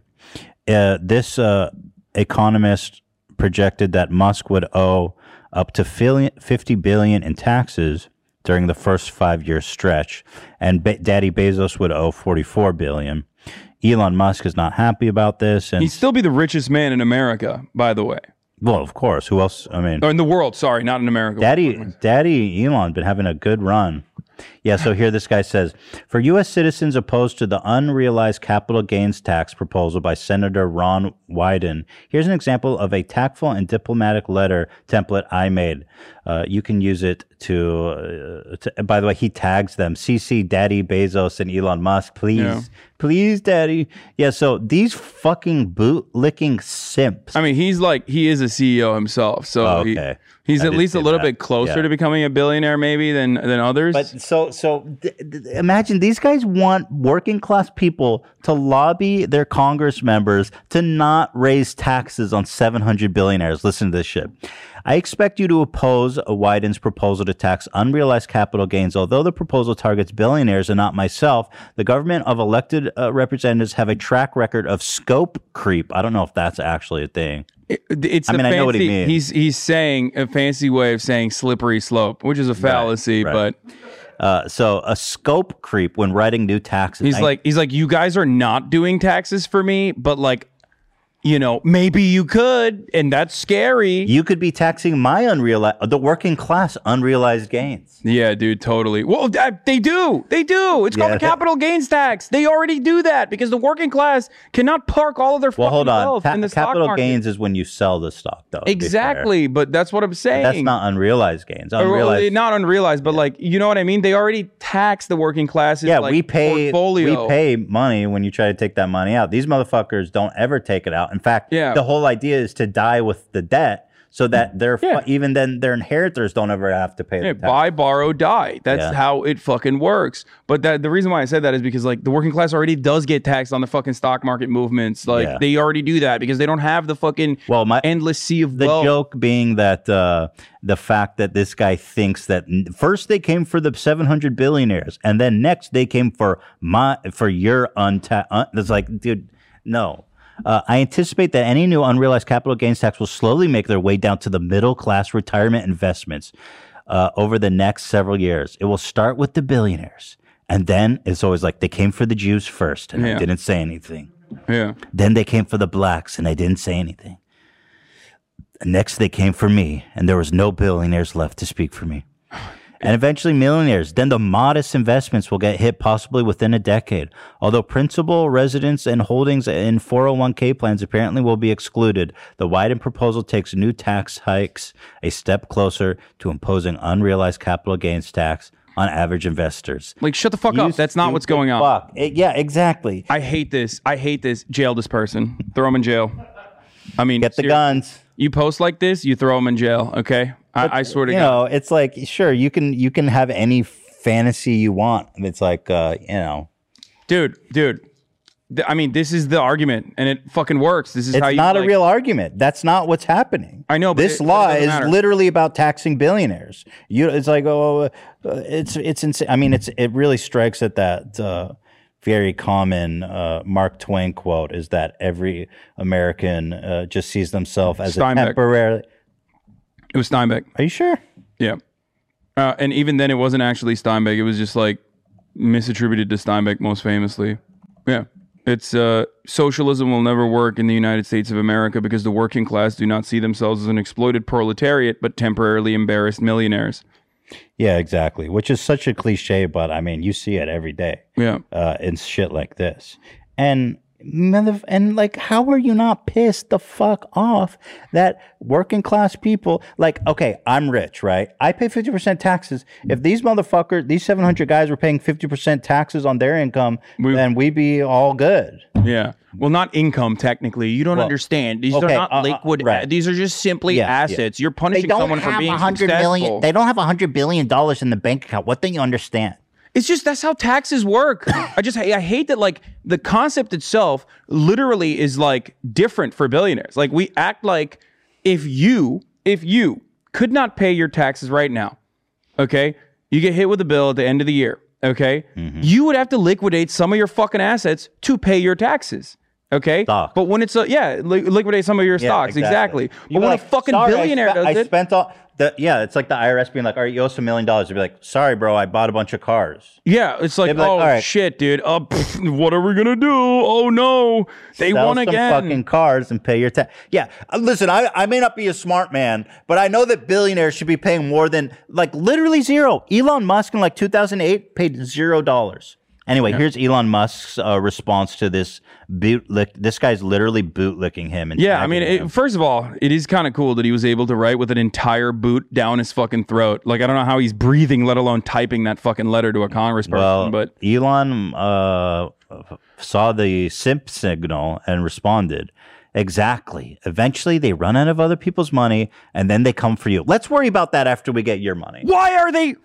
Uh, this uh, economist projected that Musk would owe up to fillion, 50 billion in taxes during the first five-year stretch, and Be- Daddy Bezos would owe 44 billion. Elon Musk is not happy about this, and He'd still be the richest man in America, by the way. well, of course, who else? I mean, Or in the world, sorry, not in America. Daddy, Daddy Elon been having a good run. Yeah, so here this guy says For U.S. citizens opposed to the unrealized capital gains tax proposal by Senator Ron Wyden, here's an example of a tactful and diplomatic letter template I made. Uh, you can use it to, uh, to, by the way, he tags them CC Daddy Bezos and Elon Musk. Please, Yeah. please, Daddy. Yeah, so these fucking boot licking simps. I mean, he's like he is a CEO himself, so Oh, he- he's I at least a little that. bit closer Yeah. to becoming a billionaire, maybe than than others. But so so th- th- imagine these guys want working class people to lobby their Congress members to not raise taxes on 700 billionaires. Listen to this shit. I expect you to oppose Wyden's proposal to tax unrealized capital gains. Although the proposal targets billionaires and not myself, the government of elected uh, representatives have a track record of scope creep. I don't know if that's actually a thing. it's I mean, I know what he means. He's he's saying a fancy way of saying slippery slope, which is a fallacy, right. but Uh, so a scope creep when writing new taxes. he's I- like he's like you guys are not doing taxes for me, but like you know, maybe you could, and that's scary. You could be taxing my unrealized, the working class unrealized gains. Yeah, dude, totally. Well, that, they do. They do. It's called Yeah. the capital gains tax. They already do that because the working class cannot park all of their Well, hold on. Ta- in the capital gains is when you sell the stock, though. to be fair. Exactly, but that's what I'm But saying. That's not unrealized gains. Or, Unrealized. not unrealized, but like you know what I mean. They already tax the working classes. yeah, like, we pay. portfolio. We pay money when you try to take that money out. These motherfuckers don't ever take it out. In fact, Yeah. the whole idea is to die with the debt, so that their fu- even then their inheritors don't ever have to pay. Yeah, buy, borrow, die. That's Yeah. how it fucking works. But that the reason why I said that is because like the working class already does get taxed on the fucking stock market movements. Like Yeah. they already do that because they don't have the fucking well, my endless sea of The wealth. joke being that uh, the fact that this guy thinks that first they came for the 700 billionaires, and then next they came for my for your untapped. Un- it's like, dude, no. Uh, I anticipate that any new unrealized capital gains tax will slowly make their way down to the middle class retirement investments uh, over the next several years. It will start with the billionaires, and then it's always like they came for the Jews first, and I didn't say anything. Yeah. Then they came for the blacks, and I didn't say anything. Next, they came for me, and there was no billionaires left to speak for me. And eventually, millionaires. Then the modest investments will get hit possibly within a decade. Although principal, residence, and holdings in 401k plans apparently will be excluded, the Wyden proposal takes new tax hikes a step closer to imposing unrealized capital gains tax on average investors. Like shut the fuck You up. That's not what's going on. fuck. Eh, yeah, exactly. I hate this. I hate this. Jail this person. Throw him in jail. I mean, Get the guns. You post like this, you throw him in jail. Okay. I, I swear to you God. know, it's like sure you can you can have any fantasy you want. It's like uh, you know, dude, dude. th- I mean, this is the argument, and it fucking works. This is it's how you not a like- real argument. That's not what's happening. I know, but this it- it law doesn't is matter. literally about taxing billionaires. You, it's like oh, uh, it's it's insane. I mean, it's it really strikes at that. Uh, very common uh, Mark Twain quote is that every American uh, just sees themselves as a Steinbeck. temporary. It was Steinbeck. Are you sure? Yeah. Uh, and even then, it wasn't actually Steinbeck. It was just like misattributed to Steinbeck, most famously. Yeah. It's uh, socialism will never work in the United States of America because the working class do not see themselves as an exploited proletariat, but temporarily embarrassed millionaires. Yeah, exactly. Which is such a cliche, but I mean, you see it every day. Yeah. Uh, in shit like this, and And like, how are you not pissed the fuck off that working class people, like, okay, I'm rich, right? I pay 50% taxes. If these motherfuckers, these 700 guys were paying 50% taxes on their income, then we'd be all good. Yeah. Well, not income technically. You don't Well, understand. These okay, are not uh, uh, liquid. right. These are just simply Yeah, yeah. assets. You're punishing they don't someone have for being 100 successful. million- They don't have 100 billion dollars in the bank account. What don't you understand? It's just that's how taxes work. I just I hate that like the concept itself literally is like different for billionaires. Like we act like if you if you could not pay your taxes right now, okay, you get hit with a bill at the end of the year, okay, Mm-hmm. you would have to liquidate some of your fucking assets to pay your taxes. Okay, but when it's a yeah, li- liquidate some of your Yeah, stocks exactly. You But when like, a fucking "Sorry, I billionaire spent- does I it, spent all the yeah. It's like the IRS being like, "All right, you owe us a million dollars." They'd be like, "Sorry, bro, I bought a bunch of cars." Yeah, it's like, like, oh "All right." shit, dude. Uh, pff, what are we gonna do? Oh no, they Sell won some again. fucking cars and pay your tax. Yeah, uh, listen, I, I may not be a smart man, but I know that billionaires should be paying more than like literally zero. Elon Musk in like 2008 paid zero dollars. Anyway, here's Elon Musk's uh, response to this bootlick. This guy's literally bootlicking him. And Yeah, I mean, it, first of all, it is kind of cool that he was able to write with an entire boot down his fucking throat. Like, I don't know how he's breathing, let alone typing that fucking letter to a congressperson. Well, but Elon uh, saw the simp signal and responded. Exactly. Eventually, they run out of other people's money, and then they come for you. Let's worry about that after we get your money. why are they?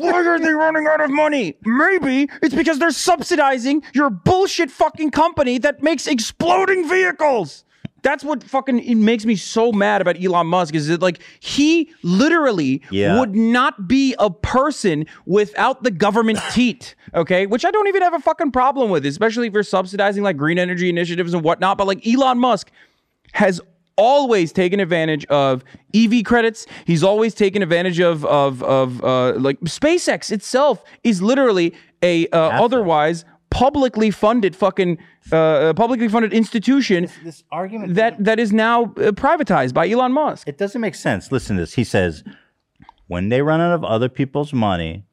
Why are they running out of money? Maybe it's because they're subsidizing your bullshit fucking company that makes exploding vehicles. That's what fucking it makes me so mad about Elon Musk is that like he literally Yeah. would not be a person without the government [laughs] teat. Okay, which I don't even have a fucking problem with, especially if you're subsidizing like green energy initiatives and whatnot. But like Elon Musk has always taken advantage of EV credits. He's always taken advantage of of of uh, like SpaceX itself is literally a uh, otherwise publicly funded fucking uh, publicly funded institution this argument that that is now uh, privatized by Elon Musk. It doesn't make sense. Listen to this. He says, when they run out of other people's money,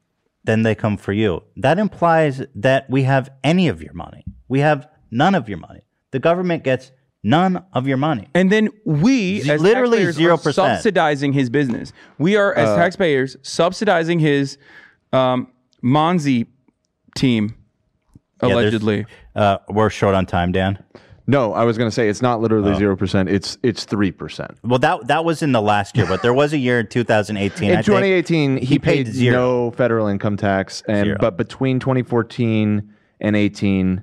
then they come for you. That implies that we have any of your money. We have none of your money. The government gets none of your money. And then we, Z- as literally taxpayers, zero are percent. subsidizing his business. We are, as Uh, taxpayers, subsidizing his um, Monzi team, Yeah, allegedly. uh, we're short on time, Dan. No, I was going to say it's not literally Oh. zero percent. It's it's three percent. Well, that that was in the last year, but there was a year in 2018. I In think, 2018, he, paid, zero. no federal income tax, and Zero. but between 2014 and 18,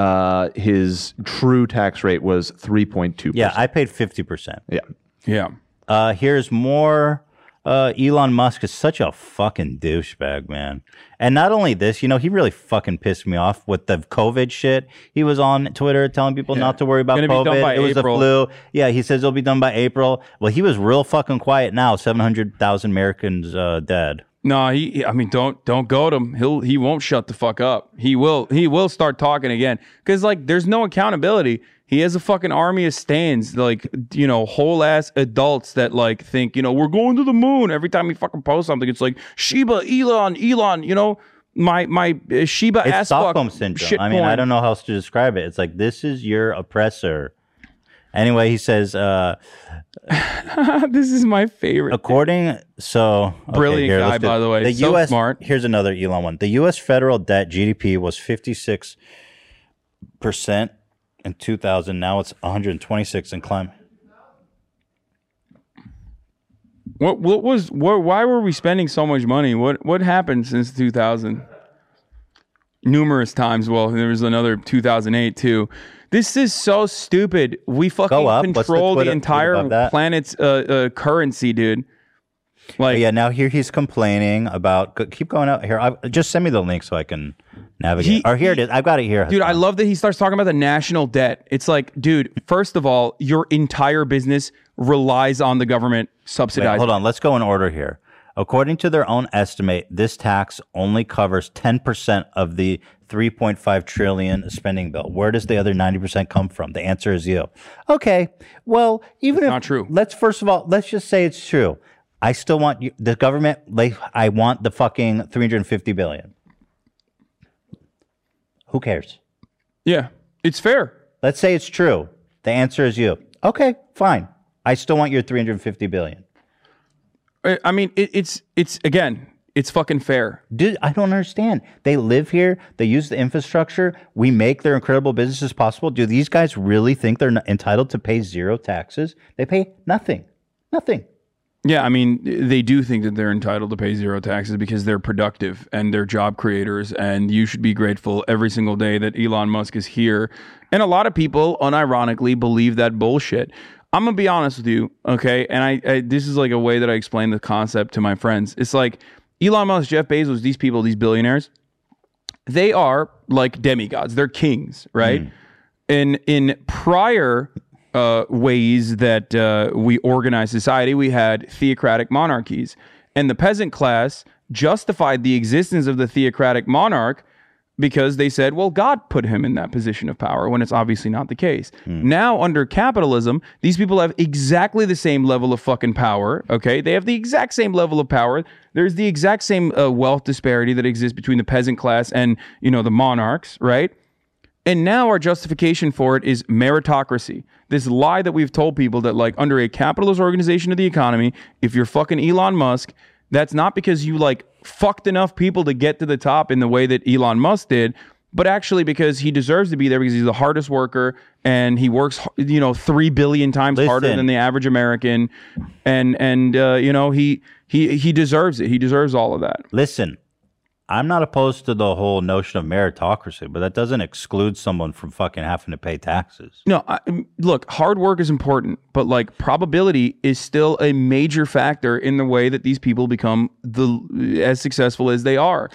uh, his true tax rate was 3.2%. Yeah, I paid 50%. Yeah. Yeah. Uh, here's more. Uh, Elon Musk is such a fucking douchebag, man. And not only this, you know, he really fucking pissed me off with the COVID shit. He was on Twitter telling people not to worry about Gonna be COVID. done by it was April. the flu. Yeah, he says it'll be done by April. Well, he was real fucking quiet now. 700,000 Americans uh, dead. No, he. he- I mean, don't don't goad him. He'll he won't shut the fuck up. He will he will start talking again because like there's no accountability. He has a fucking army of stands, like you know, whole ass adults that like think you know we're going to the moon. Every time he fucking posts something, it's like Shiba, Elon, Elon. You know, my my uh, Shiba It's ass Stockholm syndrome. I mean, I don't know how else to describe it. It's like, this is your oppressor. Anyway, he says, uh, [laughs] this is my favorite. According, so okay, Brilliant here, guy, let's do- by the way. The So U.S. smart. Here's another Elon one. The U.S. federal debt GDP was 56 percent in 2000. Now it's 126 and climb. What what was what? Why were we spending so much money? What what happened since 2000? Numerous times. Well, there was another 2008 too. This is so stupid. We fucking. What's the control the, entire planet's uh, uh, currency, dude. Like, yeah. Now here he's complaining about. go- Keep going out here. I, just send me the link so I can navigate. He- or here it is. I've got it here. Dude, I love that he starts talking about the national debt. It's like, dude, first of all, your entire business relies on the government Wait, subsidizing. hold on. Let's go in order here. According to their own estimate, this tax only covers 10% of the 3.5 trillion spending bill. Where does the other 90% come from? The answer is you. Okay. Well, even if not true. Let's first of all, let's just say it's true. I still want you, the government, like, I want the fucking 350 billion. Who cares? Yeah, it's fair. Let's say it's true. The answer is you. Okay, fine. I still want your 350 billion. I I mean, it, it's it's again, it's fucking fair. Dude, I don't understand. They live here. They use the infrastructure. We make their incredible businesses possible. Do these guys really think they're entitled to pay zero taxes? They pay nothing. Nothing. Yeah, I mean, they do think that they're entitled to pay zero taxes because they're productive and they're job creators, and you should be grateful every single day that Elon Musk is here. And a lot of people, unironically, believe that bullshit. I'm gonna be honest with you, okay? And I, I this is like a way that I explain the concept to my friends. It's like Elon Musk, Jeff Bezos, these people, these billionaires, they are like demigods. They're kings, right? In in prior uh, ways that uh, we organize society, we had theocratic monarchies, and the peasant class justified the existence of the theocratic monarch because they said, well, God put him in that position of power when it's obviously not the case. Now, under capitalism, these people have exactly the same level of fucking power. Okay. They have the exact same level of power. There's the exact same uh, wealth disparity that exists between the peasant class and, you know, the monarchs, right? And now our justification for it is meritocracy. This lie that we've told people that, like, under a capitalist organization of the economy, if you're fucking Elon Musk, that's not because you, like, fucked enough people to get to the top in the way that Elon Musk did, but actually because he deserves to be there because he's the hardest worker and he works, you know, three billion times harder than the average American, and and uh, you know he he he deserves it. He deserves all of that. Listen, I'm not opposed to the whole notion of meritocracy, but that doesn't exclude someone from fucking having to pay taxes. No, I, look, hard work is important, but like probability is still a major factor in the way that these people become the as successful as they are.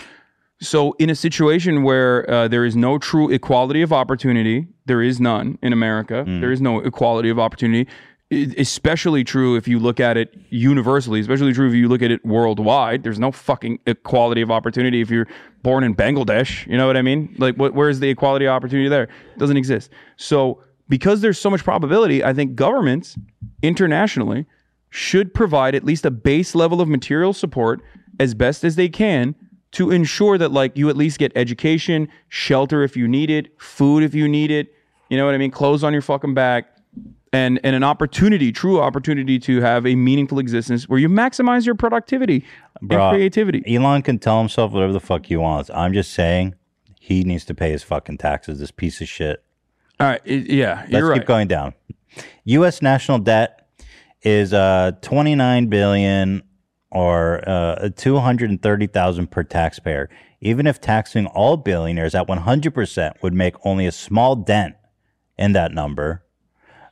So, in a situation where uh, there is no true equality of opportunity, there is none in America. There is no equality of opportunity. Especially true if you look at it universally. Especially true if you look at it worldwide. There's no fucking equality of opportunity if you're born in Bangladesh. You know what I mean? Like, what, where's the equality of opportunity there? It doesn't exist. So, because there's so much probability, I think governments internationally should provide at least a base level of material support as best as they can to ensure that like you at least get education, shelter if you need it, food if you need it, you know what I mean, clothes on your fucking back and and an opportunity, true opportunity to have a meaningful existence where you maximize your productivity and creativity. Elon can tell himself whatever the fuck he wants. I'm just saying he needs to pay his fucking taxes, this piece of shit. All right, yeah, Let's you're keep going down. U.S. national debt is uh 29 billion or uh 230,000 per taxpayer. Even if taxing all billionaires at 100% would make only a small dent in that number.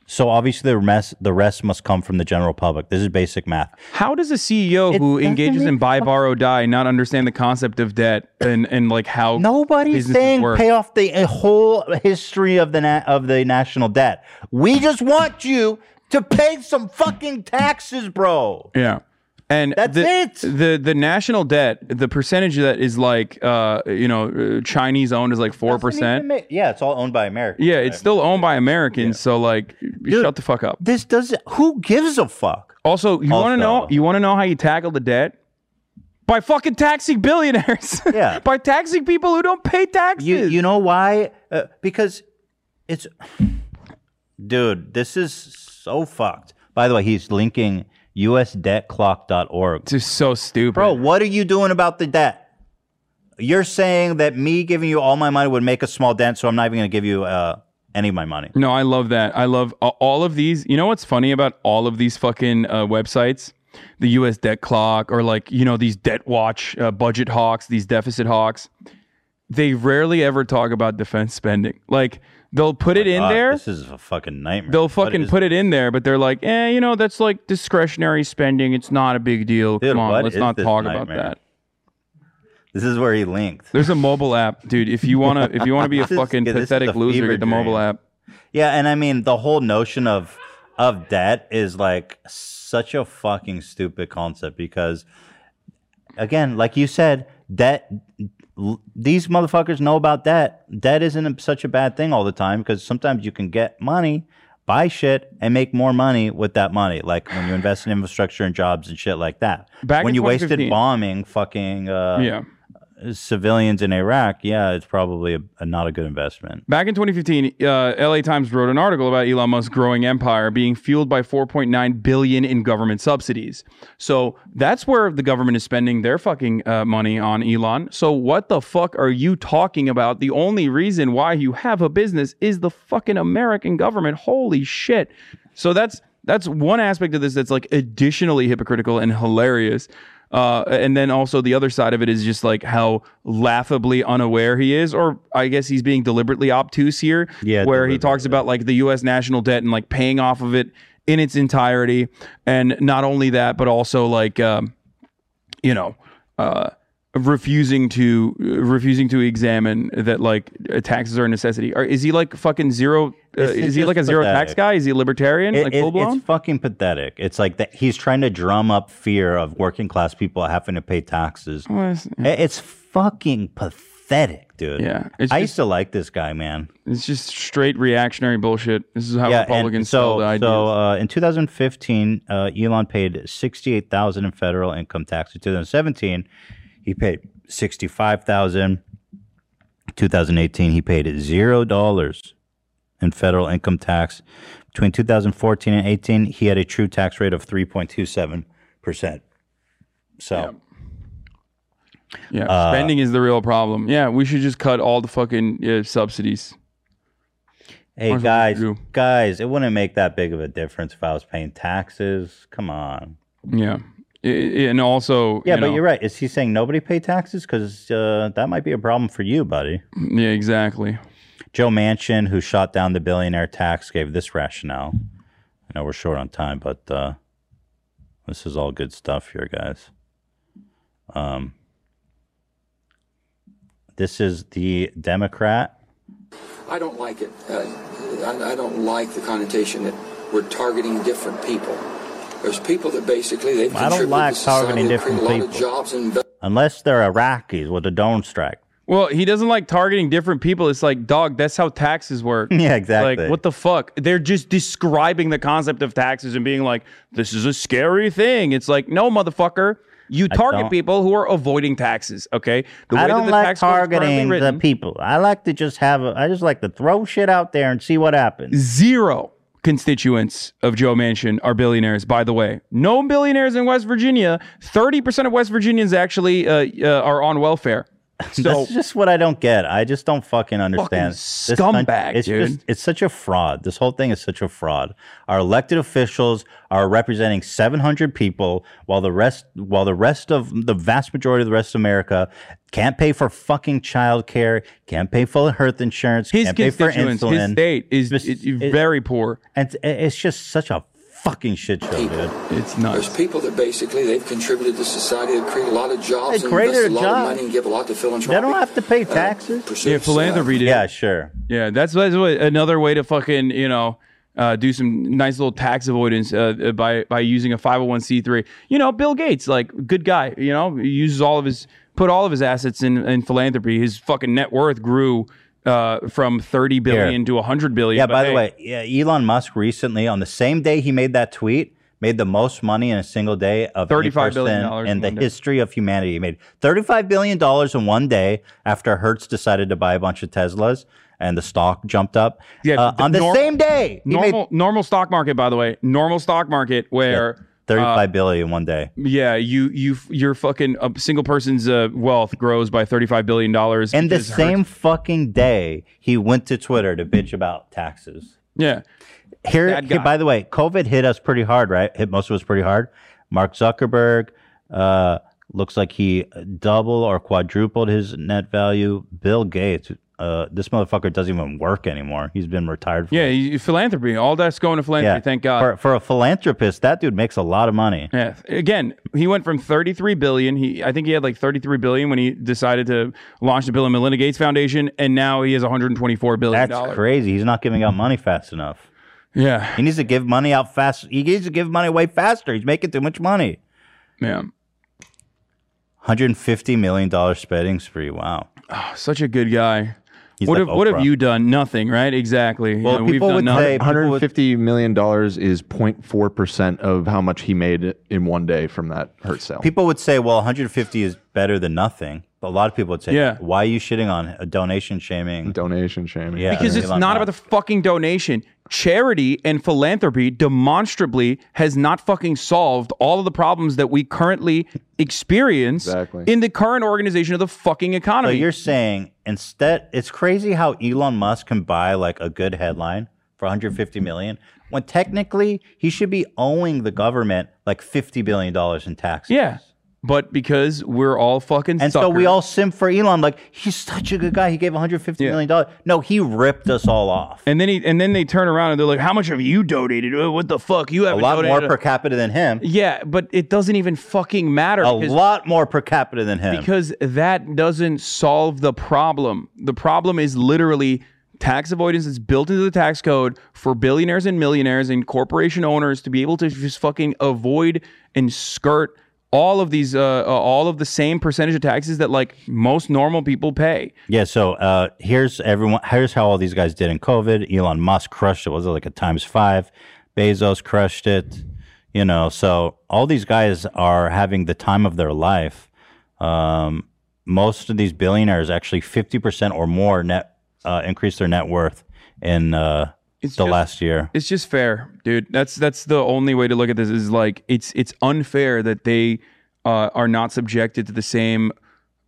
So obviously the rest the rest must come from the general public. This is basic math. How does a CEO who engages in buy, borrow, die not understand the concept of debt and, and like how Nobody's saying work? pay off the whole history of the na- of the national debt. We just want you to pay some fucking taxes, bro. Yeah. And That's the, it. The the national debt, the percentage that is like uh you know uh, Chinese owned is like four percent. Yeah, it's all owned by America. Yeah, it's still owned by Americans. So like, shut the fuck up. This does. Who gives a fuck? Also, you want to know? You want to know how you tackle the debt? By fucking taxing billionaires. [laughs] Yeah. By taxing people who don't pay taxes. You you know why? Uh, because it's dude, this is so fucked. By the way, he's linking usdebtclock.org. It's so stupid. Bro, what are you doing about the debt? You're saying that me giving you all my money would make a small dent, so I'm not even going to give you uh, any of my money. No, I love that. I love a- all of these. You know what's funny about all of these fucking uh, websites? The U.S. debt clock, or like you know these debt watch, uh, budget hawks, these deficit hawks. They rarely ever talk about defense spending. Like they'll put it in God, there. This is a fucking nightmare. They'll fucking put it in there, but they're like, eh, you know, that's like discretionary spending. It's not a big deal. Dude, Come on, let's not talk nightmare? about that. This is where he linked. There's a mobile app, dude. If you wanna, if you wanna be a [laughs] fucking is pathetic loser, get the mobile app. Yeah, and I mean the whole notion of of debt is like such a fucking stupid concept because again, like you said, debt these motherfuckers know about debt. Debt isn't such a bad thing all the time because sometimes you can get money, buy shit, and make more money with that money. Like when you invest in infrastructure and jobs and shit like that. Back when you wasted bombing fucking uh, Yeah. Civilians in Iraq, yeah, it's probably a, a not a good investment. Back in 2015, uh, LA Times wrote an article about Elon Musk's growing empire being fueled by 4.9 billion in government subsidies. So that's where the government is spending their fucking uh, money on Elon. So what the fuck are you talking about? The only reason why you have a business is the fucking American government. Holy shit. So that's that's one aspect of this that's like additionally hypocritical and hilarious. Uh, and then also the other side of it is just like how laughably unaware he is, or I guess he's being deliberately obtuse here. Yeah, where he talks about like the U.S. national debt and like paying off of it in its entirety, and not only that, but also like um, you know. Uh, refusing to refusing to examine that like uh, taxes are a necessity or is he like fucking zero uh, is he like a zero tax guy is he a libertarian It- like it- blown it's fucking pathetic. It's like that he's trying to drum up fear of working class people having to pay taxes. Well, it's- It- It's fucking pathetic, dude. Yeah, I just- used to like this guy, man. It's just straight reactionary bullshit. This is how yeah, Republicans sell so the ideas. so uh, in 2015, uh, Elon paid 68,000 in federal income tax. In 2017, he paid 65,000. 2018, he paid zero dollars in federal income tax. Between 2014 and 18, he had a true tax rate of 3.27 percent. So. yeah, uh, spending is the real problem. Yeah, we should just cut all the fucking uh, subsidies. Hey That's guys, guys, it wouldn't make that big of a difference if I was paying taxes. Come on. Yeah, and also Yeah, you but you're right. Is he saying nobody pay taxes? Because uh, that might be a problem for you, buddy. Yeah, exactly. Joe Manchin, who shot down the billionaire tax, gave this rationale. I know we're short on time, but uh, this is all good stuff here, guys. Um, this is the Democrat. I don't like it. Uh, I, I don't like the connotation that we're targeting different people. There's people that basically they've I don't like targeting different a lot of people. jobs and invest- Unless they're Iraqis with a drone strike. Well, he doesn't like targeting different people. It's like, dog, that's how taxes work. [laughs] Yeah, exactly. Like, what the fuck? They're just describing the concept of taxes and being like, this is a scary thing. It's like, no, motherfucker. You target people who are avoiding taxes, okay? The I way that don't the like tax code is targeting the people. I like to just have a. I just like to throw shit out there and see what happens. Zero constituents of Joe Manchin are billionaires, by the way. No billionaires in West Virginia. 30% of West Virginians actually uh, uh, are on welfare. [laughs] So That's just what I don't get. I just don't fucking understand. Coun- scumbag, it's dude. just it's such a fraud. This whole thing is such a fraud. Our elected officials are representing 700 people, while the rest while the rest of the vast majority of the rest of America can't pay for fucking child care, can't pay for health insurance, his can't pay for insulin. his state is, is very poor. And it's, it's just such a fucking shit show, dude. It's not There's people that basically they've contributed to society, they create a lot of jobs, They and created invest a a lot job. of money and give a lot to philanthropy. They don't have to pay Uh, taxes. pursue Yeah, philanthropy did. Yeah, sure. Yeah, that's, that's what, another way to fucking you know uh, do some nice little tax avoidance uh, by by using a five hundred one c three. You know, Bill Gates, like good guy. You know, he uses all of his put all of his assets in in philanthropy. His fucking net worth grew. Uh, from 30 billion Here. to 100 billion. Yeah, by the way, yeah, Elon Musk recently, on the same day he made that tweet, made the most money in a single day of any $35 billion in in the day. history of humanity. He made $35 billion in one day after Hertz decided to buy a bunch of Teslas and the stock jumped up. Yeah, Uh, on the normal- same day, he made normal normal stock market, by the way, normal stock market where thirty-five billion in one day. Yeah, you you your fucking a single person's uh, wealth grows by thirty five billion dollars. And the same fucking day, he went to Twitter to bitch about taxes. Yeah. Here, here, by the way, COVID hit us pretty hard, right? Hit most of us pretty hard. Mark Zuckerberg uh, looks like he double or quadrupled his net value. Bill Gates, uh, this motherfucker doesn't even work anymore. He's been retired. For, Yeah, you- philanthropy. All that's going to philanthropy. Thank God. For, for a philanthropist, that dude makes a lot of money. Yeah. Again, he went from 33 billion. He I think he had like 33 billion when he decided to launch the Bill and Melinda Gates Foundation, and now he has 124 billion That's crazy. He's not giving out money fast enough. Yeah. He needs to give money out fast. He needs to give money away faster. He's making too much money. Yeah. $150 million spending spree. Wow. Such a good guy. He's what like have what have you done? Nothing, right? Exactly. Well, You know, we've people done would nothing. say 150 million dollars is 0.4 percent of how much he made in one day from that Hertz sale. People would say, well, 150 is better than nothing. A lot of people would say, Yeah. why are you shitting on a donation shaming? Donation shaming. Yeah, because it's Elon not Musk. about the fucking donation. Charity and philanthropy demonstrably has not fucking solved all of the problems that we currently experience Exactly. in the current organization of the fucking So economy. you're saying instead, it's crazy how Elon Musk can buy like a good headline for 150 million when technically he should be owing the government like 50 billion dollars in taxes. yeah. But because we're all fucking And so we all simp for Elon. Like he's such a good guy. He gave 150 million dollars. No, he ripped us all off. and then he and then they turn around and they're like, "How much have you donated? Oh, what the fuck? You have a lot more per capita than him. Yeah, but it doesn't even fucking matter. A lot more per capita than him. because that doesn't solve the problem. The problem is literally tax avoidance is built into the tax code for billionaires and millionaires and corporation owners to be able to just fucking avoid and skirt all of these uh, uh, all of the same percentage of taxes that like most normal people pay. Yeah, so uh, here's everyone. Here's how all these guys did in COVID. Elon Musk crushed it. Was it like a times five? Bezos crushed it. You know, so all these guys are having the time of their life. Um, most of these billionaires actually fifty percent or more net uh, increase their net worth in uh, the just- last year. It's just fair, dude. That's that's the only way to look at this. Is like it's it's unfair that they uh, are not subjected to the same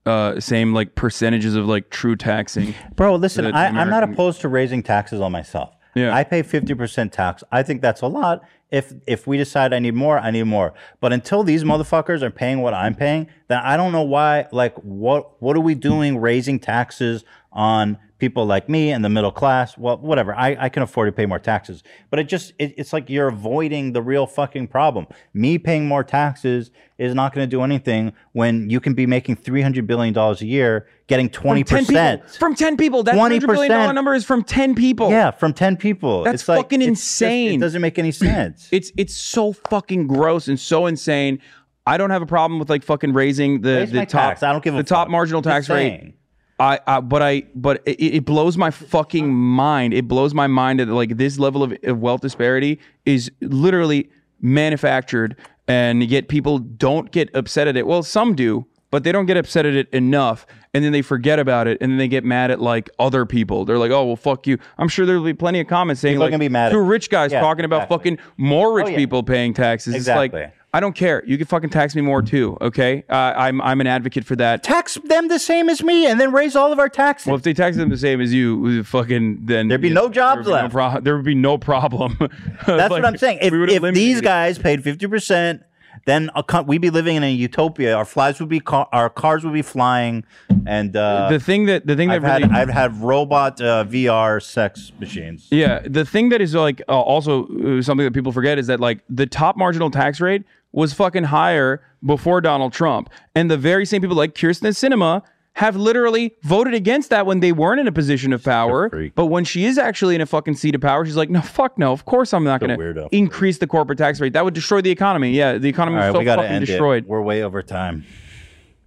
uh, same like percentages of like true taxing. Bro, listen, I, I'm not opposed to raising taxes on myself. Yeah. I pay 50% tax. I think that's a lot. If if we decide I need more, I need more. But until these motherfuckers are paying what I'm paying, then I don't know why like what what are we doing raising taxes on people like me and the middle class? Well, whatever. I, I can afford to pay more taxes. But it just it, it's like you're avoiding the real fucking problem. Me paying more taxes is not going to do anything when you can be making 300 billion dollars a year getting 20%. From 10 people. From 10 people. That $20 billion 20%. number is from 10 people. Yeah, from 10 people. That's It's like- fucking it's just- insane. it doesn't make any sense. [clears throat] It's it's so fucking gross and so insane. I don't have a problem with like fucking raising the, Raise the top tax. I don't give a the top fuck. marginal Just tax rate. I, I but I but it, it blows my fucking mind. It blows my mind that like this level of, of wealth disparity is literally manufactured, and yet people don't get upset at it. Well, some do, but they don't get upset at it enough, and then they forget about it, and then they get mad at like other people. They're like, "Oh well, fuck you." I'm sure there'll be plenty of comments saying People like, gonna be mad at- two rich guys Yeah, talking about fucking more rich Oh, yeah. people paying taxes. Exactly. It's like I don't care. You can fucking tax me more too. Okay, uh, I'm I'm an advocate for that. Tax them the same as me and then raise all of our taxes. Well, if they tax them the same as you, fucking then There'd be no jobs there left. No pro- there would be no problem. [laughs] That's what I'm saying. If, if these guys paid 50%, then a co- we'd be living in a utopia. Our flies would be car- our cars would be flying and uh, the thing that the thing that I've had really I've had robot uh, VR sex machines. Yeah, the thing that is like uh, also uh, something that people forget is that like the top marginal tax rate was fucking higher before Donald Trump, and the very same people like Kyrsten Sinema have literally voted against that when they weren't in a position of power. But when she is actually in a fucking seat of power, she's like, no, fuck no. Of course I'm not going to increase the corporate tax rate. That would destroy the economy. Yeah, the economy is was so fucking destroyed. it. We're way over time.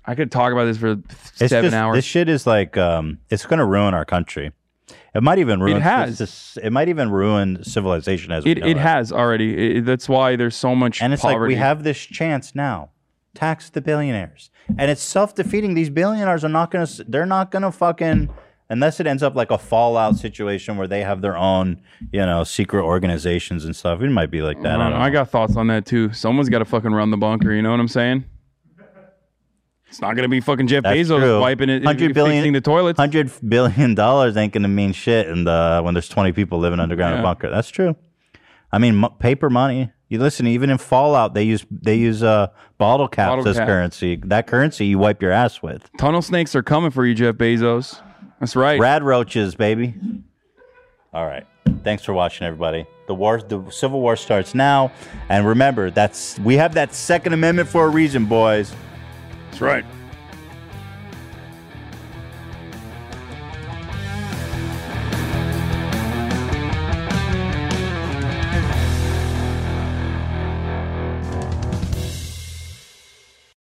I could talk about this for It's seven just- hours. This shit is like um, it's going to ruin our country. It might even ruin. It has. This, it might even ruin civilization as we It, know it It has already. It- that's why there's so much And it's poverty. like we have this chance now. Tax the billionaires. And it's self-defeating. These billionaires are not going to they're not going to fucking unless it ends up like a fallout situation where they have their own, you know, secret organizations and stuff. It might be like that. I I, don't I know. got thoughts on that too. Someone's got to fucking run the bunker. You know what I'm saying? It's not gonna be fucking Jeff That's Bezos true. wiping it, 100 billion the toilets. Hundred billion dollars ain't gonna mean shit, and uh, when there's 20 people living underground in a bunker, that's true. I mean, mo- paper money. You listen, even in Fallout, they use they use uh, bottle caps Bottle as cap. currency. That currency you wipe your ass with. Tunnel snakes are coming for you, Jeff Bezos. That's right. Rad roaches, baby. All right. Thanks for watching, everybody. The war, the Civil War starts now, and remember, that's we have that Second Amendment for a reason, boys. That's right.